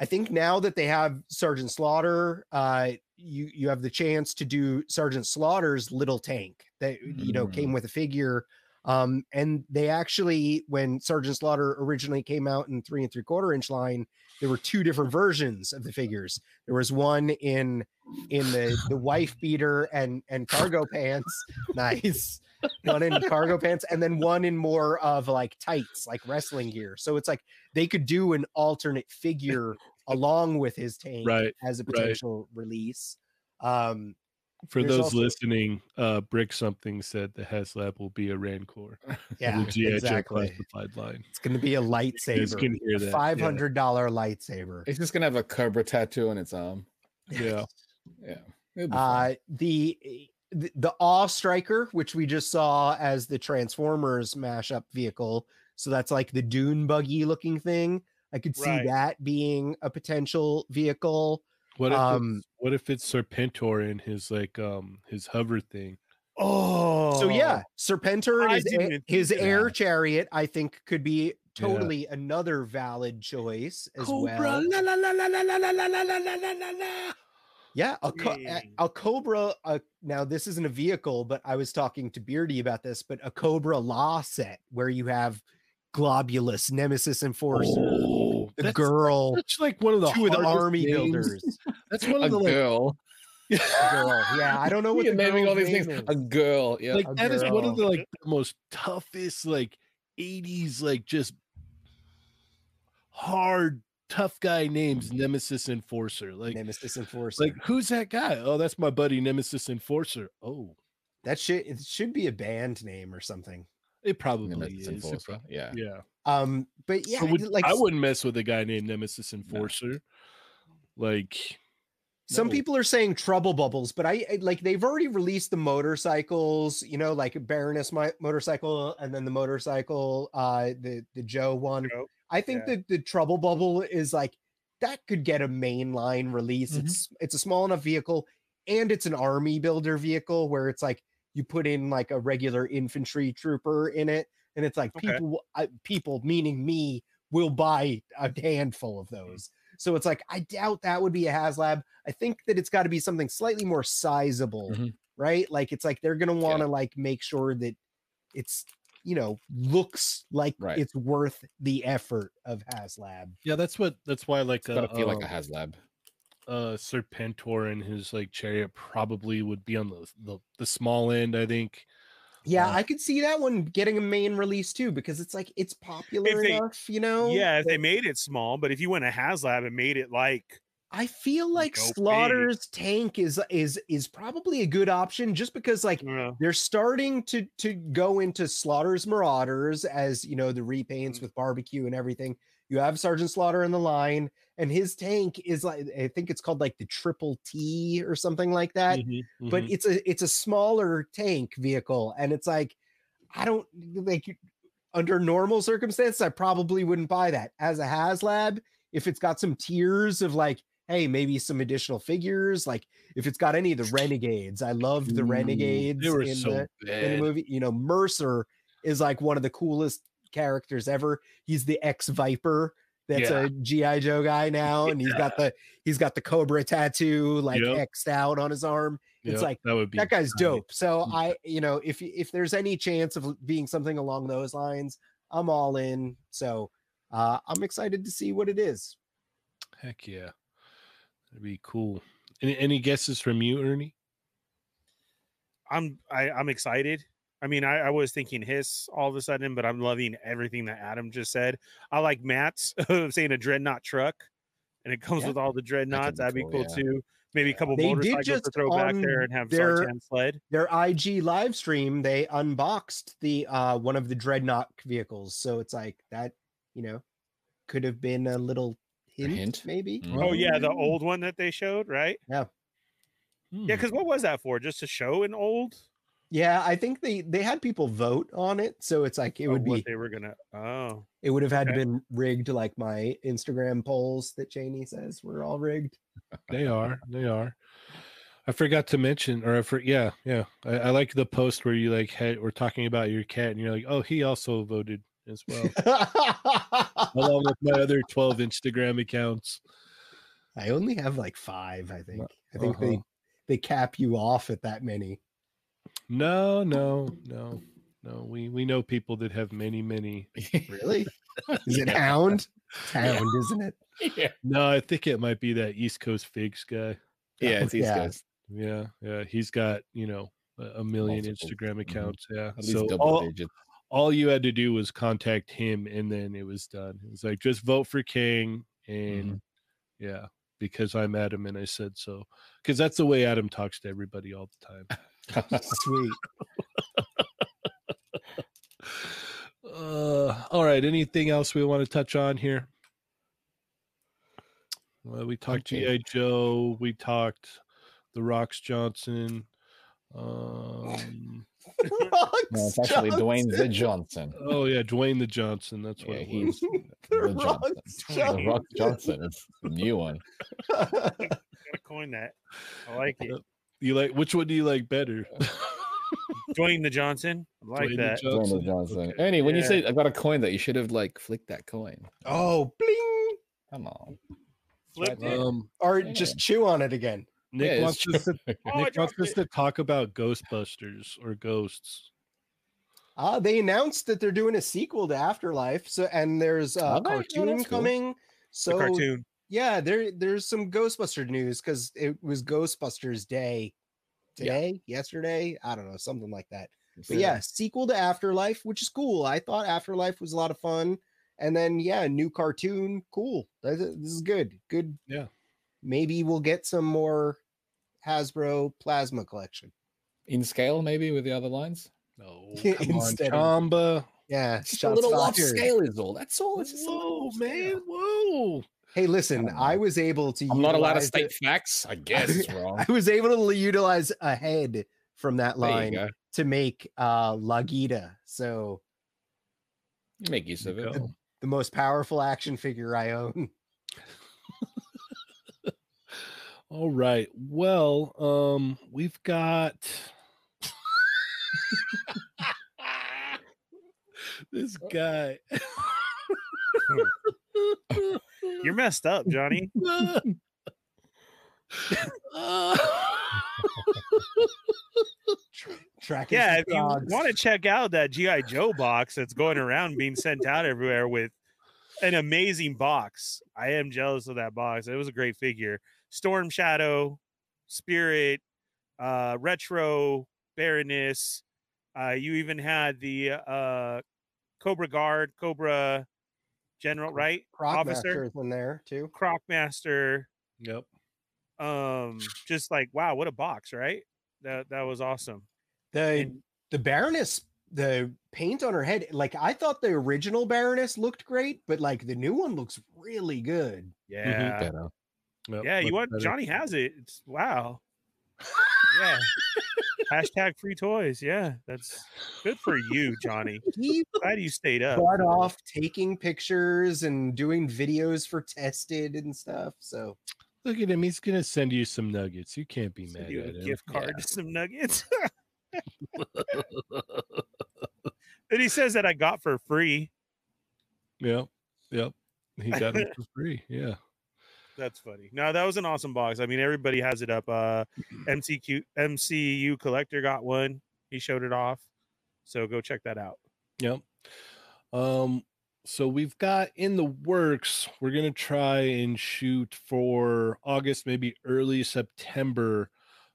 Speaker 3: I think now that they have Sergeant Slaughter, uh, you you have the chance to do Sergeant Slaughter's little tank that you know came with a figure. Um, and they actually, when Sergeant Slaughter originally came out in three and three quarter inch line, there were two different versions of the figures. There was one in in the the wife beater and and cargo pants, nice. One in cargo pants, and then one in more of like tights, like wrestling gear. So it's like they could do an alternate figure along with his tank
Speaker 1: Right,
Speaker 3: as a
Speaker 1: right.
Speaker 3: potential release. Um,
Speaker 1: For
Speaker 3: There's
Speaker 1: those
Speaker 3: also-
Speaker 1: listening, uh, Brick something said the HasLab will be a Rancor.
Speaker 3: yeah,
Speaker 1: the GI
Speaker 3: exactly.
Speaker 1: classified line.
Speaker 3: It's going to be a
Speaker 1: You
Speaker 3: lightsaber,
Speaker 1: can hear that. yeah.
Speaker 3: five hundred dollar lightsaber.
Speaker 4: It's just gonna have a cobra tattoo on its arm.
Speaker 1: Yeah.
Speaker 4: Yeah. It'll be fun.
Speaker 3: Uh, the the, the Awe Striker, which we just saw as the Transformers mashup vehicle. So that's like the Dune buggy looking thing. I could see
Speaker 2: Right.
Speaker 3: that being a potential vehicle.
Speaker 1: What if
Speaker 3: Um,
Speaker 1: it's, what if it's Serpentor in his like um his hover thing?
Speaker 2: Oh,
Speaker 3: So yeah, Serpentor and his, a- his air
Speaker 2: that.
Speaker 3: chariot, I think, could be
Speaker 1: Yeah.
Speaker 3: totally another valid choice as
Speaker 1: Cobra,
Speaker 3: well.
Speaker 1: la, la, la, la, la, la, la, la, la, la, la, la, la.
Speaker 3: Yeah, a, co- a, a cobra. Uh, now this isn't a vehicle, but I was talking to Beardy about this. But a Cobra-La set where you have Golobulus, Nemesis Enforcer,
Speaker 1: Oh,
Speaker 3: the
Speaker 1: that's
Speaker 3: girl,
Speaker 1: such like one of the
Speaker 3: two of the army
Speaker 1: names.
Speaker 3: builders.
Speaker 1: That's one
Speaker 4: a
Speaker 1: of the like,
Speaker 4: girl.
Speaker 3: A girl. Yeah, I don't know what
Speaker 4: You're
Speaker 3: the
Speaker 4: naming all these things.
Speaker 3: name
Speaker 4: A girl. Yeah.
Speaker 1: like
Speaker 3: a
Speaker 1: that is one of the like the most toughest like 80s like just hard tough guy names Nemesis Enforcer. Like
Speaker 3: Nemesis Enforcer.
Speaker 1: like who's that guy? Oh, that's my buddy Nemesis Enforcer. Oh,
Speaker 3: that should it should be a band name or something.
Speaker 1: It probably
Speaker 4: Nemesis
Speaker 1: is.
Speaker 4: Enforcer, yeah.
Speaker 1: yeah.
Speaker 3: Um, but yeah,
Speaker 1: So would-
Speaker 3: like
Speaker 1: I wouldn't mess with a guy named Nemesis Enforcer. Like
Speaker 3: some
Speaker 1: no.
Speaker 3: people are saying trouble bubbles, but I, I like they've already released the motorcycles, you know, like Baroness mi- motorcycle and then the motorcycle, uh, the the Joe one.
Speaker 2: Joe,
Speaker 3: I think
Speaker 2: yeah.
Speaker 3: that the trouble bubble is like that could get a mainline release.
Speaker 1: Mhm.
Speaker 3: It's it's a small enough vehicle and it's an army builder vehicle where it's like you put in like a regular infantry trooper in it, and it's like
Speaker 2: Okay.
Speaker 3: people, I, people meaning me, will buy a handful of those. So it's like I doubt that would be a HasLab. I think that it's got to be something slightly more sizable,
Speaker 4: Mhm.
Speaker 3: right? Like it's like they're gonna want to like make sure that it's you know looks like
Speaker 4: Right.
Speaker 3: it's worth the effort of HasLab.
Speaker 1: Yeah, that's what. That's why like
Speaker 4: It's gotta
Speaker 1: uh,
Speaker 4: feel like
Speaker 1: uh,
Speaker 4: a HasLab.
Speaker 1: Uh Serpentor and his like chariot probably would be on the the, the small end. I think.
Speaker 3: Yeah,
Speaker 1: Uh,
Speaker 3: I could see that one getting a main release too because it's like it's popular
Speaker 2: they-
Speaker 3: enough, you know.
Speaker 2: Yeah, if they made it small, but if you went to HasLab and made it like
Speaker 3: I feel like
Speaker 2: Go big.
Speaker 3: Slaughter's tank is is is probably a good option just because like
Speaker 2: uh,
Speaker 3: they're starting to to go into Slaughter's Marauders as you know the repaints
Speaker 2: Mhm.
Speaker 3: with barbecue and everything. You have Sergeant Slaughter in the line, and his tank is like I think it's called like the Triple T or something like that.
Speaker 1: Mhm,
Speaker 3: But
Speaker 1: mhm.
Speaker 3: it's a it's a smaller tank vehicle, and it's like I don't like under normal circumstances I probably wouldn't buy that as a HasLab if it's got some tiers of like hey maybe some additional figures like if it's got any of the renegades I loved the
Speaker 1: Ooh,
Speaker 3: renegades
Speaker 1: were
Speaker 3: in
Speaker 1: so
Speaker 3: the in the movie. You know, Mercer is like one of the coolest characters ever. He's the ex Viper. That's
Speaker 1: Yeah.
Speaker 3: a GI Joe guy now, and he's got the he's got the Cobra tattoo like
Speaker 1: Yep.
Speaker 3: xed out on his arm. It's like
Speaker 1: that would be
Speaker 3: that guy's
Speaker 1: tight.
Speaker 3: dope. So. I, you know, if if there's any chance of being something along those lines, I'm all in. So uh, I'm excited to see what it is.
Speaker 1: Heck yeah, that'd be cool. Any, any guesses from you, Ernie?
Speaker 2: I'm I, I'm excited. I mean, I, I was thinking hiss all of a sudden, but I'm loving everything that Adam just said. I like Matt's saying a dreadnought truck, and it comes
Speaker 3: Yeah.
Speaker 2: with all the dreadnoughts.
Speaker 4: be
Speaker 2: That'd be
Speaker 4: cool,
Speaker 2: cool
Speaker 4: yeah.
Speaker 2: too. Maybe a couple
Speaker 3: They did
Speaker 2: motorcycles to
Speaker 3: just
Speaker 2: throw back there and have
Speaker 3: their-
Speaker 2: Sartan sled.
Speaker 3: Their IG live stream, they unboxed the uh one of the dreadnought vehicles. So it's like that, you know, could have been a little hint,
Speaker 4: hint?
Speaker 3: maybe.
Speaker 4: Mm.
Speaker 2: Oh yeah, the
Speaker 1: Oh.
Speaker 2: old one that they showed, right? Yeah,
Speaker 1: Yeah,
Speaker 2: because what was that for? Just to show an old?
Speaker 3: Yeah, I think they they had people vote on it, so it's like it
Speaker 2: of
Speaker 3: would
Speaker 2: what
Speaker 3: be
Speaker 2: they were gonna. Oh,
Speaker 3: it would have had to
Speaker 2: okay.
Speaker 3: been rigged like my Instagram polls that Cheney says were all rigged.
Speaker 1: They are. They are. I forgot to mention, or I for yeah, yeah. I, I like the post where you like had we're talking about your cat, and you're like, oh, he also voted as well, along with my other twelve Instagram accounts.
Speaker 3: I only have like five, I think. I think they
Speaker 1: Uh-huh.
Speaker 3: they cap you off at that many.
Speaker 1: No, no, no, no. We we know people that have many, many.
Speaker 3: Really? Is it
Speaker 4: Yeah.
Speaker 3: Hound? It's Hound, isn't it?
Speaker 4: yeah,
Speaker 1: No, I think it might be that East Coast Figs guy.
Speaker 4: yeah, it's East
Speaker 3: Yeah.
Speaker 4: Coast.
Speaker 1: Yeah, yeah. He's got you know a, a million
Speaker 4: Multiple.
Speaker 1: Instagram
Speaker 4: Mhm.
Speaker 1: accounts. Yeah.
Speaker 4: At least
Speaker 1: So
Speaker 4: double
Speaker 1: all,
Speaker 4: digits.
Speaker 1: all you had to do was contact him, and then it was done. It was like just vote for King, and yeah, because I'm Adam, and I said so. Because that's the way Adam talks to everybody all the time.
Speaker 3: Sweet.
Speaker 1: Uh, all right. Anything else we want to touch on here? Well, we talked
Speaker 4: Okay.
Speaker 1: GI Joe. We talked the Rocks Johnson. Um,
Speaker 4: No, it's actually Dwayne the Johnson.
Speaker 1: oh yeah, Dwayne the Johnson. That's what
Speaker 4: Yeah,
Speaker 1: it
Speaker 4: he's
Speaker 1: was.
Speaker 3: The
Speaker 4: the
Speaker 3: Rock
Speaker 4: Johnson. The
Speaker 3: Johnson.
Speaker 4: Rock Johnson. It's a new one.
Speaker 2: gotta coin that. I like it.
Speaker 1: You like which one do you like better?
Speaker 2: Dwayne the Johnson. I like
Speaker 1: Dwayne the
Speaker 2: that.
Speaker 1: Johnson.
Speaker 4: Dwayne the Johnson.
Speaker 1: Okay.
Speaker 4: Ernie, when you say I got a coin that you should have like flicked that coin.
Speaker 3: oh, bling.
Speaker 4: Come on.
Speaker 2: Flipped
Speaker 4: Right
Speaker 2: it.
Speaker 1: Um,
Speaker 3: Or
Speaker 4: Yeah.
Speaker 3: just chew on it again.
Speaker 1: Nick
Speaker 4: Yeah,
Speaker 1: wants
Speaker 4: it's
Speaker 1: us to.
Speaker 2: Oh,
Speaker 1: Nick wants
Speaker 2: dropped
Speaker 1: us to talk about Ghostbusters or ghosts.
Speaker 3: Uh, they announced that they're doing a sequel to Afterlife. So and there's a
Speaker 4: Are they? Oh,
Speaker 3: cartoon
Speaker 4: that's cool.
Speaker 3: coming.
Speaker 2: the
Speaker 3: So
Speaker 2: cartoon.
Speaker 3: Yeah, there there's some Ghostbuster news because it was Ghostbusters Day
Speaker 4: Yeah.
Speaker 3: today, yesterday. I don't know, something like that. But yeah, sequel to Afterlife, which is cool. I thought Afterlife was a lot of fun. And then yeah, new cartoon, cool. This is good. Good.
Speaker 1: Yeah.
Speaker 3: Maybe we'll get some more Hasbro plasma collection.
Speaker 4: in scale maybe with the other lines.
Speaker 1: No,
Speaker 3: Yeah,
Speaker 1: come on, Chamba.
Speaker 3: Yeah,
Speaker 4: Just a little off scale is all. That's all. It's just
Speaker 1: Whoa, man! Whoa!
Speaker 3: Hey, listen,
Speaker 4: oh,
Speaker 3: I,
Speaker 4: I
Speaker 3: was able to.
Speaker 4: I'm not allowed to state facts. I guess
Speaker 3: I was able to utilize a head from that line to make uh Lagita. So
Speaker 4: you make use of it.
Speaker 1: The,
Speaker 3: the most powerful action figure I own.
Speaker 1: All right. Well, um, we've got this guy. Hmm.
Speaker 2: You're messed up, Johnny.
Speaker 3: Tracking
Speaker 2: Yeah, if you
Speaker 3: dogs.
Speaker 2: want to check out that GI Joe box that's going around being sent out everywhere with an amazing box. I am jealous of that box. It was a great figure. Storm Shadow, Spirit, uh, Retro, Baroness. Uh, you even had the uh, Cobra Guard, Cobra General, right?
Speaker 3: Croc
Speaker 2: officer.
Speaker 3: Master is in there too.
Speaker 2: Croc Master.
Speaker 1: Yep.
Speaker 2: Um, just like wow, what a box, right? That that was awesome.
Speaker 3: The
Speaker 2: And-
Speaker 3: the Baroness, the paint on her head, like I thought the original Baroness looked great, but like the new one looks really good.
Speaker 2: Yeah.
Speaker 4: Better.
Speaker 1: Yep,
Speaker 2: Yeah, you
Speaker 1: much
Speaker 2: want
Speaker 1: better.
Speaker 2: Johnny has it. It's wow. Yeah. Hashtag free toys. Yeah, that's good for you, Johnny.
Speaker 3: He
Speaker 2: Glad you stayed up.
Speaker 3: got off taking pictures and doing videos for tested and stuff. So
Speaker 1: Look at him. He's gonna send you some nuggets. You can't be
Speaker 2: Send
Speaker 1: mad
Speaker 2: you
Speaker 1: at
Speaker 2: a
Speaker 1: him.
Speaker 2: gift card to some nuggets. and he says that I got for free.
Speaker 1: Yep. Yep. He got it for free. Yeah.
Speaker 2: That's funny. No, that was an awesome box. I mean, everybody has it up. Uh MCQ MCU collector got one. He showed it off. So go check that out.
Speaker 1: Yep. Um, so we've got in the works, we're gonna try and shoot for August, maybe early September,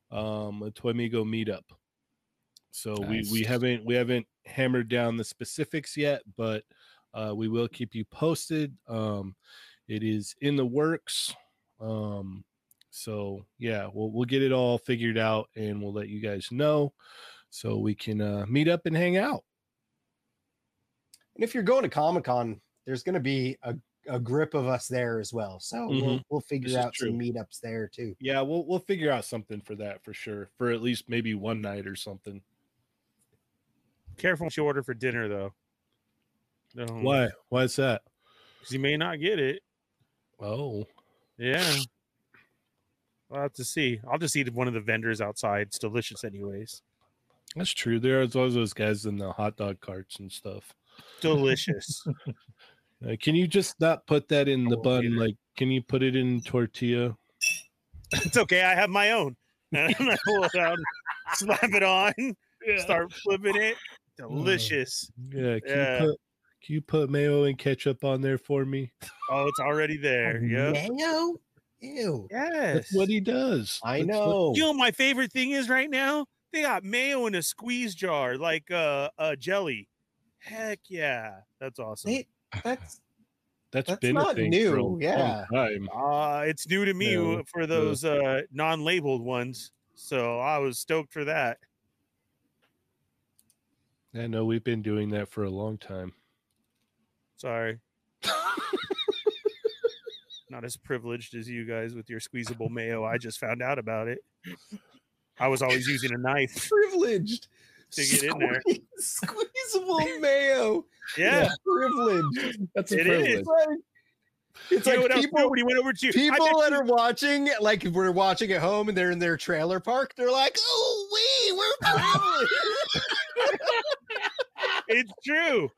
Speaker 1: um, a Toymigo meetup. So we we haven't we haven't hammered down the specifics yet, but uh, we will keep you posted. Um, it is in the works. Um, so yeah, we'll we'll get it all figured out and we'll let you guys know so we can uh, meet up and hang out.
Speaker 3: and if you're going to Comic Con, there's going to be a, a grip of us there as well. So we'll,
Speaker 1: Mhm.
Speaker 3: we'll figure
Speaker 1: This is
Speaker 3: out some
Speaker 1: true.
Speaker 3: meetups there too.
Speaker 1: Yeah, we'll we'll figure out something for that for sure. For at least maybe one night or something.
Speaker 2: Careful what you order for dinner though. No,
Speaker 1: Why? Why is that?
Speaker 2: Because you may not get it.
Speaker 1: Oh,
Speaker 2: Yeah. We'll have to see. I'll just eat one of the vendors outside. It's delicious, anyways.
Speaker 1: that's true. There's always those guys in the hot dog carts and stuff.
Speaker 2: Delicious.
Speaker 1: Uh, can you just not put that in the bun? Like, can you put it in tortilla?
Speaker 2: it's okay. I have my own. And I pull it out, slap it on, start flipping it. Delicious.
Speaker 1: Yeah. Can
Speaker 2: Yeah.
Speaker 1: you put can you put mayo and ketchup on there for me?
Speaker 2: Oh, it's already there. yeah.
Speaker 3: Mayo? Ew.
Speaker 2: Yes.
Speaker 1: That's what he does.
Speaker 3: I
Speaker 1: That's what-
Speaker 3: know.
Speaker 2: You know my favorite thing is right now? They got mayo in a squeeze jar, like uh, uh jelly. Heck yeah, that's awesome.
Speaker 3: They- that's
Speaker 1: that's
Speaker 3: that's
Speaker 1: been a
Speaker 3: not
Speaker 1: thing
Speaker 3: new,
Speaker 1: For a long
Speaker 3: yeah.
Speaker 1: time.
Speaker 2: Uh, it's new to me
Speaker 1: No,
Speaker 2: for those uh, non-labeled ones, so I was stoked for that.
Speaker 1: I know we've been doing that for a long time.
Speaker 2: Sorry, not as privileged as you guys with your squeezable mayo. I just found out about it. I was always using a knife.
Speaker 3: privileged.
Speaker 2: To get in there.
Speaker 3: Squeezable mayo.
Speaker 2: Yeah,
Speaker 3: Privileged.
Speaker 1: That's
Speaker 2: It is.
Speaker 3: It's like, it's
Speaker 2: you
Speaker 3: like people,
Speaker 2: Nobody went over to
Speaker 3: people that
Speaker 2: you-
Speaker 3: are watching, like we're watching at home and they're in their trailer park, they're like, oh, we, we're privileged.
Speaker 2: It's true.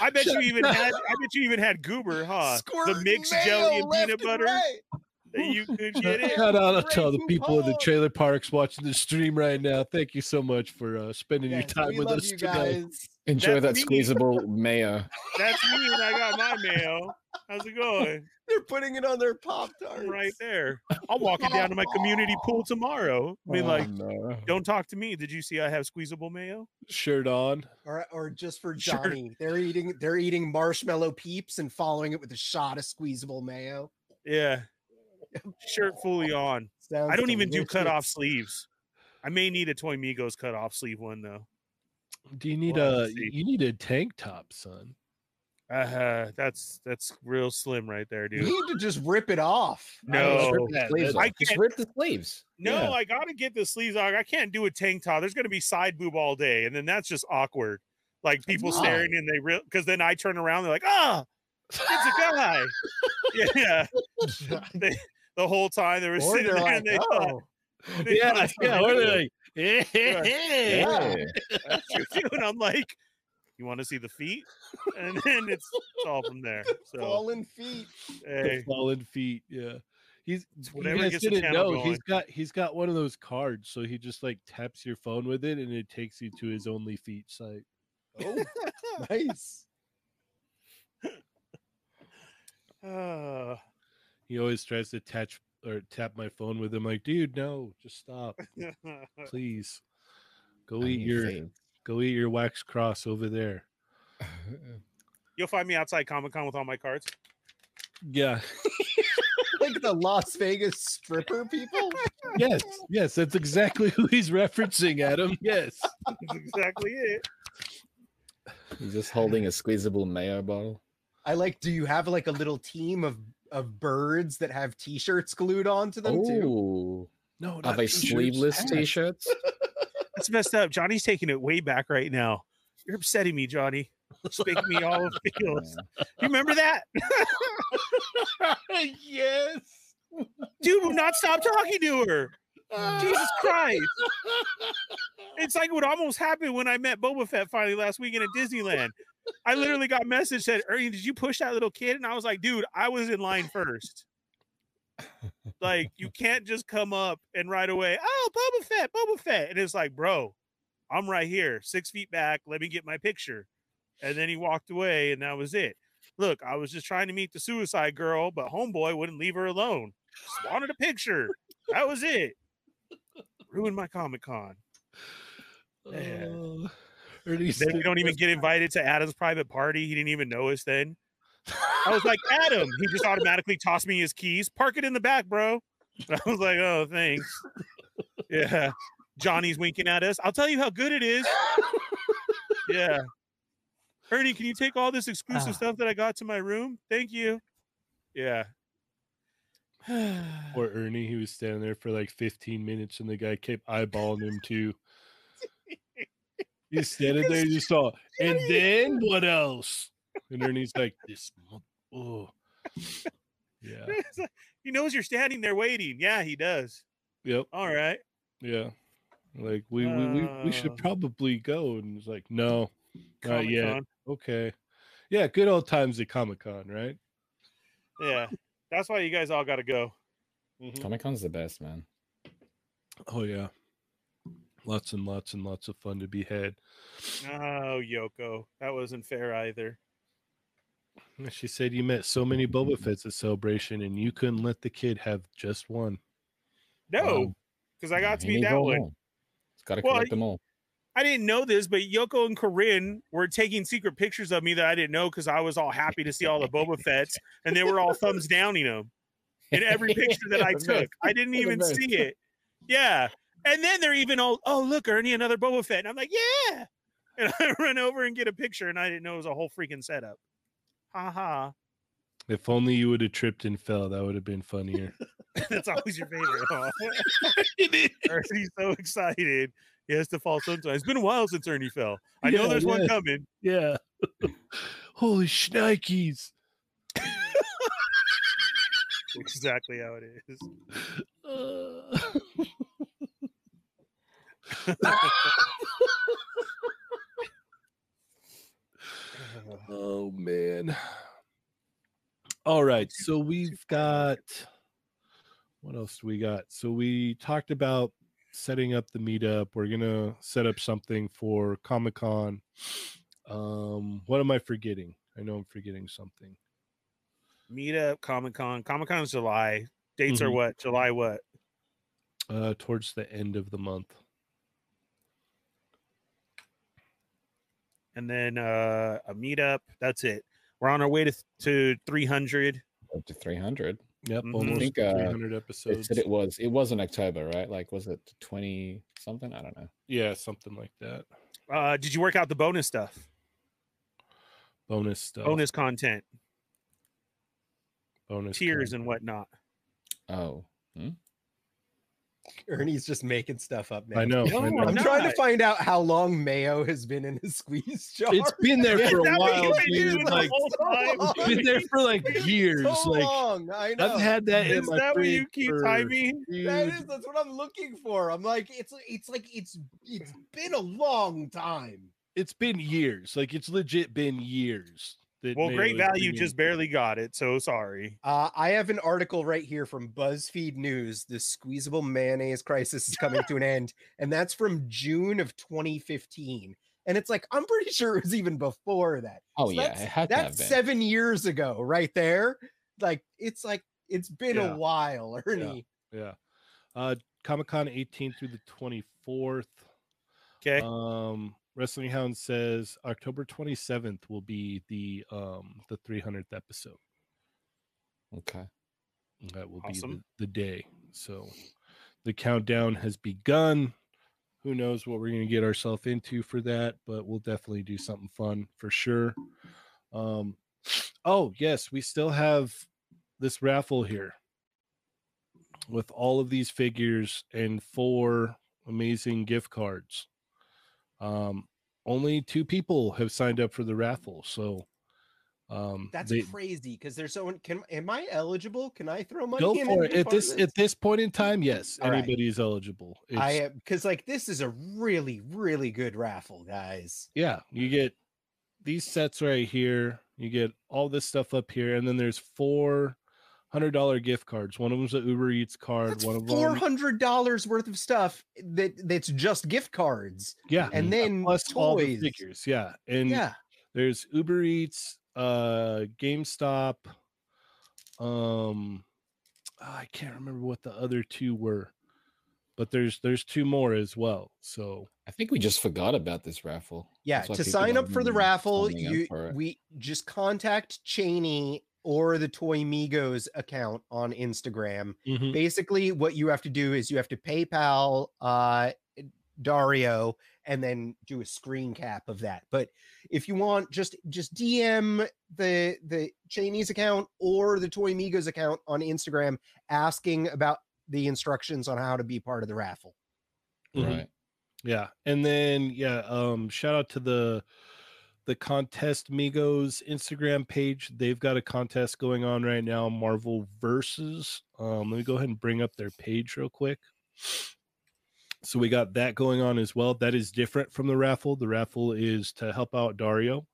Speaker 2: I bet you even
Speaker 1: up.
Speaker 2: had. I bet you even had goober, huh? The mixed jelly and peanut butter
Speaker 3: right.
Speaker 2: That you could get it.
Speaker 1: Shout out to all the
Speaker 3: Great
Speaker 1: people in the trailer parks watching the stream right now. Thank you so much for uh, spending your time with us
Speaker 3: you
Speaker 1: today.
Speaker 3: guys.
Speaker 4: Enjoy
Speaker 2: That's
Speaker 4: that
Speaker 2: me.
Speaker 4: squeezable mayo.
Speaker 2: That's me, and I got my mayo. How's it going?
Speaker 3: They're putting it on their pop
Speaker 2: tart right there. I'll walk it down to my community pool tomorrow. I mean,
Speaker 4: Oh,
Speaker 2: like,
Speaker 4: no.
Speaker 2: don't talk to me. Did you see I have squeezable mayo?
Speaker 1: Shirt on.
Speaker 3: Or, or just for
Speaker 2: Sure.
Speaker 3: Johnny, they're eating they're eating marshmallow peeps and following it with a shot of squeezable mayo.
Speaker 2: Yeah. Shirt fully on.
Speaker 3: Sounds
Speaker 2: I don't even do cut off sleeves. I may need a Toy Migos cut off sleeve one though.
Speaker 1: Do you need
Speaker 2: Well,
Speaker 1: a you need a tank top, son?
Speaker 2: Uh, that's that's real slim right there, dude.
Speaker 3: You need to just rip it off.
Speaker 2: No.
Speaker 4: Rip the
Speaker 2: I.
Speaker 4: Just
Speaker 2: can't-
Speaker 4: rip the sleeves.
Speaker 2: No,
Speaker 1: Yeah.
Speaker 2: I gotta get the sleeves on. I can't do a tank top. There's gonna be side boob all day, and then that's just awkward. Like people
Speaker 3: Why?
Speaker 2: staring, and they real because then I turn around, they're like, "Ah, it's a guy." yeah, they, the whole time they were
Speaker 3: or
Speaker 2: sitting there,
Speaker 3: like,
Speaker 2: and they thought,
Speaker 3: oh,
Speaker 2: they thought
Speaker 1: yeah, yeah. Or they're like, yeah,
Speaker 3: Yeah.
Speaker 2: That's what you're. I'm like, You want to see the feet, and then it's, it's all from there. So
Speaker 3: Fallen feet.
Speaker 1: The
Speaker 2: hey,
Speaker 1: fallen feet. Yeah. He's
Speaker 2: it's
Speaker 1: you
Speaker 2: whatever
Speaker 1: guys
Speaker 2: gets the
Speaker 1: didn't
Speaker 2: channel
Speaker 1: know
Speaker 2: going.
Speaker 1: he's got he's got one of those cards, so he just like taps your phone with it and it takes you to his only feet site.
Speaker 3: Oh, nice.
Speaker 2: Uh,
Speaker 1: He always tries to touch or tap my phone with him. Like, dude, no, just stop, please. Go eat your go eat your wax cross over there.
Speaker 2: You'll find me outside Comic Con with all my cards.
Speaker 1: Yeah.
Speaker 3: like the Las Vegas stripper people.
Speaker 1: yes. Yes. That's exactly who he's referencing, Adam. Yes.
Speaker 2: That's exactly it.
Speaker 4: He's just holding a squeezable mayo bottle.
Speaker 3: I like. Do you have like a little team of of birds that have T-shirts glued onto them too?
Speaker 4: Oh,
Speaker 1: No,
Speaker 4: are
Speaker 1: not
Speaker 4: they
Speaker 1: t-shirts,
Speaker 4: sleeveless
Speaker 1: hats.
Speaker 4: t-shirts?
Speaker 2: That's messed up. Johnny's taking it way back right now. You're upsetting me, Johnny. Just making me all of feels.
Speaker 4: Yeah.
Speaker 2: You remember that?
Speaker 1: yes.
Speaker 2: Dude will not stop talking to her. Jesus Christ. It's like what almost happened when I met Boba Fett finally last weekend at Disneyland. I literally got message said, Ernie, did you push that little kid? And I was like, dude, I was in line first. Like, you can't just come up and right away, oh, Boba Fett, Boba Fett. And it's like, bro, I'm right here, six feet back. Let me get my picture. And then he walked away, and that was it. Look, I was just trying to meet the suicide girl, but homeboy wouldn't leave her alone. Just wanted a picture. That was it. Ruined my Comic Con.
Speaker 1: Uh, Ernie's
Speaker 2: Then we don't even get invited to Adam's private party. He didn't even know us then. I was like, Adam. He just automatically tossed me his keys. Park it in the back, bro. I was like, oh, thanks. Yeah. Johnny's winking at us. I'll tell you how good it is. Yeah. Ernie, can you take all this exclusive
Speaker 1: Ah.
Speaker 2: stuff that I got to my room? Thank you. Yeah.
Speaker 1: Poor Ernie, he was standing there for like 15 minutes and the guy kept eyeballing him too. He's standing there, you just saw, and then what else? And then he's like, this, mo- oh, yeah,
Speaker 2: he knows you're standing there waiting. Yeah, he does.
Speaker 1: yep,
Speaker 2: All right.
Speaker 1: yeah. Like, we, we, we, we
Speaker 2: Uh.
Speaker 1: should probably go. And it's like, no, not yet. Okay. Yeah, good old times at Comic Con, right?
Speaker 2: Yeah. That's why you guys all got to go.
Speaker 4: Comic Con's the best, man.
Speaker 1: Oh, yeah. Lots and lots and lots of fun to be had.
Speaker 2: Oh, Yoko. That wasn't fair either.
Speaker 1: She said you met so many Boba mm-hmm. Fett's at Celebration and you couldn't let the kid have just one.
Speaker 2: No,
Speaker 4: Wow.
Speaker 2: because I got to meet that
Speaker 4: all
Speaker 2: one.
Speaker 4: more. He's got to
Speaker 2: Well,
Speaker 4: collect them all.
Speaker 2: I didn't know this, but Yoko and Corinne were taking secret pictures of me that I didn't know because I was all happy to see all the Boba Fett's and they were all thumbs downing them in every picture that I took. I didn't even see it. Yeah. And then they're even all, oh, look, Ernie, another Boba Fett. And I'm like, yeah. And I run over and get a picture and I didn't know it was a whole freaking setup. Ha ha.
Speaker 1: If only you would have tripped and fell, that would have been funnier.
Speaker 2: That's always your favorite. Huh? Ernie's so excited. He has to fall sometimes. It's been a while since Ernie fell. I know
Speaker 1: Yeah,
Speaker 2: there's one coming.
Speaker 1: yeah. Holy shnikes.
Speaker 2: Exactly how it is.
Speaker 1: Uh, oh man. All right. So we've got what else do we got? So we talked about setting up the meetup. We're gonna set up something for Comic Con. Um, what am I forgetting? I know I'm forgetting something.
Speaker 2: Meetup, Comic Con. Comic Con is July. Dates are
Speaker 1: Mhm.
Speaker 2: what? July what?
Speaker 1: Uh towards the end of the month.
Speaker 2: And then uh a meetup. That's it. We're on our way to to 300.
Speaker 4: Up to 300.
Speaker 1: Yep,
Speaker 2: Mhm. I
Speaker 1: almost
Speaker 4: think, uh,
Speaker 1: 300
Speaker 4: They
Speaker 1: episodes.
Speaker 4: said it was. It was in October, right? Like, was it 20 something? I don't know.
Speaker 1: Yeah, something like that.
Speaker 2: Uh did you work out the bonus stuff?
Speaker 1: Bonus stuff.
Speaker 2: Bonus content,
Speaker 1: bonus
Speaker 2: tiers
Speaker 1: content.
Speaker 2: and whatnot.
Speaker 4: Oh,
Speaker 3: Ernie's just making stuff up now.
Speaker 1: I know.
Speaker 2: No,
Speaker 1: I know.
Speaker 3: I'm
Speaker 2: I'm
Speaker 3: trying to find out how long mayo has been in his squeeze jar.
Speaker 1: It's been there for a while,
Speaker 2: you
Speaker 1: dude.
Speaker 2: doing
Speaker 1: Like
Speaker 2: whole time?
Speaker 3: It's
Speaker 1: it's been there for like
Speaker 3: It's
Speaker 1: years.
Speaker 3: so
Speaker 1: like
Speaker 3: long. I know.
Speaker 1: I've had that in
Speaker 2: Is
Speaker 1: my
Speaker 2: that what you keep
Speaker 1: for-
Speaker 2: timing?
Speaker 3: That
Speaker 1: dude,
Speaker 3: is that's what I'm looking for. I'm like, it's it's like it's it's been a long time.
Speaker 1: it's been years. Like it's legit been years. That
Speaker 2: Well, great value
Speaker 1: bringing-
Speaker 2: just barely got it. So sorry.
Speaker 3: Uh, I have an article right here from BuzzFeed News. The squeezable mayonnaise crisis is coming to an end, and that's from June of 2015. And it's like I'm pretty sure it was even before that.
Speaker 4: Oh
Speaker 3: So
Speaker 4: yeah,
Speaker 3: that's-
Speaker 4: it had to have
Speaker 3: That's
Speaker 4: been.
Speaker 3: seven years ago, right there. Like it's like it's been
Speaker 1: Yeah.
Speaker 3: a while, Ernie.
Speaker 1: Yeah. Uh Comic Con 18th through the 24th.
Speaker 2: Okay.
Speaker 1: Um Wrestling Hound says October 27th will be the um the 300th episode.
Speaker 4: Okay.
Speaker 1: That will
Speaker 2: Awesome.
Speaker 1: be the, the day. So the countdown has begun. Who knows what we're going to get ourselves into for that, but we'll definitely do something fun for sure. Um oh, yes, we still have this raffle here with all of these figures and four amazing gift cards. Um only two people have signed up for the raffle, so um
Speaker 3: That's
Speaker 1: they-
Speaker 3: crazy because there's so can am I eligible? Can I throw money
Speaker 1: go for it at this at this point in time yes
Speaker 3: All right.
Speaker 1: anybody is eligible it's,
Speaker 3: I am because like this is a really really good raffle, guys.
Speaker 1: yeah you get these sets right here you get all this stuff up here and then there's four hundred dollar gift cards one of them's an uber eats card
Speaker 3: That's
Speaker 1: one of
Speaker 3: four
Speaker 1: them
Speaker 3: dollars worth of stuff that that's just gift cards,
Speaker 1: yeah
Speaker 3: and then
Speaker 1: plus all the figures yeah and
Speaker 3: Yeah,
Speaker 1: there's uber eats uh gamestop um i can't remember what the other two were but there's there's two more as well so
Speaker 4: I think we just forgot about this raffle.
Speaker 3: yeah.
Speaker 4: That's
Speaker 3: To sign up for the raffle, you
Speaker 4: for
Speaker 3: we just contact Cheney or the Toy Migos account on Instagram.
Speaker 1: mhm.
Speaker 3: Basically, what you have to do is you have to PayPal uh Dario and then do a screen cap of that. But if you want, just just DM the the Cheney's account or the Toy Migos account on Instagram asking about the instructions on how to be part of the raffle.
Speaker 1: Mhm.
Speaker 4: Right.
Speaker 1: Yeah, and then yeah, um, shout out to the the contest Migos Instagram page. They've got a contest going on right now, Marvel Versus. Um, let me go ahead and bring up their page real quick. So we got that going on as well. That is different from the raffle. The raffle is to help out Dario.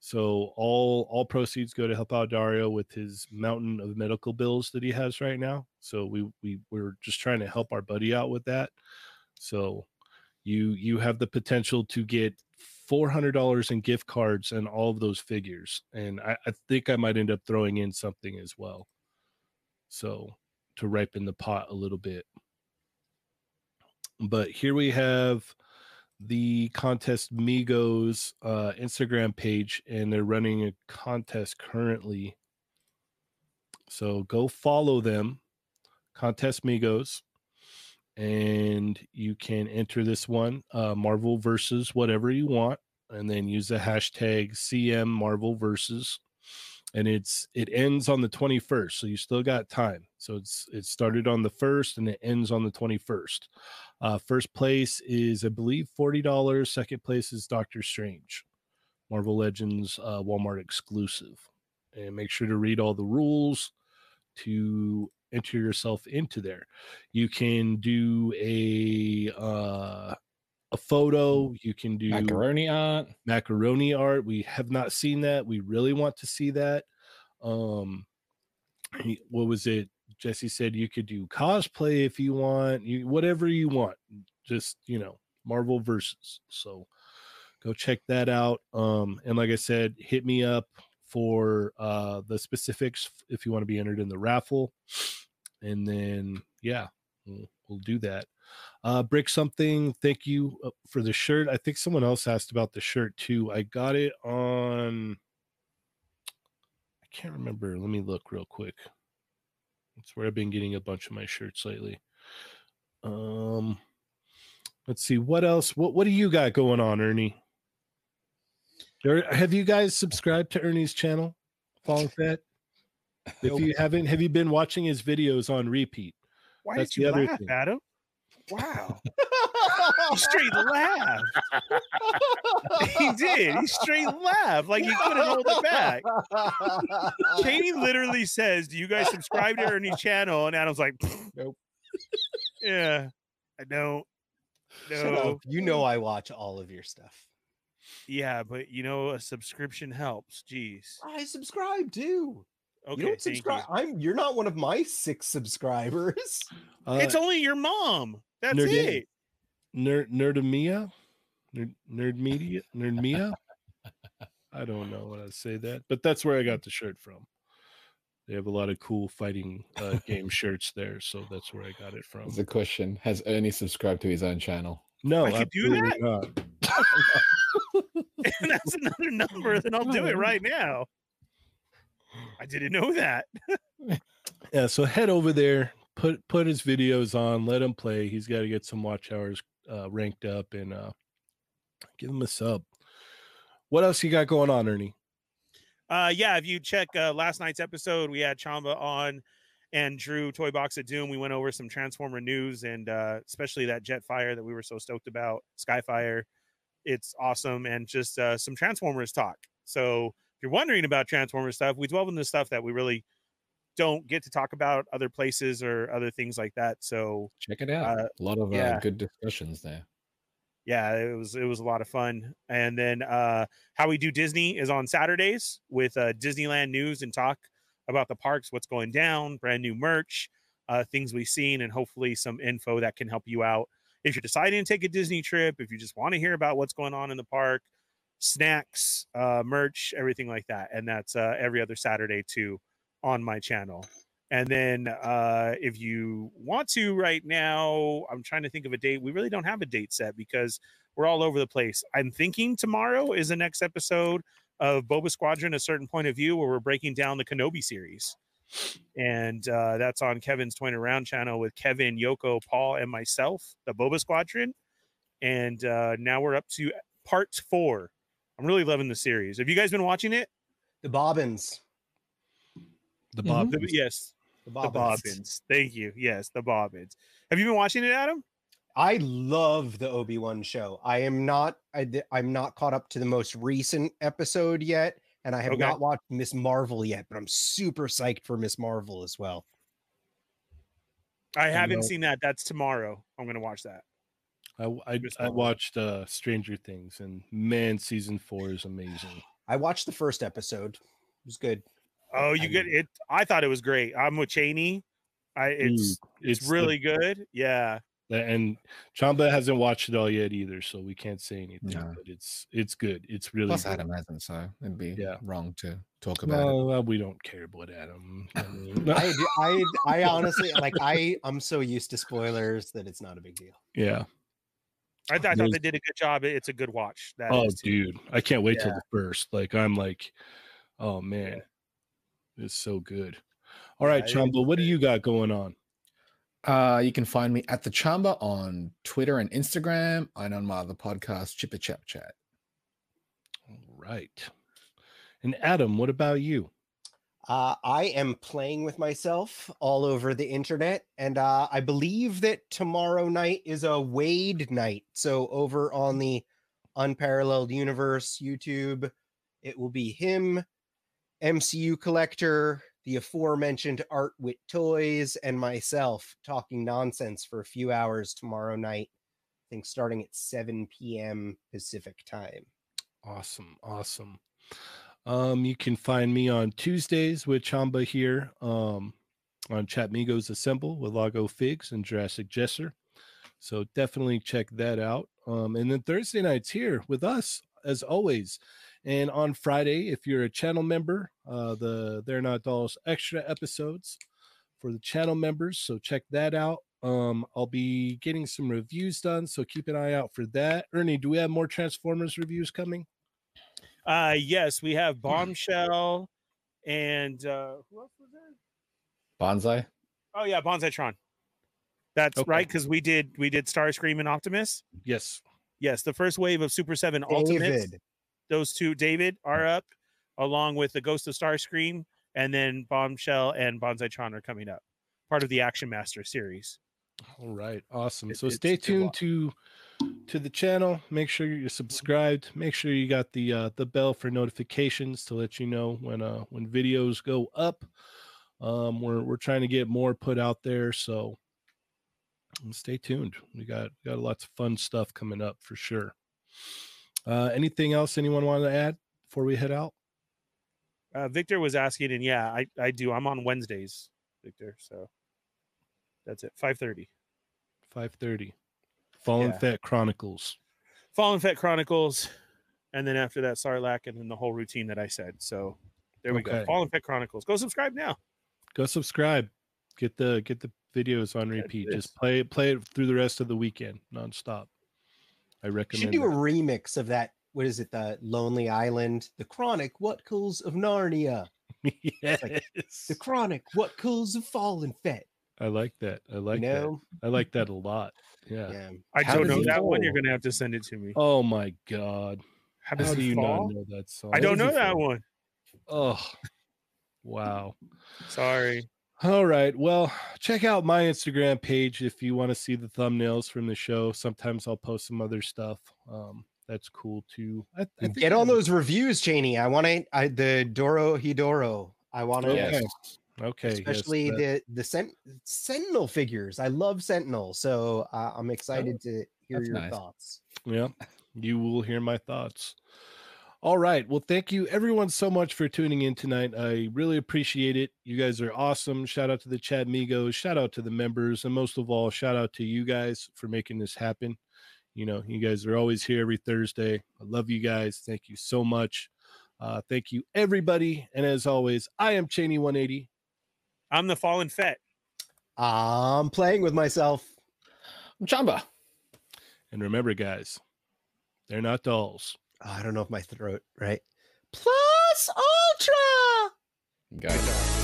Speaker 1: So all all proceeds go to help out Dario with his mountain of medical bills that he has right now. So we we we're just trying to help our buddy out with that. So you you have the potential to get four hundred dollars in gift cards and all of those figures. And I, I think I might end up throwing in something as well. So to ripen the pot a little bit. But here we have the contest Migos uh, Instagram page, and they're running a contest currently. So go follow them, Contest Migos, and you can enter this one, uh, Marvel versus whatever you want, and then use the hashtag CM Marvel versus. And it's it ends on the 21st, so you still got time. So it's it started on the first and it ends on the 21st. Uh, first place is, I believe, forty dollars. Second place is Doctor Strange, Marvel Legends uh, Walmart exclusive. And make sure to read all the rules to enter yourself into there. You can do a uh, a photo. You can do
Speaker 4: Macaroni art.
Speaker 1: macaroni art. We have not seen that. We really want to see that. Um, what was it? Jesse said you could do cosplay if you want, you whatever you want. Just you know, Marvel versus. So go check that out. Um, and like I said, hit me up for uh the specifics if you want to be entered in the raffle. And then yeah, we'll, we'll do that. Uh, Brick something. Thank you uh, for the shirt. I think someone else asked about the shirt too. I got it on. I can't remember. Let me look real quick. That's where I've been getting a bunch of my shirts lately. Um, let's see what else. What What do you got going on, Ernie? There, have you guys subscribed to Ernie's channel, Fallen Fett? If you haven't, have you been watching his videos on repeat?
Speaker 2: Why
Speaker 1: That's
Speaker 2: did you
Speaker 1: the other
Speaker 2: laugh,
Speaker 1: thing.
Speaker 2: Adam? Wow. he straight laughed. He did. He straight laughed like he couldn't hold it back. Katie literally says, Do you guys subscribe to Ernie's channel? And Adam's like,
Speaker 3: Nope.
Speaker 2: Yeah, I don't. No.
Speaker 3: up. You know I watch all of your stuff.
Speaker 2: Yeah, but you know, a subscription helps. Jeez.
Speaker 3: I subscribe too.
Speaker 2: Okay,
Speaker 3: you don't
Speaker 2: thank
Speaker 3: subscribe. I'm. You're not one of my six subscribers.
Speaker 1: Uh,
Speaker 2: It's only your mom. That's
Speaker 1: Nerd-
Speaker 2: it.
Speaker 1: nerd nerdemia, nerd nerd media, nerdmia. I don't know what I say that, but that's where I got the shirt from. They have a lot of cool fighting uh, game shirts there, so that's where I got it from.
Speaker 4: The question. Has Ernie subscribed to his own channel?
Speaker 1: No,
Speaker 2: I could do
Speaker 1: absolutely not.
Speaker 2: And that's another number, then I'll do it right now. I didn't know that.
Speaker 1: Yeah, so head over there, put put his videos on, let him play. He's got to get some watch hours uh, ranked up, and uh, give him a sub. What else you got going on, Ernie?
Speaker 2: Uh, yeah, if you check uh, last night's episode, we had Chamba on and Drew Toy Box at Doom. We went over some Transformer news and uh, especially that Jetfire that we were so stoked about, Skyfire. It's awesome, and just uh, some Transformers talk. So if you're wondering about Transformers stuff, we dwell delve into stuff that we really don't get to talk about other places or other things like that. So
Speaker 4: Check it out.
Speaker 2: Uh,
Speaker 4: a lot of
Speaker 2: yeah.
Speaker 4: uh, good discussions there.
Speaker 2: yeah it was it was a lot of fun and then uh how we do disney is on saturdays with uh disneyland news and talk about the parks what's going down brand new merch uh things we've seen and hopefully some info that can help you out if you're deciding to take a disney trip if you just want to hear about what's going on in the park snacks uh merch everything like that and that's uh every other saturday too on my channel and then uh, if you want to right now, I'm trying to think of a date. We really don't have a date set because we're all over the place. I'm thinking tomorrow is the next episode of Boba Squadron, a certain point of view, where we're breaking down the Kenobi series. And uh, that's on Kevin's Toying Around channel with Kevin, Yoko, Paul, and myself, the Boba Squadron. And uh, now we're up to part four. I'm really loving the series. Have you guys been watching it?
Speaker 3: The Bobbins.
Speaker 1: The
Speaker 4: Mhm.
Speaker 1: Bob.
Speaker 2: The- yes,
Speaker 3: The
Speaker 2: the
Speaker 3: Bobbins.
Speaker 2: Bobbins. Thank you. Yes, the Bobbins. Have you been watching it, Adam?
Speaker 3: I love the Obi Wan show. I am not. I I'm not caught up to the most recent episode yet, and I have
Speaker 2: Okay.
Speaker 3: not watched Miss Marvel yet. But I'm super psyched for Miss Marvel as well.
Speaker 2: I haven't
Speaker 1: know-
Speaker 2: seen that. That's tomorrow. I'm gonna watch that.
Speaker 1: I I, I watched uh, Stranger Things, and man, season four is amazing.
Speaker 3: I watched the first episode. It was good.
Speaker 2: Oh, you
Speaker 3: I
Speaker 2: get
Speaker 3: mean-
Speaker 2: it. I thought it was great. I'm with Cheney. I it's
Speaker 1: Dude,
Speaker 2: it's,
Speaker 1: the-
Speaker 2: really good. Yeah.
Speaker 1: and Chamba hasn't watched it all yet either, so we can't say anything.
Speaker 4: No.
Speaker 1: But it's it's good. It's really
Speaker 4: Plus,
Speaker 1: good.
Speaker 4: Adam hasn't, so it'd be
Speaker 1: Yeah.
Speaker 4: wrong to talk about it.
Speaker 1: No, well, we don't care about Adam. I mean,
Speaker 3: I, d- I, I honestly like. I, I'm so used to spoilers that it's not a big deal.
Speaker 1: yeah.
Speaker 2: I, th- I thought they did a good job. It's a good watch. That
Speaker 1: Oh,
Speaker 2: is,
Speaker 1: dude, I can't wait till the first. Like, I'm like, oh man, it's so good. All right,
Speaker 2: Yeah, it is
Speaker 1: Chamba, what do you got going on?
Speaker 4: Uh, you can find me at the Chamba on Twitter and Instagram, and on my other podcast, Chipper Chat Chat.
Speaker 1: All right. And Adam, what about you?
Speaker 3: Uh, I am playing with myself all over the internet, and uh, I believe that tomorrow night is a Wade night. So over on the Unparalleled Universe YouTube, it will be him, MCU Collector, the aforementioned Art with Toys, and myself talking nonsense for a few hours tomorrow night. I think starting at 7 p.m. Pacific time.
Speaker 1: Awesome, awesome. Um, you can find me on Tuesdays with Chamba here, um, on Chatmigos Assemble with Lago Figs and Jurassic Jesser. So definitely check that out. Um, and then Thursday nights here with us as always. And on Friday, if you're a channel member, uh, the They're Not Dolls extra episodes for the channel members. So check that out. Um, I'll be getting some reviews done, so keep an eye out for that. Ernie, do we have more Transformers reviews coming?
Speaker 2: Uh yes, we have Bombshell and uh who else was there?
Speaker 4: Bonsai.
Speaker 2: Oh yeah, Bonsaitron. That's
Speaker 1: Okay.
Speaker 2: right, because we did we did Starscream and Optimus.
Speaker 1: Yes.
Speaker 2: Yes, the first wave of Super Seven Ultimates.
Speaker 3: David.
Speaker 2: those two David are up along with the Ghost of Starscream and then Bombshell and Bonsaitron are coming up. Part of the Action Master series.
Speaker 1: All right. Awesome.
Speaker 2: It-
Speaker 1: so stay tuned to to the channel. Make sure you're subscribed. Make sure you got the uh the bell for notifications to let you know when uh when videos go up. Um we're we're trying to get more put out there, so stay tuned. We got we got lots of fun stuff coming up for sure. Uh, anything else anyone want to add before we head out?
Speaker 2: Uh, Victor was asking, and yeah, I, I do. I'm on Wednesdays, Victor. So that's it. 5:30.
Speaker 1: 5:30. Fallen
Speaker 2: Yeah.
Speaker 1: Fett Chronicles.
Speaker 2: Fallen Fett Chronicles, and then after that, Sarlacc, and then the whole routine that I said. So there we
Speaker 1: Okay.
Speaker 2: go. Fallen Fett Chronicles. Go subscribe now.
Speaker 1: Go subscribe. Get the get the videos on repeat. Just play play it through the rest of the weekend nonstop. I recommend.
Speaker 3: should do a remix of that. What is it? The Lonely Island, the Chronic, What Cools of Narnia,
Speaker 1: yes.
Speaker 3: the Chronic, What Cools of Fallen Fett.
Speaker 1: I like that. I like
Speaker 3: you
Speaker 1: that.
Speaker 3: know,
Speaker 1: I like that a lot. Yeah.
Speaker 3: yeah.
Speaker 2: I
Speaker 4: How
Speaker 2: don't know
Speaker 4: he
Speaker 2: that one. You're gonna have to send it to me.
Speaker 1: Oh my god.
Speaker 2: How
Speaker 1: How do
Speaker 2: he
Speaker 1: you
Speaker 2: fall?
Speaker 1: not know that song?
Speaker 2: I don't know that
Speaker 4: fall?
Speaker 2: one.
Speaker 1: Oh. Wow.
Speaker 2: Sorry.
Speaker 1: All right. Well, check out my Instagram page if you want to see the thumbnails from the show. Sometimes I'll post some other stuff. Um, that's cool too. I, I think
Speaker 3: Get
Speaker 1: I-
Speaker 3: on those reviews, Cheney. I want to. I the Dorohedoro. I want to.
Speaker 1: Okay.
Speaker 4: Yes.
Speaker 1: Okay. yes,
Speaker 3: especially
Speaker 1: that-
Speaker 3: the the Sent- Sentinel figures. I love Sentinel, so uh, I'm excited to hear your
Speaker 4: nice.
Speaker 3: thoughts.
Speaker 1: Yeah, you will hear my thoughts. All right. Well, thank you everyone so much for tuning in tonight. I really appreciate it. You guys are awesome. Shout out to the chat Migos, shout out to the members, and most of all, shout out to you guys for making this happen. You know, you guys are always here every Thursday. I love you guys. Thank you so much. Uh, thank you, everybody. And as always, I am Cheney 180.
Speaker 2: I'm the Fallen Fett.
Speaker 3: I'm playing with myself.
Speaker 4: I'm Chamba.
Speaker 1: And remember, guys, they're not dolls.
Speaker 3: Ah, I don't know if my throat right. Plus Ultra.
Speaker 4: Guys.